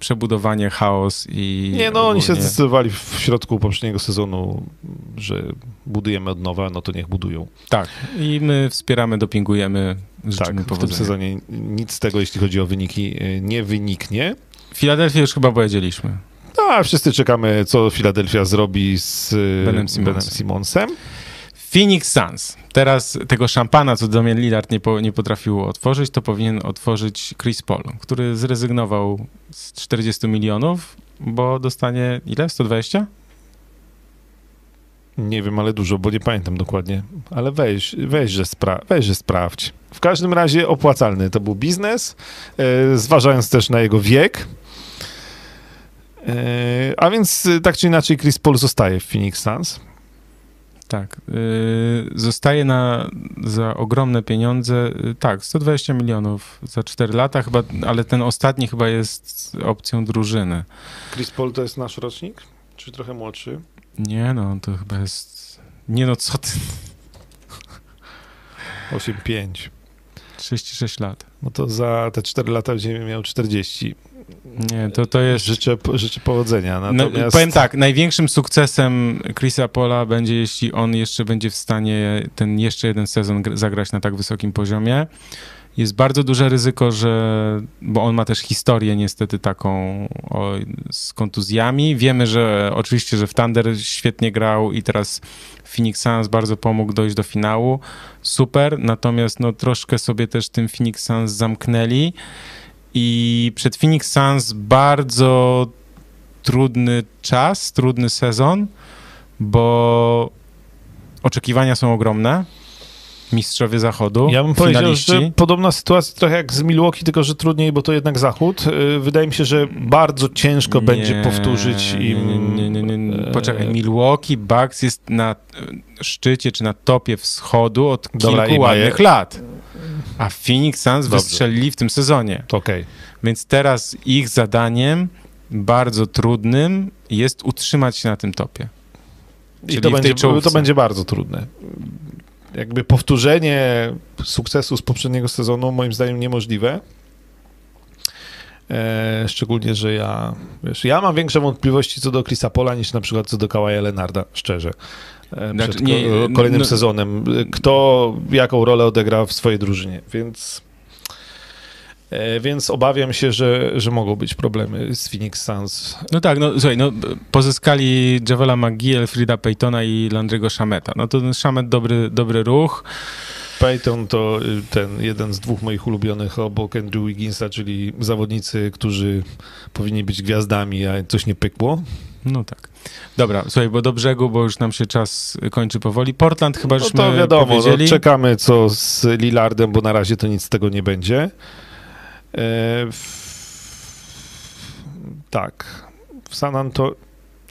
przebudowanie, chaos i. Nie, no oni się ogólnie- zdecydowali w środku poprzedniego sezonu, że budujemy od nowa, no to niech budują. Tak. I my wspieramy, dopingujemy, Tak, życzymy w tym powodzenia. sezonie nic z tego, jeśli chodzi o wyniki, y, nie wyniknie. Filadelfię już chyba powiedzieliśmy. No, a wszyscy czekamy, co Filadelfia zrobi z y, Benem Simmonsem. Benem Simmonsem. Phoenix Suns. Teraz tego szampana, co Damian Lillard nie, po, nie potrafił otworzyć, to powinien otworzyć Chris Paul, który zrezygnował z 40 milionów, bo dostanie ile? 120? Nie wiem, ale dużo, bo nie pamiętam dokładnie. Ale weź, weź, że, spra- weź, że sprawdź. W każdym razie opłacalny to był biznes, e, zważając też na jego wiek. E, a więc e, tak czy inaczej Chris Paul zostaje w Phoenix Suns. Tak. y, Zostaje na, za ogromne pieniądze. y, Tak, 120 milionów za 4 lata chyba, ale ten ostatni chyba jest opcją drużyny. Chris Paul to jest nasz rocznik? Czy trochę młodszy? Nie no, to chyba jest... Nie no, co ty? [LAUGHS] 8-5. 36 lat. No to za te 4 lata będzie miał 40. Nie, to, to jest... Życzę, życzę powodzenia. No, Natomiast... powiem tak, największym sukcesem Chrisa Pola będzie, jeśli on jeszcze będzie w stanie ten jeszcze jeden sezon gr- zagrać na tak wysokim poziomie. Jest bardzo duże ryzyko, że, bo on ma też historię niestety taką o, z kontuzjami. Wiemy, że oczywiście, że w Thunder świetnie grał i teraz Phoenix Suns bardzo pomógł dojść do finału. Super, natomiast no troszkę sobie też tym Phoenix Suns zamknęli i przed Phoenix Suns bardzo trudny czas, trudny sezon, bo oczekiwania są ogromne. Mistrzowie zachodu, Ja bym powiedział, finaliści. że podobna sytuacja trochę jak z Milwaukee, tylko że trudniej, bo to jednak zachód. Y, Wydaje mi się, że bardzo ciężko będzie Nie, powtórzyć im... Nie, nie, nie, e, Poczekaj, Milwaukee Bucks jest na szczycie czy na topie wschodu od Dobra, kilku ma ładnych lat. A Phoenix Suns Dobrze. wystrzelili w tym sezonie. Okej. Więc teraz ich zadaniem bardzo trudnym jest utrzymać się na tym topie. I to będzie, czołówce. to będzie bardzo trudne. Jakby powtórzenie sukcesu z poprzedniego sezonu moim zdaniem niemożliwe. E, szczególnie, że ja, wiesz, ja mam większe wątpliwości co do Chrisa Pola niż na przykład co do Kawaja Leonarda, szczerze. E, Znaczy, nie, ko- kolejnym no- sezonem. Kto jaką rolę odegra w swojej drużynie, więc e, więc obawiam się, że, że mogą być problemy z Phoenix Suns. No tak, no słuchaj, no, pozyskali Javela McGee, Elfrida Paytona i Landrygo Shameta. No to ten Shamet dobry, dobry ruch. Peyton to y, ten jeden z dwóch moich ulubionych obok Andrew Wigginsa, czyli zawodnicy, którzy powinni być gwiazdami, a coś nie pykło. No tak. Dobra, słuchaj, bo do brzegu, bo już nam się czas kończy powoli. Portland chyba No już to wiadomo, no, powiedzieli. czekamy co z Lillardem, bo na razie to nic z tego nie będzie. E, w... Tak. W San Antonio...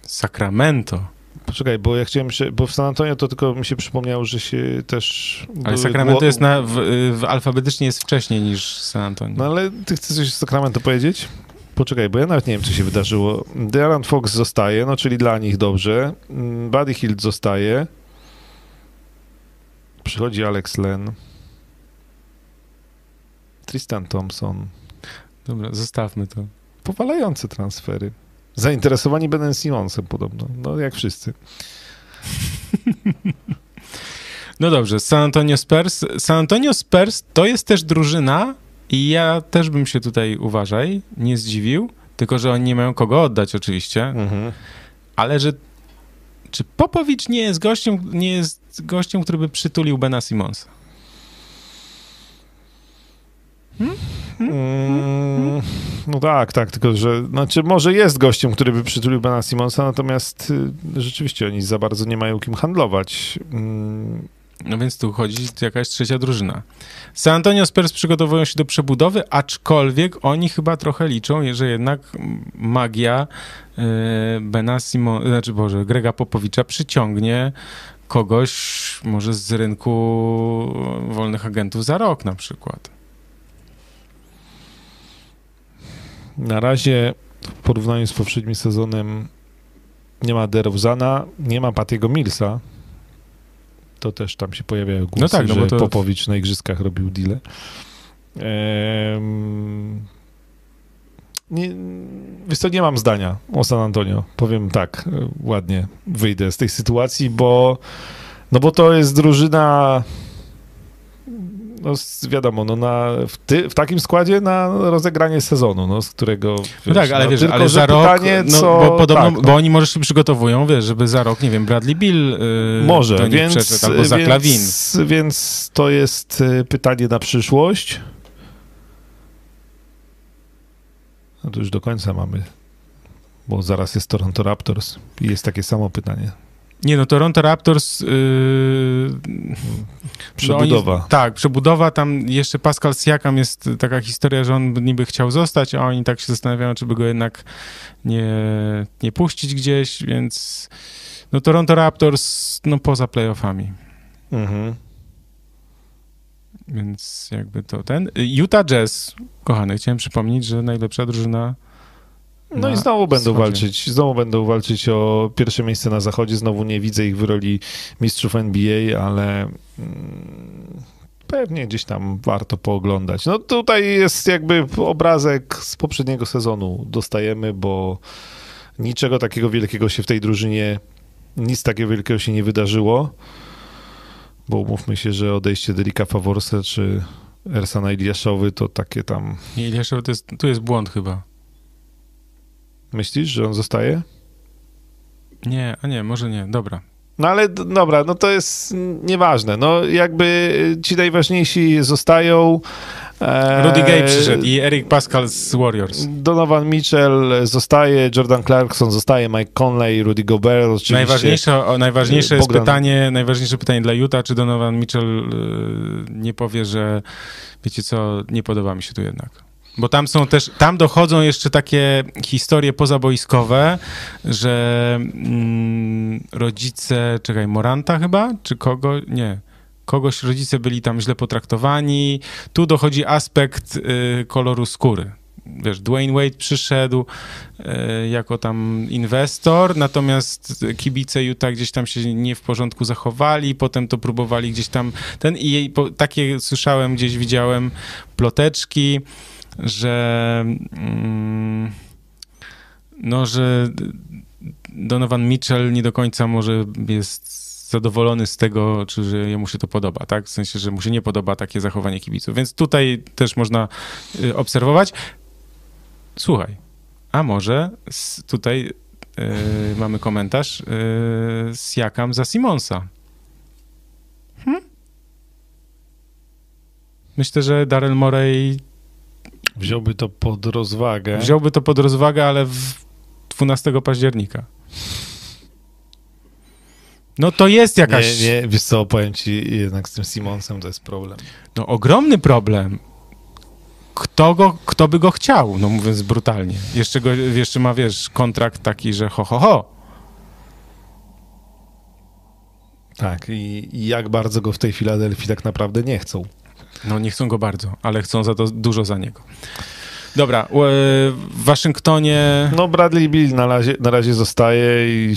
Sacramento. Poczekaj, bo ja chciałem się, bo w San Antonio to tylko mi się przypomniało, że się też... Ale Sacramento jest na, w, w, alfabetycznie jest wcześniej niż San Antonio. No ale ty chcesz coś z Sacramento powiedzieć? Poczekaj, bo ja nawet nie wiem, co się wydarzyło. De'Aaron Fox zostaje, no czyli dla nich dobrze. Mm, Buddy Hield zostaje. Przychodzi Alex Len. Tristan Thompson. Dobra, zostawmy to. Powalające transfery. Zainteresowani Benem Simonsem podobno. No jak wszyscy. No dobrze, San Antonio Spurs. San Antonio Spurs to jest też drużyna i ja też bym się tutaj, uważaj, nie zdziwił, tylko że oni nie mają kogo oddać oczywiście, Mhm. ale że czy Popowicz nie jest gościem, nie jest gościem, który by przytulił Bena Simonsa? Mm, no tak, tak, tylko że, znaczy może jest gościem, który by przytulił Bena Simonsa, natomiast y, rzeczywiście oni za bardzo nie mają kim handlować. Mm, No więc tu chodzi jakaś trzecia drużyna. San Antonio Spurs przygotowują się do przebudowy, aczkolwiek oni chyba trochę liczą, że jednak magia e, Bena Simon, znaczy Boże, Grega Popowicza przyciągnie kogoś może z rynku wolnych agentów za rok na przykład. Na razie w porównaniu z poprzednim sezonem nie ma DeRozana, nie ma Patiego Millsa. To też tam się pojawiają głosy, No tak, no że to- Popowicz na igrzyskach robił deal. Ehm, nie, wiesz co, nie mam zdania o San Antonio. Powiem tak, e, ładnie wyjdę z tej sytuacji, bo no bo to jest drużyna no wiadomo, no na, w, ty, w takim składzie na rozegranie sezonu, no, z którego... No tak, ale no, wiesz, tylko, ale za rok, pytanie, no, co, bo podobno, tak, no. bo oni może się przygotowują, wiesz, żeby za rok, nie wiem, Bradley Bill yy, Może, do nich więc, przeszedł, albo za Klawin. więc, więc to jest y, pytanie na przyszłość. No to już do końca mamy, bo zaraz jest Toronto Raptors i jest takie samo pytanie. Nie no, Toronto Raptors... Yy, Przebudowa. No oni, tak, przebudowa. Tam jeszcze Pascal Siakam jest taka historia, że on niby chciał zostać, a oni tak się zastanawiają, czy by go jednak nie, nie puścić gdzieś, więc no Toronto Raptors no poza playoffami. Mhm. Więc jakby to ten. Utah Jazz, kochany, chciałem przypomnieć, że najlepsza drużyna No i znowu będą wschodzie. walczyć, znowu będą walczyć o pierwsze miejsce na zachodzie. Znowu nie widzę ich w roli mistrzów NBA, ale mm, pewnie gdzieś tam warto pooglądać. No tutaj jest jakby obrazek z poprzedniego sezonu dostajemy, bo niczego takiego wielkiego się w tej drużynie, nic takiego wielkiego się nie wydarzyło. Bo umówmy się, że odejście Derika Favorse czy Ersana Iliaszowy to takie tam... Nie, Iliaszow, to jest, tu jest błąd chyba. Myślisz, że on zostaje? Nie, a nie, może nie, dobra. No ale dobra, no to jest nieważne. No jakby ci najważniejsi zostają. E, Rudy Gay przyszedł i Eric Pascal z Warriors. Donovan Mitchell zostaje, Jordan Clarkson zostaje, Mike Conley, Rudy Gobert oczywiście. Najważniejsze, o, najważniejsze jest pytanie, najważniejsze pytanie dla Utah, czy Donovan Mitchell y, nie powie, że wiecie co, nie podoba mi się tu jednak. Bo tam są też, tam dochodzą jeszcze takie historie pozaboiskowe, że mm, rodzice, czekaj, Moranta chyba, czy kogo, nie, kogoś rodzice byli tam źle potraktowani. Tu dochodzi aspekt y, koloru skóry. Wiesz, Dwayne Wade przyszedł y, jako tam inwestor, natomiast kibice Utah gdzieś tam się nie w porządku zachowali, potem to próbowali gdzieś tam ten i jej, po, takie słyszałem, gdzieś widziałem ploteczki, że mm, no, że Donovan Mitchell nie do końca może jest zadowolony z tego, czy że jemu się to podoba, tak? W sensie, że mu się nie podoba takie zachowanie kibiców. Więc tutaj też można y, obserwować. Słuchaj, a może tutaj y, mamy komentarz y, z Jakam za Simonsa. Hm? Myślę, że Daryl Morey Wziąłby to pod rozwagę. wziąłby to pod rozwagę, ale w 12 października. No to jest jakaś... Nie, nie, wiesz co, powiem ci, jednak z tym Simonsem to jest problem. No ogromny problem. Kto, go, kto by go chciał, no mówiąc brutalnie. Jeszcze, go, jeszcze ma, wiesz, kontrakt taki, że ho, ho, ho. Tak, i, i jak bardzo go w tej Filadelfii tak naprawdę nie chcą. No nie chcą go bardzo, ale chcą za to dużo za niego. Dobra, e, w Waszyngtonie... No Bradley Bill na razie, na razie zostaje i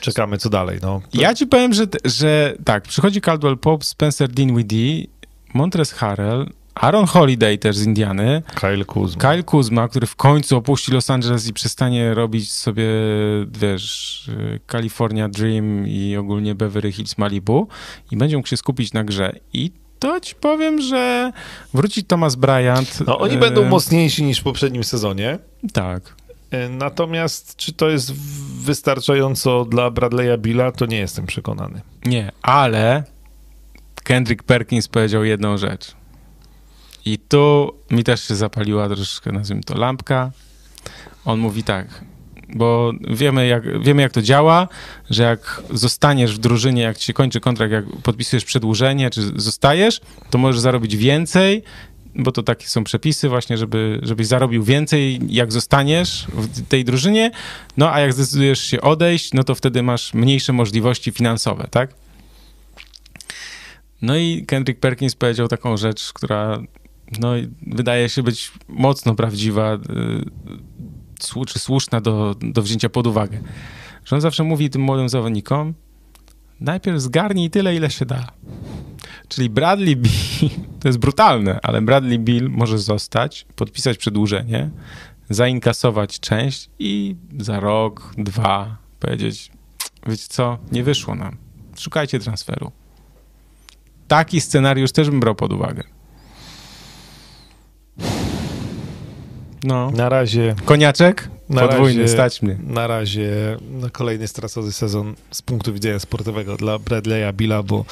czekamy co dalej, no. Ja ci powiem, że, że tak, przychodzi Caldwell Pope, Spencer Dinwiddie, Montrezl Harrell, Aaron Holiday też z Indiany, Kyle Kuzma. Kyle Kuzma, który w końcu opuści Los Angeles i przestanie robić sobie, wiesz, y, California Dream i ogólnie Beverly Hills Malibu i będzie mógł się skupić na grze. I to ci powiem, że wróci Thomas Bryant. No oni e, będą mocniejsi niż w poprzednim sezonie. Tak. E, Natomiast czy to jest wystarczająco dla Bradley'a Billa, to nie jestem przekonany. Nie, ale Kendrick Perkins powiedział jedną rzecz. I tu mi też się zapaliła troszeczkę, nazwijmy to, lampka. On mówi tak, bo wiemy jak, wiemy jak to działa, że jak zostaniesz w drużynie, jak ci kończy kontrakt, jak podpisujesz przedłużenie, czy zostajesz, to możesz zarobić więcej, bo to takie są przepisy właśnie, żeby, żebyś zarobił więcej, jak zostaniesz w tej drużynie, no a jak zdecydujesz się odejść, no to wtedy masz mniejsze możliwości finansowe, tak? No i Kendrick Perkins powiedział taką rzecz, która no, wydaje się być mocno prawdziwa, y, słu- słuszna do, do wzięcia pod uwagę. Że on zawsze mówi tym młodym zawodnikom, najpierw zgarnij tyle, ile się da. Czyli Bradley Bill, [LAUGHS] to jest brutalne, ale Bradley Bill może zostać, podpisać przedłużenie, zainkasować część i za rok, dwa powiedzieć, wiecie co, nie wyszło nam, szukajcie transferu. Taki scenariusz też bym brał pod uwagę. No. Na razie, Koniaczek? Na Podwójny, razie- stać mnie. na razie no, kolejny stracony sezon z punktu widzenia sportowego dla Bradley'a Billa, bo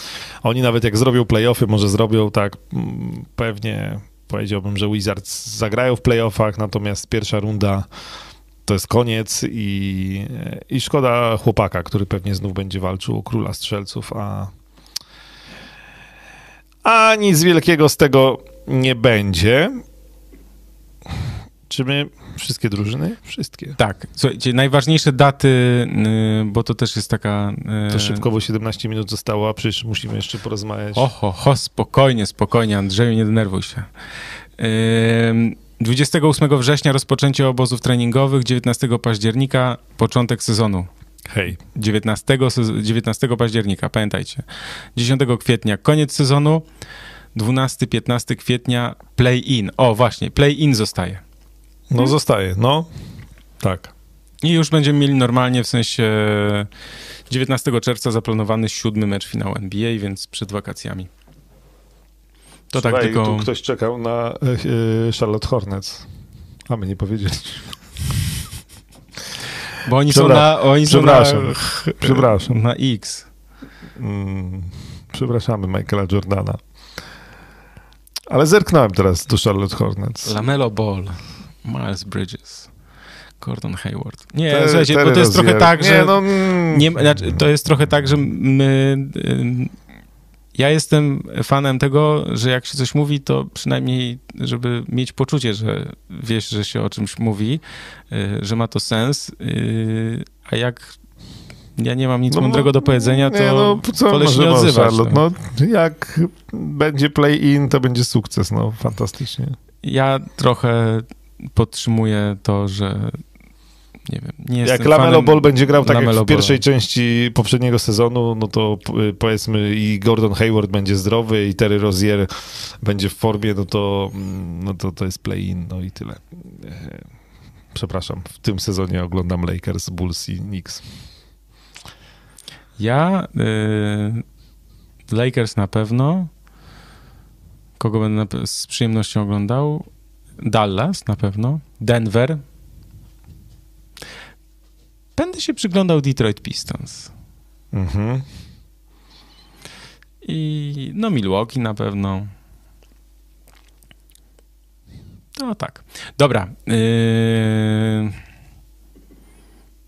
oni nawet jak zrobią playoffy, może zrobią tak mm, pewnie powiedziałbym, że Wizards zagrają w playoffach, natomiast pierwsza runda to jest koniec i, i szkoda chłopaka, który pewnie znów będzie walczył o króla strzelców, a, a nic wielkiego z tego nie będzie. Czy my wszystkie drużyny? Wszystkie. Tak. Słuchajcie, najważniejsze daty, y, bo to też jest taka... y, To szybko, bo 17 minut zostało, a przecież musimy jeszcze porozmawiać. Oho, ho, spokojnie, spokojnie, Andrzeju, nie denerwuj się. Ym, 28 września rozpoczęcie obozów treningowych, 19 października początek sezonu. Hej. 19, sez- 19 października, pamiętajcie. 10 kwietnia koniec sezonu, 12-15 kwietnia play-in. O, właśnie, play-in zostaje. No zostaje, no. Tak. I już będziemy mieli normalnie, w sensie 19 czerwca zaplanowany siódmy mecz finału NBA, więc przed wakacjami. To tak Słuchaj, tylko... Tu ktoś czekał na e, e, Charlotte Hornets. A my nie powiedzieli. Bo oni są Przebra- na... Oni są na, Przepraszam. Przepraszam. na X. Mm, przepraszamy Michaela Jordana. Ale zerknąłem teraz do Charlotte Hornets. Lamelo Ball, Miles Bridges, Gordon Hayward. Nie, Te- słuchajcie, bo to jest trochę tak, że... Nie, no, mm, Nie, znaczy, to jest trochę tak, że my. ym, Ja jestem fanem tego, że jak się coś mówi, to przynajmniej, żeby mieć poczucie, że wiesz, że się o czymś mówi, y, że ma to sens. y, A jak ja nie mam nic no, mądrego do powiedzenia, to nie, no, co wolę się nie odzywać. No. No, jak będzie play-in, to będzie sukces. No, fantastycznie. Ja trochę podtrzymuję to, że nie wiem, nie Jak Lamelo Ball będzie grał tak jak w pierwszej części poprzedniego sezonu, no to powiedzmy i Gordon Hayward będzie zdrowy i Terry Rozier będzie w formie, no to, mm, no to, to jest play-in, no i tyle. E, Przepraszam, w tym sezonie oglądam Lakers, Bulls i Knicks. Ja y, Lakers na pewno. Kogo będę z przyjemnością oglądał? Dallas na pewno. Denver. Będę się przyglądał Detroit Pistons. Mhm. I no Milwaukee na pewno. No tak. Dobra. y,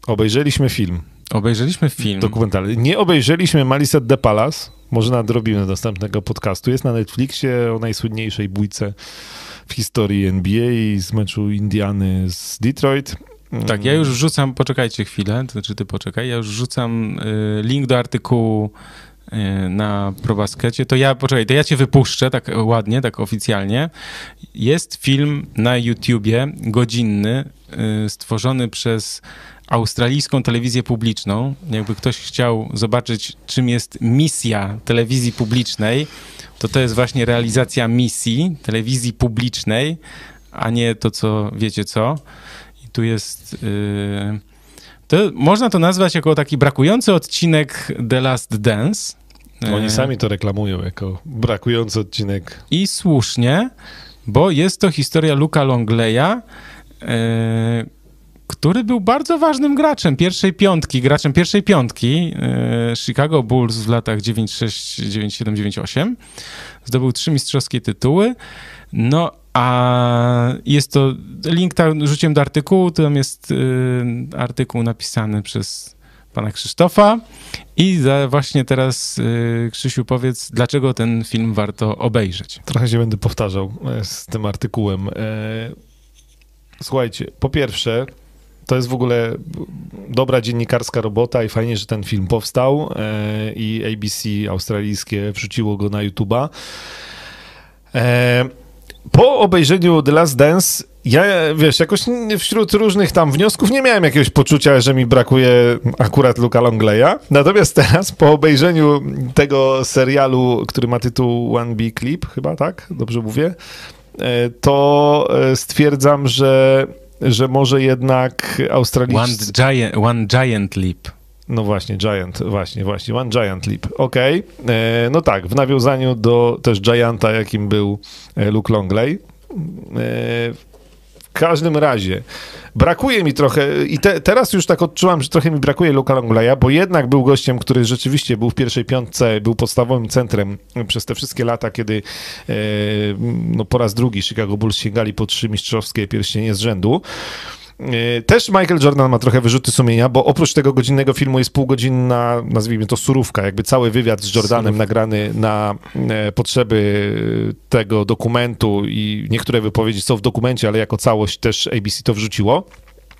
Obejrzeliśmy film obejrzeliśmy film. dokumentalny. Nie obejrzeliśmy Malice the Palace, może nadrobimy następnego podcastu. Jest na Netflixie o najsłynniejszej bójce historii NBA z meczu Indiany z Detroit. Tak, ja już wrzucam, poczekajcie chwilę, to znaczy ty poczekaj, ja już wrzucam y, link do artykułu y, na ProBaskecie, to ja, poczekaj, to ja cię wypuszczę tak ładnie, tak oficjalnie. Jest film na YouTubie, godzinny, y, stworzony przez australijską telewizję publiczną. Jakby ktoś chciał zobaczyć, czym jest misja telewizji publicznej, to to jest właśnie realizacja misji telewizji publicznej, a nie to, co wiecie co. I tu jest. Yy, to można to nazwać jako taki brakujący odcinek The Last Dance. Oni Yy, sami to reklamują jako brakujący odcinek. I słusznie, bo jest to historia Luka Longleya, yy, który był bardzo ważnym graczem pierwszej piątki, graczem pierwszej piątki yy, Chicago Bulls w latach 96, 97, 98. Zdobył trzy mistrzowskie tytuły. No, a jest to, link tam rzuciłem do artykułu, tam jest yy, artykuł napisany przez pana Krzysztofa i za właśnie teraz, yy, Krzysiu, powiedz, dlaczego ten film warto obejrzeć. Trochę się będę powtarzał e, z tym artykułem. E, Słuchajcie, po pierwsze, to jest w ogóle dobra dziennikarska robota i fajnie, że ten film powstał e, i ABC australijskie wrzuciło go na YouTube'a. E, Po obejrzeniu The Last Dance ja, wiesz, jakoś wśród różnych tam wniosków nie miałem jakiegoś poczucia, że mi brakuje akurat Luka Longleya. Natomiast teraz, po obejrzeniu tego serialu, który ma tytuł One Big Clip, chyba tak? Dobrze mówię? E, To stwierdzam, że, że może jednak One australijscy... giant, one giant leap. No właśnie, Giant, właśnie, właśnie, One Giant Leap. Okej, E, no tak, w nawiązaniu do też Gianta, jakim był e, Luke Longley. Każdym razie brakuje mi trochę i te, teraz już tak odczułam, że trochę mi brakuje Luka Longleya, bo jednak był gościem, który rzeczywiście był w pierwszej piątce, był podstawowym centrem przez te wszystkie lata, kiedy e, no, po raz drugi Chicago Bulls sięgali po trzy mistrzowskie pierścienie z rzędu. E, też Michael Jordan ma trochę wyrzuty sumienia, bo oprócz tego godzinnego filmu jest półgodzinna, nazwijmy to surówka, jakby cały wywiad z Jordanem nagrany na e, potrzeby tego dokumentu i niektóre wypowiedzi są w dokumencie, ale jako całość też ABC to wrzuciło.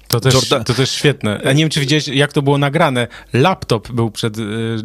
To też, Jordan... to też świetne. A nie wiem, czy widziałeś, jak to było nagrane. Laptop był przed y,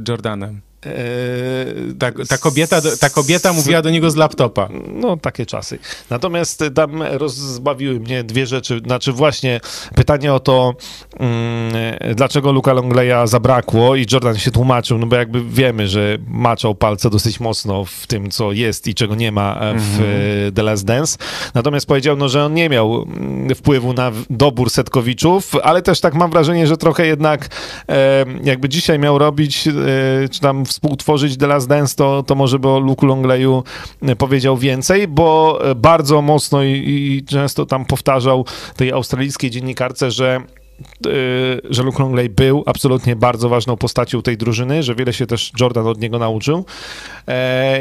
Jordanem. Eee, ta, ta, kobieta, ta kobieta mówiła do niego z laptopa. No, takie czasy. Natomiast tam rozbawiły mnie dwie rzeczy. Znaczy właśnie pytanie o to, mm, dlaczego Luka Longleya zabrakło i Jordan się tłumaczył, no bo jakby wiemy, że maczał palce dosyć mocno w tym, co jest i czego nie ma w mm -hmm. The Last Dance. Natomiast powiedział, no, że on nie miał mm, wpływu na dobór setkowiczów, ale też tak mam wrażenie, że trochę jednak e, jakby dzisiaj miał robić, e, czy tam współtworzyć The Last Dance, to, to może by o Luke Longleyu e, powiedział więcej, bo e, bardzo mocno i, i często tam powtarzał tej australijskiej dziennikarce, że że Luke Longley był absolutnie bardzo ważną postacią tej drużyny, że wiele się też Jordan od niego nauczył.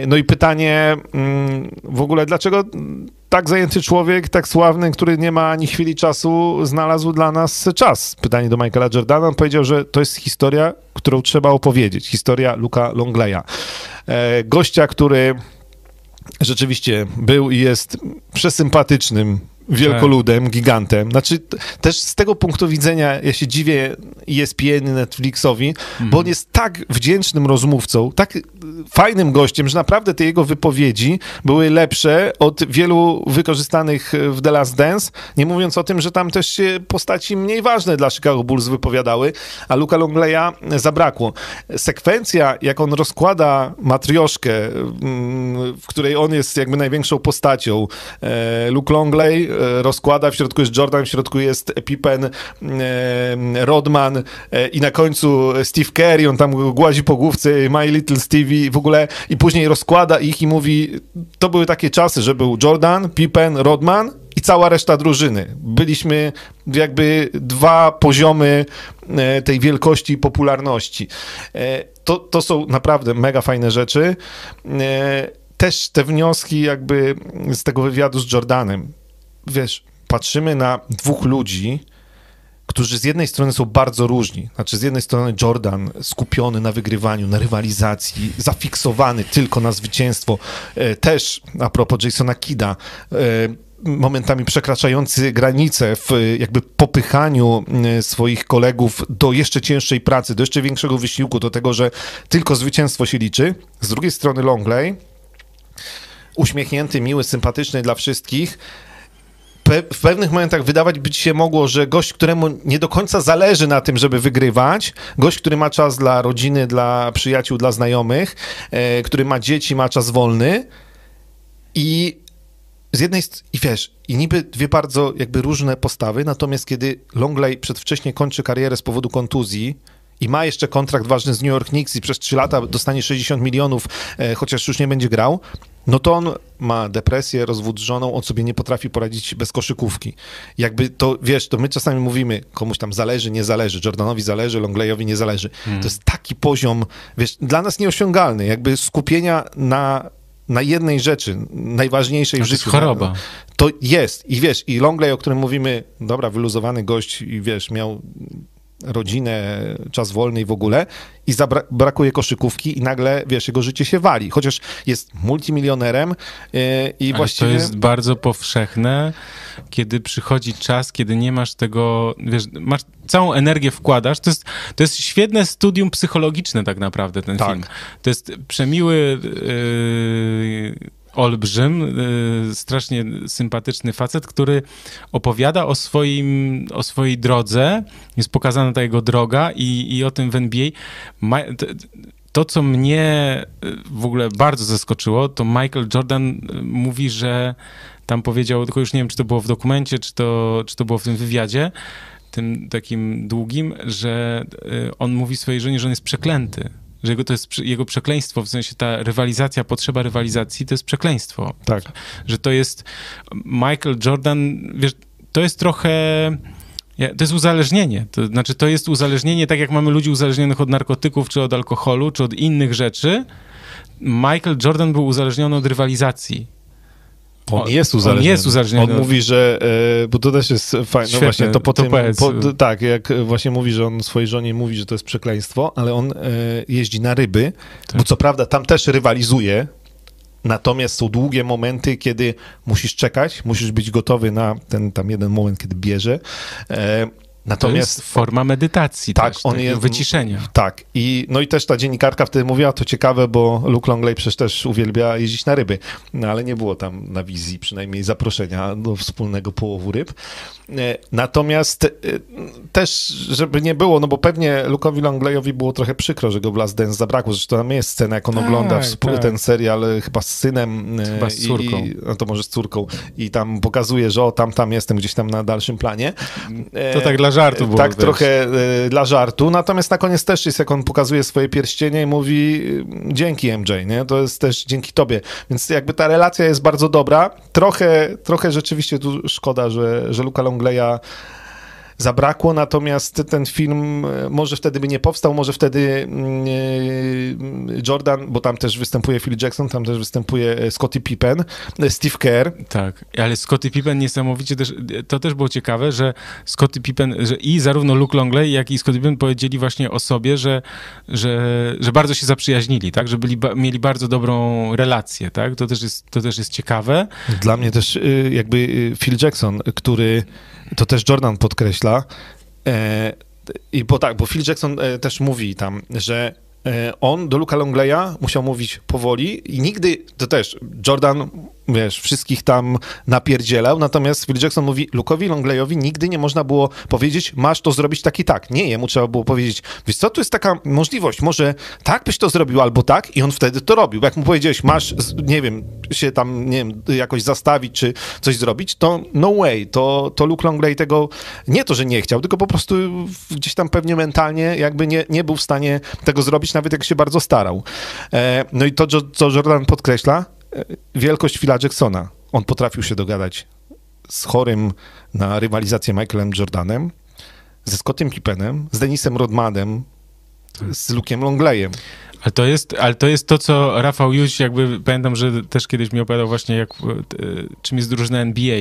No i pytanie mm, w ogóle, dlaczego tak zajęty człowiek, tak sławny, który nie ma ani chwili czasu, znalazł dla nas czas? Pytanie do Michaela Jordana. On powiedział, że to jest historia, którą trzeba opowiedzieć. Historia Luka Longleya. E, gościa, który rzeczywiście był i jest przesympatycznym wielkoludem, tak. gigantem. Znaczy, też z tego punktu widzenia ja się dziwię ESPN Netflixowi, mhm. bo on jest tak wdzięcznym rozmówcą, tak fajnym gościem, że naprawdę te jego wypowiedzi były lepsze od wielu wykorzystanych w The Last Dance, nie mówiąc o tym, że tam też się postaci mniej ważne dla Chicago Bulls wypowiadały, a Luka Longleya zabrakło. Sekwencja, jak on rozkłada matrioszkę, mm, w której on jest jakby największą postacią, Luke Longley rozkłada, w środku jest Jordan, w środku jest Pippen, e, Rodman e, i na końcu Steve Kerr, on tam głazi po główce My Little Stevie w ogóle i później rozkłada ich i mówi, to były takie czasy, że był Jordan, Pippen, Rodman i cała reszta drużyny. Byliśmy jakby dwa poziomy tej wielkości i popularności. To, to są naprawdę mega fajne rzeczy. Też te wnioski jakby z tego wywiadu z Jordanem wiesz, patrzymy na dwóch ludzi, którzy z jednej strony są bardzo różni. Znaczy, z jednej strony Jordan skupiony na wygrywaniu, na rywalizacji, zafiksowany tylko na zwycięstwo. E, też, a propos Jasona Kida, e, momentami przekraczający granice w jakby popychaniu e, swoich kolegów do jeszcze cięższej pracy, do jeszcze większego wysiłku, do tego, że tylko zwycięstwo się liczy. Z drugiej strony Longley, uśmiechnięty, miły, sympatyczny dla wszystkich, pe w pewnych momentach wydawać by się mogło, że gość, któremu nie do końca zależy na tym, żeby wygrywać, gość, który ma czas dla rodziny, dla przyjaciół, dla znajomych, e, który ma dzieci, ma czas wolny i z jednej i wiesz, i niby dwie bardzo jakby różne postawy, natomiast kiedy Longley przedwcześnie kończy karierę z powodu kontuzji, i ma jeszcze kontrakt ważny z New York Knicks i przez 3 lata dostanie 60 milionów, e, chociaż już nie będzie grał, no to on ma depresję, rozwód z żoną, on sobie nie potrafi poradzić bez koszykówki. Jakby to, wiesz, to my czasami mówimy, komuś tam zależy, nie zależy, Jordanowi zależy, Longleyowi nie zależy. Hmm. To jest taki poziom, wiesz, dla nas nieosiągalny, jakby skupienia na na jednej rzeczy, najważniejszej w życiu. To jest choroba. To jest. I wiesz, i Longley, o którym mówimy, dobra, wyluzowany gość i wiesz, miał rodzinę, czas wolny i w ogóle i zabra- brakuje koszykówki i nagle, wiesz, jego życie się wali, chociaż jest multimilionerem yy, i Ale właściwie... to jest bardzo powszechne, kiedy przychodzi czas, kiedy nie masz tego, wiesz, masz całą energię wkładasz, to jest, to jest świetne studium psychologiczne tak naprawdę ten tak. film. To jest przemiły... Yy, olbrzym, y, strasznie sympatyczny facet, który opowiada o, swoim, o swojej drodze, jest pokazana ta jego droga i, i o tym w NBA. To, co mnie y, w ogóle bardzo zaskoczyło, to Michael Jordan y, mówi, że tam powiedział, tylko już nie wiem, czy to było w dokumencie, czy to, czy to było w tym wywiadzie, tym takim długim, że on mówi swojej żonie, że on jest przeklęty że jego, to jest jego przekleństwo, w sensie ta rywalizacja, potrzeba rywalizacji to jest przekleństwo. Tak. Że to jest Michael Jordan, wiesz, to jest trochę... To jest uzależnienie. To znaczy, to jest uzależnienie, tak jak mamy ludzi uzależnionych od narkotyków, czy od alkoholu, czy od innych rzeczy. Michael Jordan był uzależniony od rywalizacji. On jest uzależniony. On jest uzależniony. On mówi, że, e, bo to też jest fajne, no właśnie to po to tym, powiedz. po, tak, jak właśnie mówi, że on swojej żonie mówi, że to jest przekleństwo, ale on e, jeździ na ryby, Tak. bo co prawda tam też rywalizuje, natomiast są długie momenty, kiedy musisz czekać, musisz być gotowy na ten tam jeden moment, kiedy bierze. E, natomiast jest forma medytacji Tak, też, on takiego jest- wyciszenia. Tak. I, no i też ta dziennikarka wtedy mówiła, to ciekawe, bo Luke Longley przecież też uwielbia jeździć na ryby, no ale nie było tam na wizji przynajmniej zaproszenia do wspólnego połowu ryb. E, Natomiast e, też, żeby nie było, no bo pewnie Luke'owi Longleyowi było trochę przykro, że go w Last Dance zabrakło, zresztą tam jest scena, jak on Tak, ogląda tak. ten serial chyba z synem. e, Chyba z córką. I, no to może z córką. I tam pokazuje, że o, tam, tam jestem gdzieś tam na dalszym planie. To tak dla żartu było. tak, wiesz. trochę e, dla żartu. Natomiast na koniec też jest, jak on pokazuje swoje pierścienie i mówi e, dzięki MJ, nie? To jest też dzięki tobie. Więc jakby ta relacja jest bardzo dobra. Trochę, trochę rzeczywiście tu szkoda, że, że Luka Longleya zabrakło, natomiast ten film e, może wtedy by nie powstał, może wtedy mm, e, Jordan, bo tam też występuje Phil Jackson, tam też występuje e, Scottie Pippen, Steve Kerr, Tak, ale Scottie Pippen niesamowicie też, to też było ciekawe, że Scottie Pippen, że i zarówno Luke Longley, jak i Scottie Pippen powiedzieli właśnie o sobie, że, że, że bardzo się zaprzyjaźnili, tak, że byli, mieli bardzo dobrą relację, tak, to też jest, to też jest ciekawe. Dla mnie też jakby Phil Jackson, który to też Jordan podkreśla. E, I bo tak, bo Phil Jackson e, też mówi tam, że on do Luka Longleya musiał mówić powoli i nigdy, to też Jordan, wiesz, wszystkich tam napierdzielał, natomiast Phil Jackson mówi, Lukowi Longleyowi nigdy nie można było powiedzieć, masz to zrobić tak i tak. Nie, jemu trzeba było powiedzieć, wiesz co, tu jest taka możliwość, może tak byś to zrobił albo tak i on wtedy to robił. Bo jak mu powiedziałeś, masz, nie wiem, się tam, nie wiem, jakoś zastawić czy coś zrobić, to no way, to, to Luke Longley tego, nie to, że nie chciał, tylko po prostu gdzieś tam pewnie mentalnie jakby nie, nie był w stanie tego zrobić, nawet jak się bardzo starał. E, no i to, co- Jordan podkreśla, e, wielkość Phila Jacksona. On potrafił się dogadać z chorym na rywalizację Michaelem Jordanem, ze Scottem Pippenem, z Denisem Rodmanem, z Luke'em Longleyem. Ale to jest, ale to jest to, co Rafał Jóź, jakby pamiętam, że też kiedyś mi opowiadał właśnie, jak, e, czym jest drużyna NBA,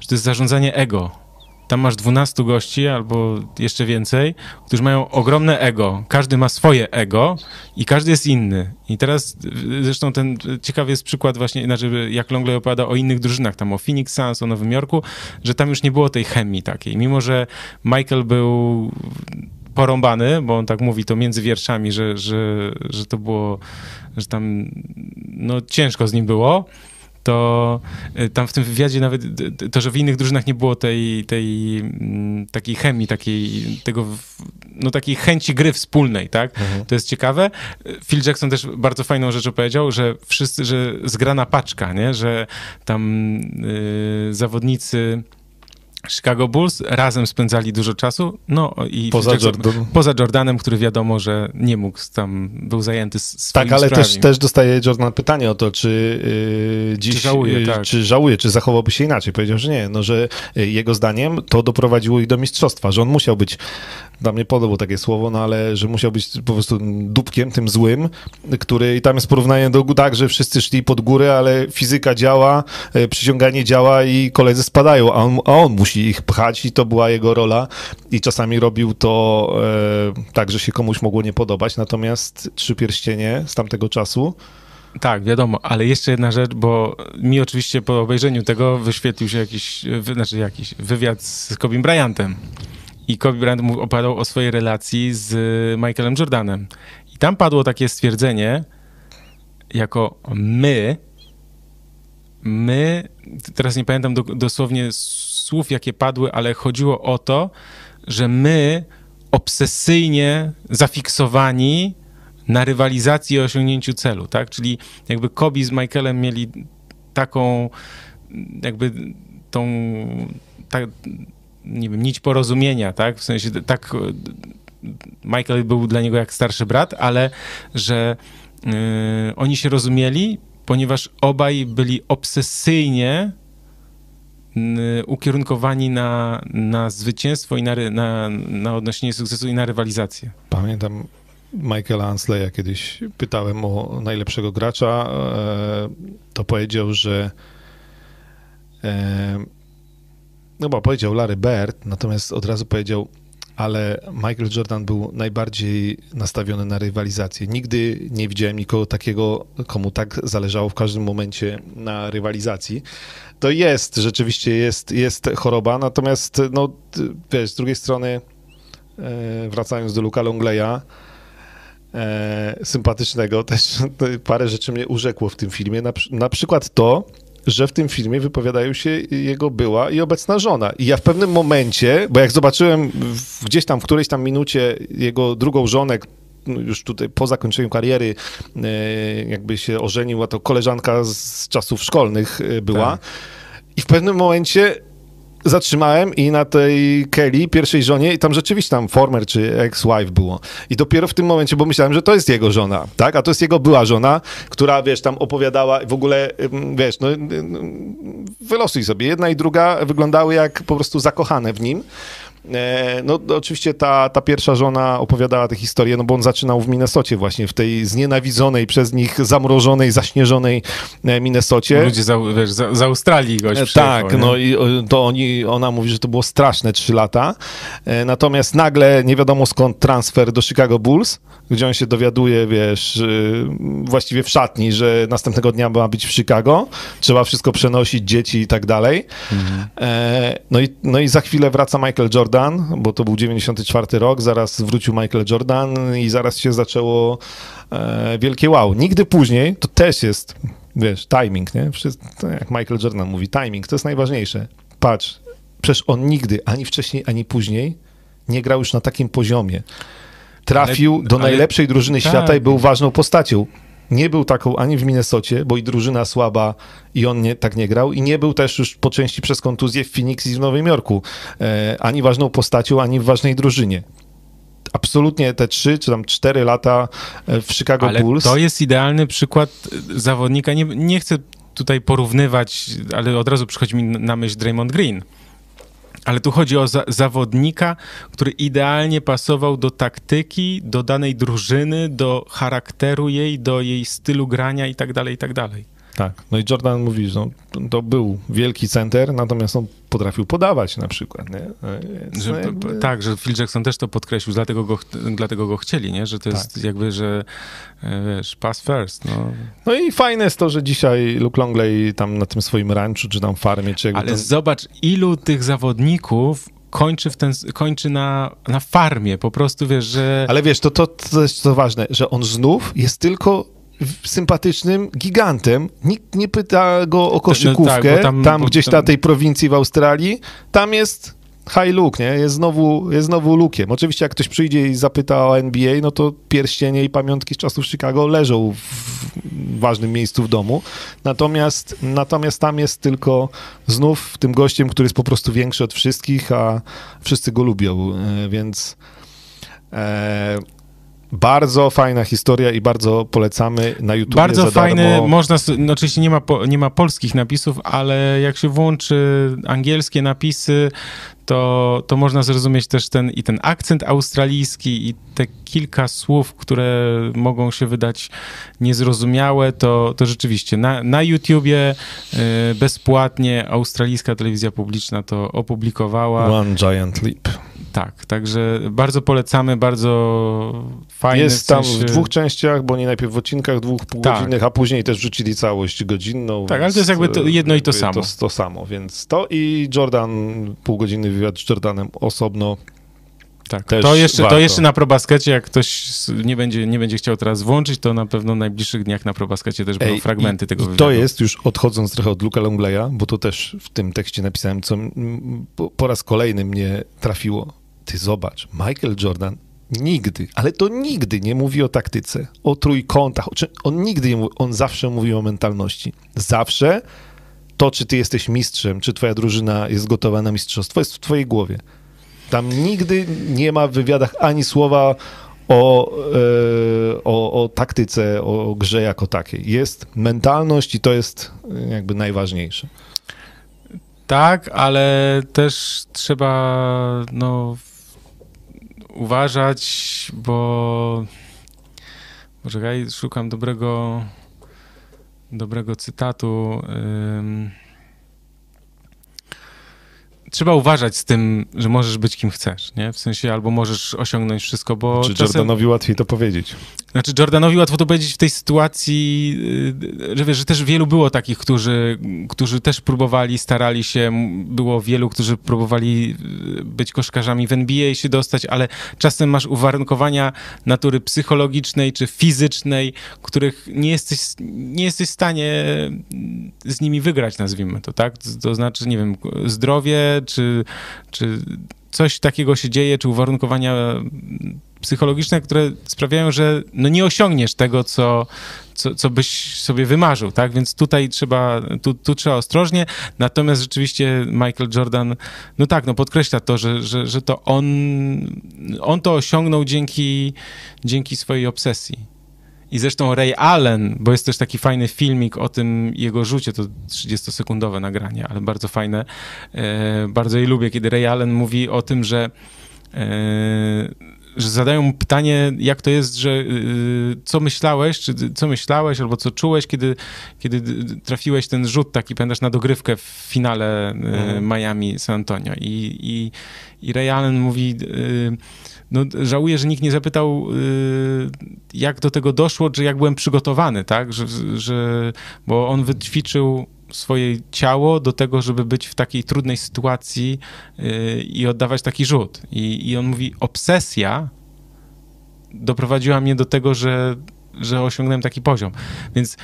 że to jest zarządzanie ego. Tam masz 12 gości albo jeszcze więcej, którzy mają ogromne ego. Każdy ma swoje ego i każdy jest inny. I teraz e, zresztą ten e, ciekawy jest przykład właśnie, znaczy jak Longley opowiada o innych drużynach, tam o Phoenix Suns, o Nowym Jorku, że tam już nie było tej chemii takiej. Mimo, że Michael był porąbany, bo on tak mówi to między wierszami, że, że, że to było, że tam no ciężko z nim było, to y, tam w tym wywiadzie nawet to, że w innych drużynach nie było tej, tej mm, takiej chemii, takiej, tego, no takiej chęci gry wspólnej, tak? To jest ciekawe. Phil Jackson też bardzo fajną rzecz powiedział, że wszyscy, że zgrana paczka, nie? Że tam y, zawodnicy Chicago Bulls razem spędzali dużo czasu, no i Poza Jackson- Jordan. poza Jordanem, który wiadomo, że nie mógł, tam był zajęty s- swoimi Tak, ale też, też dostaje Jordan pytanie o to, czy yy, dziś, Czy żałuje, yy, tak. czy żałuje, czy zachowałby się inaczej. Powiedział, że nie, no, że yy, jego zdaniem to doprowadziło ich do mistrzostwa, że on musiał być, dla mnie podobło takie słowo, no ale że musiał być po prostu dupkiem, tym złym, który i tam jest porównanie do tak, że wszyscy szli pod górę, ale fizyka działa, yy, przyciąganie działa i koledzy spadają, a on, a on musi ich pchać i to była jego rola i czasami robił to e, tak, że się komuś mogło nie podobać, natomiast trzy pierścienie z tamtego czasu Tak, wiadomo, ale jeszcze jedna rzecz, bo mi oczywiście po obejrzeniu tego wyświetlił się jakiś, wy, znaczy jakiś wywiad z Kobe Bryantem. I Kobe Bryant mu opowiadał o swojej relacji z Michaelem Jordanem. I tam padło takie stwierdzenie, jako my, my, teraz nie pamiętam do, dosłownie słów, jakie padły, ale chodziło o to, że my obsesyjnie zafiksowani na rywalizacji i osiągnięciu celu, tak? Czyli jakby Kobe z Michaelem mieli taką jakby tą tak, nie wiem, nić porozumienia, tak? W sensie tak Michael był dla niego jak starszy brat, ale że y, oni się rozumieli, ponieważ obaj byli obsesyjnie ukierunkowani na, na zwycięstwo i na, na, na odnoszenie sukcesu i na rywalizację. Pamiętam Michaela Ansleya kiedyś pytałem o najlepszego gracza, e, to powiedział, że E, no bo powiedział Larry Bird, natomiast od razu powiedział, ale Michael Jordan był najbardziej nastawiony na rywalizację. Nigdy nie widziałem nikogo takiego, komu tak zależało w każdym momencie na rywalizacji. To jest, rzeczywiście jest, jest choroba, natomiast no, wiesz, z drugiej strony e, wracając do Luka Longleya, e, sympatycznego, też [LAUGHS] parę rzeczy mnie urzekło w tym filmie, na, na przykład to, że w tym filmie wypowiadają się jego była i obecna żona. I ja w pewnym momencie, bo jak zobaczyłem gdzieś tam w którejś tam minucie jego drugą żonę, no już tutaj po zakończeniu kariery e, jakby się ożenił, a to koleżanka z czasów szkolnych e, była. Tak. I w pewnym momencie zatrzymałem i na tej Kelly, pierwszej żonie, i tam rzeczywiście tam former czy ex-wife było. I dopiero w tym momencie, bo myślałem, że to jest jego żona, tak? A to jest jego była żona, która, wiesz, tam opowiadała w ogóle, wiesz, no wylosuj sobie. Jedna i druga wyglądały jak po prostu zakochane w nim. E, no oczywiście ta, ta pierwsza żona opowiadała tę historię, no bo on zaczynał w Minnesocie właśnie, w tej znienawidzonej przez nich zamrożonej, zaśnieżonej e, Minnesocie. Ludzie za, wiesz, za, z Australii gość Tak, nie? no i to oni, ona mówi, że to było straszne trzy lata, e, natomiast nagle nie wiadomo skąd transfer do Chicago Bulls, gdzie on się dowiaduje, wiesz, właściwie w szatni, że następnego dnia ma być w Chicago, trzeba wszystko przenosić, dzieci i tak dalej. Mhm. No, i, no i za chwilę wraca Michael Jordan Jordan, bo to był 94 rok, zaraz wrócił Michael Jordan i zaraz się zaczęło e, wielkie wow. Nigdy później, to też jest, wiesz, timing, nie? Wszystko, jak Michael Jordan mówi, timing, to jest najważniejsze. Patrz, przecież on nigdy, ani wcześniej, ani później nie grał już na takim poziomie. Trafił ale, do ale, najlepszej drużyny tak. świata i był ważną postacią nie był taką ani w Minnesocie, bo i drużyna słaba i on nie, tak nie grał, i nie był też już po części przez kontuzję w Phoenix i w Nowym Jorku, e, ani ważną postacią, ani w ważnej drużynie. Absolutnie te trzy czy tam cztery lata e, w Chicago ale Bulls. To jest idealny przykład zawodnika. Nie, nie chcę tutaj porównywać, ale od razu przychodzi mi na myśl Draymond Green ale tu chodzi o za zawodnika, który idealnie pasował do taktyki, do danej drużyny, do charakteru jej, do jej stylu grania i tak dalej, i tak no i Jordan mówi, że no, to był wielki center, natomiast on potrafił podawać na przykład, nie? No że, jakby... Tak, że Phil Jackson też to podkreślił, dlatego go, dlatego go chcieli, nie? Że to jest tak. jakby, że e, wiesz, pass first, no. No i fajne jest to, że dzisiaj Luke Longley tam na tym swoim ranchu, czy tam farmie, czy jakby Ale zobacz, ilu tych zawodników kończy, w ten, kończy na, na farmie, po prostu wiesz, że... Ale wiesz, to, to, to jest to ważne, że on znów jest tylko sympatycznym gigantem. Nikt nie pyta go o koszykówkę. No tak, tam, tam gdzieś tam... na tej prowincji w Australii, tam jest high look, nie? Jest znowu, jest znowu lukiem. Oczywiście jak ktoś przyjdzie i zapyta o NBA, no to pierścienie i pamiątki z czasów Chicago leżą w ważnym miejscu w domu. Natomiast, natomiast tam jest tylko znów tym gościem, który jest po prostu większy od wszystkich, a wszyscy go lubią, e, więc... E, bardzo fajna historia i bardzo polecamy na YouTube. Bardzo fajny, można, no oczywiście nie ma, nie ma polskich napisów, ale jak się włączy angielskie napisy, to, to można zrozumieć też ten i ten akcent australijski i te kilka słów, które mogą się wydać niezrozumiałe, to, to rzeczywiście na, na YouTubie y, bezpłatnie australijska telewizja publiczna to opublikowała. One Giant Leap. Tak, także bardzo polecamy, bardzo fajny. Jest w sensie... tam w dwóch częściach, bo nie najpierw w odcinkach dwóch półgodzinnych, tak. a później też wrzucili całość godzinną. Tak, ale to jest jakby to jedno i to samo. To, to samo, więc to i Jordan, półgodzinny wywiad z Jordanem osobno. Tak, to jeszcze, to jeszcze na probaskecie, jak ktoś nie będzie, nie będzie chciał teraz włączyć, to na pewno w najbliższych dniach na probaskecie też będą Ej, fragmenty tego wywiadu. To jest, już odchodząc trochę od Luka Longleya, bo to też w tym tekście napisałem, co po raz kolejny mnie trafiło. Ty zobacz, Michael Jordan nigdy, ale to nigdy nie mówi o taktyce, o trójkątach. On nigdy nie mówi, on zawsze mówi o mentalności. Zawsze to, czy ty jesteś mistrzem, czy twoja drużyna jest gotowa na mistrzostwo, jest w twojej głowie. Tam nigdy nie ma w wywiadach ani słowa o, e, o, o taktyce, o grze jako takiej. Jest mentalność i to jest jakby najważniejsze. Tak, ale też trzeba no, uważać, bo poczekaj, szukam dobrego dobrego cytatu. trzeba uważać z tym, że możesz być kim chcesz, nie? W sensie albo możesz osiągnąć wszystko, bo Czy czasem... Jordanowi łatwiej to powiedzieć? Znaczy Jordanowi łatwo to powiedzieć w tej sytuacji, yy, że wiesz, że też wielu było takich, którzy, którzy też próbowali, starali się, było wielu, którzy próbowali yy, być koszkarzami w NBA i się dostać, ale czasem masz uwarunkowania natury psychologicznej czy fizycznej, których nie jesteś, nie jesteś w stanie z nimi wygrać, nazwijmy to, tak? To znaczy, nie wiem, zdrowie, czy, czy coś takiego się dzieje, czy uwarunkowania psychologiczne, które sprawiają, że no nie osiągniesz tego, co, co, co byś sobie wymarzył, tak? Więc tutaj trzeba, tu, tu trzeba ostrożnie, natomiast rzeczywiście Michael Jordan, no tak, no podkreśla to, że, że, że to on, on to osiągnął dzięki, dzięki swojej obsesji. I zresztą Ray Allen, bo jest też taki fajny filmik o tym jego rzucie, to 30-sekundowe nagranie, ale bardzo fajne. E, bardzo je lubię, kiedy Ray Allen mówi o tym, że e, że zadają mu pytanie, jak to jest, że y, co myślałeś, czy co myślałeś, albo co czułeś, kiedy, kiedy trafiłeś ten rzut taki, pamiętasz, na dogrywkę w finale y, Mhm. Miami San Antonio. I, i, i Ray Allen mówi, y, no żałuję, że nikt nie zapytał, y, jak do tego doszło, czy jak byłem przygotowany, tak, że, że bo on wyćwiczył swoje ciało do tego, żeby być w takiej trudnej sytuacji yy, i oddawać taki rzut. I, I on mówi, obsesja doprowadziła mnie do tego, że, że osiągnąłem taki poziom. Więc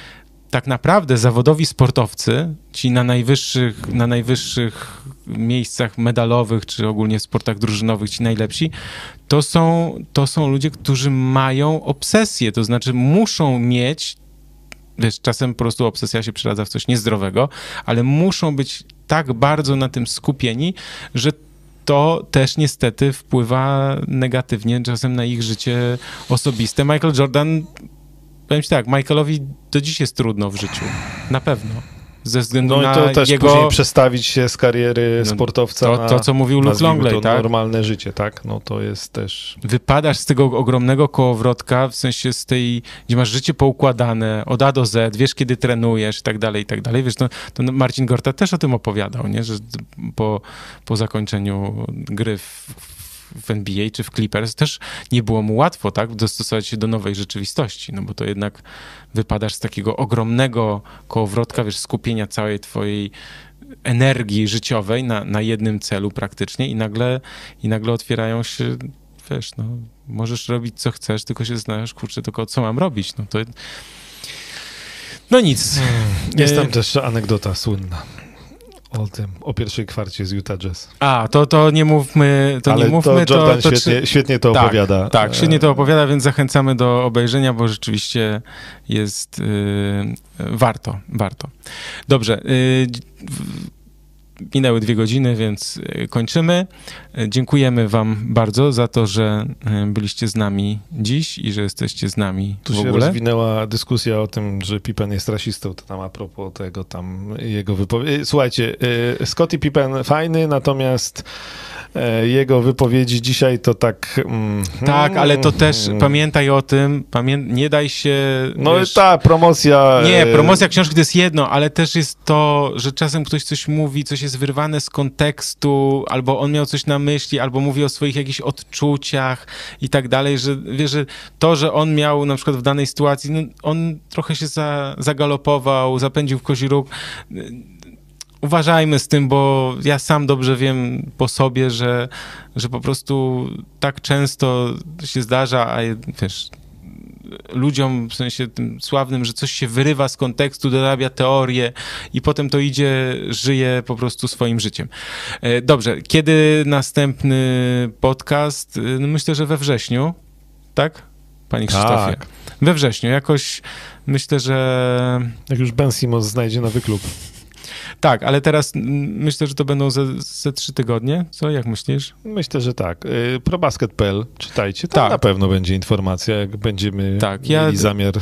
tak naprawdę zawodowi sportowcy, ci na najwyższych, na najwyższych miejscach medalowych, czy ogólnie w sportach drużynowych, ci najlepsi, to są, to są ludzie, którzy mają obsesję, to znaczy muszą mieć wiesz, czasem po prostu obsesja się przeradza w coś niezdrowego, ale muszą być tak bardzo na tym skupieni, że to też niestety wpływa negatywnie czasem na ich życie osobiste. Michael Jordan, powiem ci tak, Michaelowi do dziś jest trudno w życiu. Na pewno. Ze względu No i na to też jego... później przestawić się z kariery No, sportowca to- na, to, co mówił Luke Longley, to tak? normalne życie, tak? No to jest też... wypadasz z tego ogromnego kołowrotka, w sensie z tej, gdzie masz życie poukładane od A do Z, wiesz kiedy trenujesz i tak dalej, i tak dalej. Wiesz, to, to Marcin Gorta też o tym opowiadał, nie? że po, po zakończeniu gry w, w NBA czy w Clippers też nie było mu łatwo, tak, dostosować się do nowej rzeczywistości, no bo to jednak wypadasz z takiego ogromnego kołowrotka, wiesz, skupienia całej twojej energii życiowej na, na jednym celu praktycznie i nagle, i nagle otwierają się, wiesz, no, możesz robić co chcesz, tylko się zastanawiasz, kurczę, tylko co mam robić, no to... No nic. Jest E, tam też anegdota słynna o tym, o pierwszej kwarcie z Utah Jazz. A, to, to nie mówmy, to Ale nie mówmy, to Jordan to, to, świetnie, świetnie to tak, opowiada. Tak, świetnie to E, opowiada, więc zachęcamy do obejrzenia, bo rzeczywiście jest yy, warto, warto. Dobrze, yy, minęły dwie godziny, więc yy, kończymy. Dziękujemy wam bardzo za to, że yy, byliście z nami dziś i że jesteście z nami Tu w się ogóle. rozwinęła dyskusja o tym, że Pippen jest rasistą, to tam a propos tego tam jego wypowiedzi. Słuchajcie, y, Scottie Pippen fajny, natomiast e, jego wypowiedzi dzisiaj to tak... mm, Tak, ale to też mm, pamiętaj o tym, pamię nie daj się... No wiesz, ta promocja... Nie, e, promocja książki to jest jedno, ale też jest to, że czasem ktoś coś mówi, coś jest wyrwane z kontekstu, albo on miał coś na myśli, albo mówi o swoich jakichś odczuciach i tak dalej, że wiesz, że to, że on miał na przykład w danej sytuacji, no, on trochę się za, zagalopował, zapędził w kozi róg. Uważajmy z tym, bo ja sam dobrze wiem po sobie, że, że po prostu tak często się zdarza, a wiesz, ludziom, w sensie tym sławnym, że coś się wyrywa z kontekstu, dorabia teorię i potem to idzie, żyje po prostu swoim życiem. E, Dobrze, kiedy następny podcast? E, No myślę, że we wrześniu, tak? Panie Krzysztofie. Tak. We wrześniu, jakoś myślę, że Jak już Ben Simmons znajdzie nowy klub. Tak, ale teraz myślę, że to będą ze, ze trzy tygodnie. Co, jak myślisz? Myślę, że tak. Y, Probasket.pl, czytajcie, tam Tak. na pewno będzie informacja, jak będziemy Tak, ja- mieli zamiar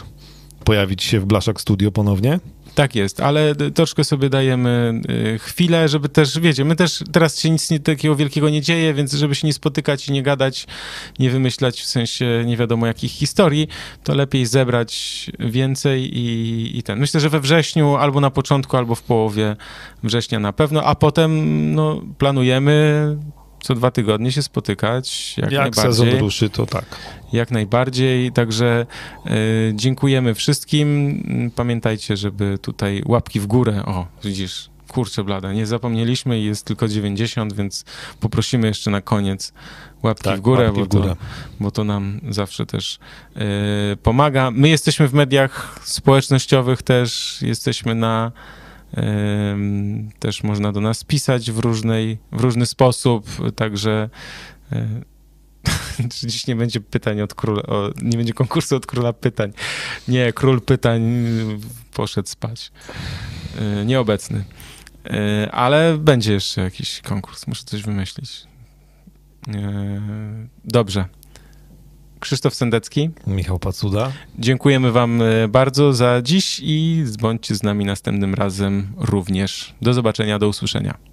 pojawić się w Blaszak Studio ponownie? Tak jest, ale troszkę sobie dajemy y, chwilę, żeby też, wiecie, my też teraz się nic nie, takiego wielkiego nie dzieje, więc żeby się nie spotykać i nie gadać, nie wymyślać w sensie nie wiadomo jakich historii, to lepiej zebrać więcej i, i ten. Myślę, że we wrześniu albo na początku, albo w połowie września na pewno, a potem no, planujemy co dwa tygodnie się spotykać. Jak, jak najbardziej. sezon ruszy, to tak. Jak najbardziej, także y, dziękujemy wszystkim. Pamiętajcie, żeby tutaj łapki w górę, o widzisz, kurczę blada, nie zapomnieliśmy i jest tylko 90, więc poprosimy jeszcze na koniec łapki tak, w górę, łapki bo, w górę. To, bo to nam zawsze też y, pomaga. My jesteśmy w mediach społecznościowych też, jesteśmy na też można do nas pisać w, różnej, w różny sposób, także [LAUGHS] dziś nie będzie pytań od króla, o, nie będzie konkursu od króla pytań. Nie, król pytań poszedł spać. E, nieobecny. E, ale będzie jeszcze jakiś konkurs, muszę coś wymyślić. E, dobrze. Krzysztof Sendecki. Michał Pacuda. Dziękujemy Wam bardzo za dziś i bądźcie z nami następnym razem również. Do zobaczenia, do usłyszenia.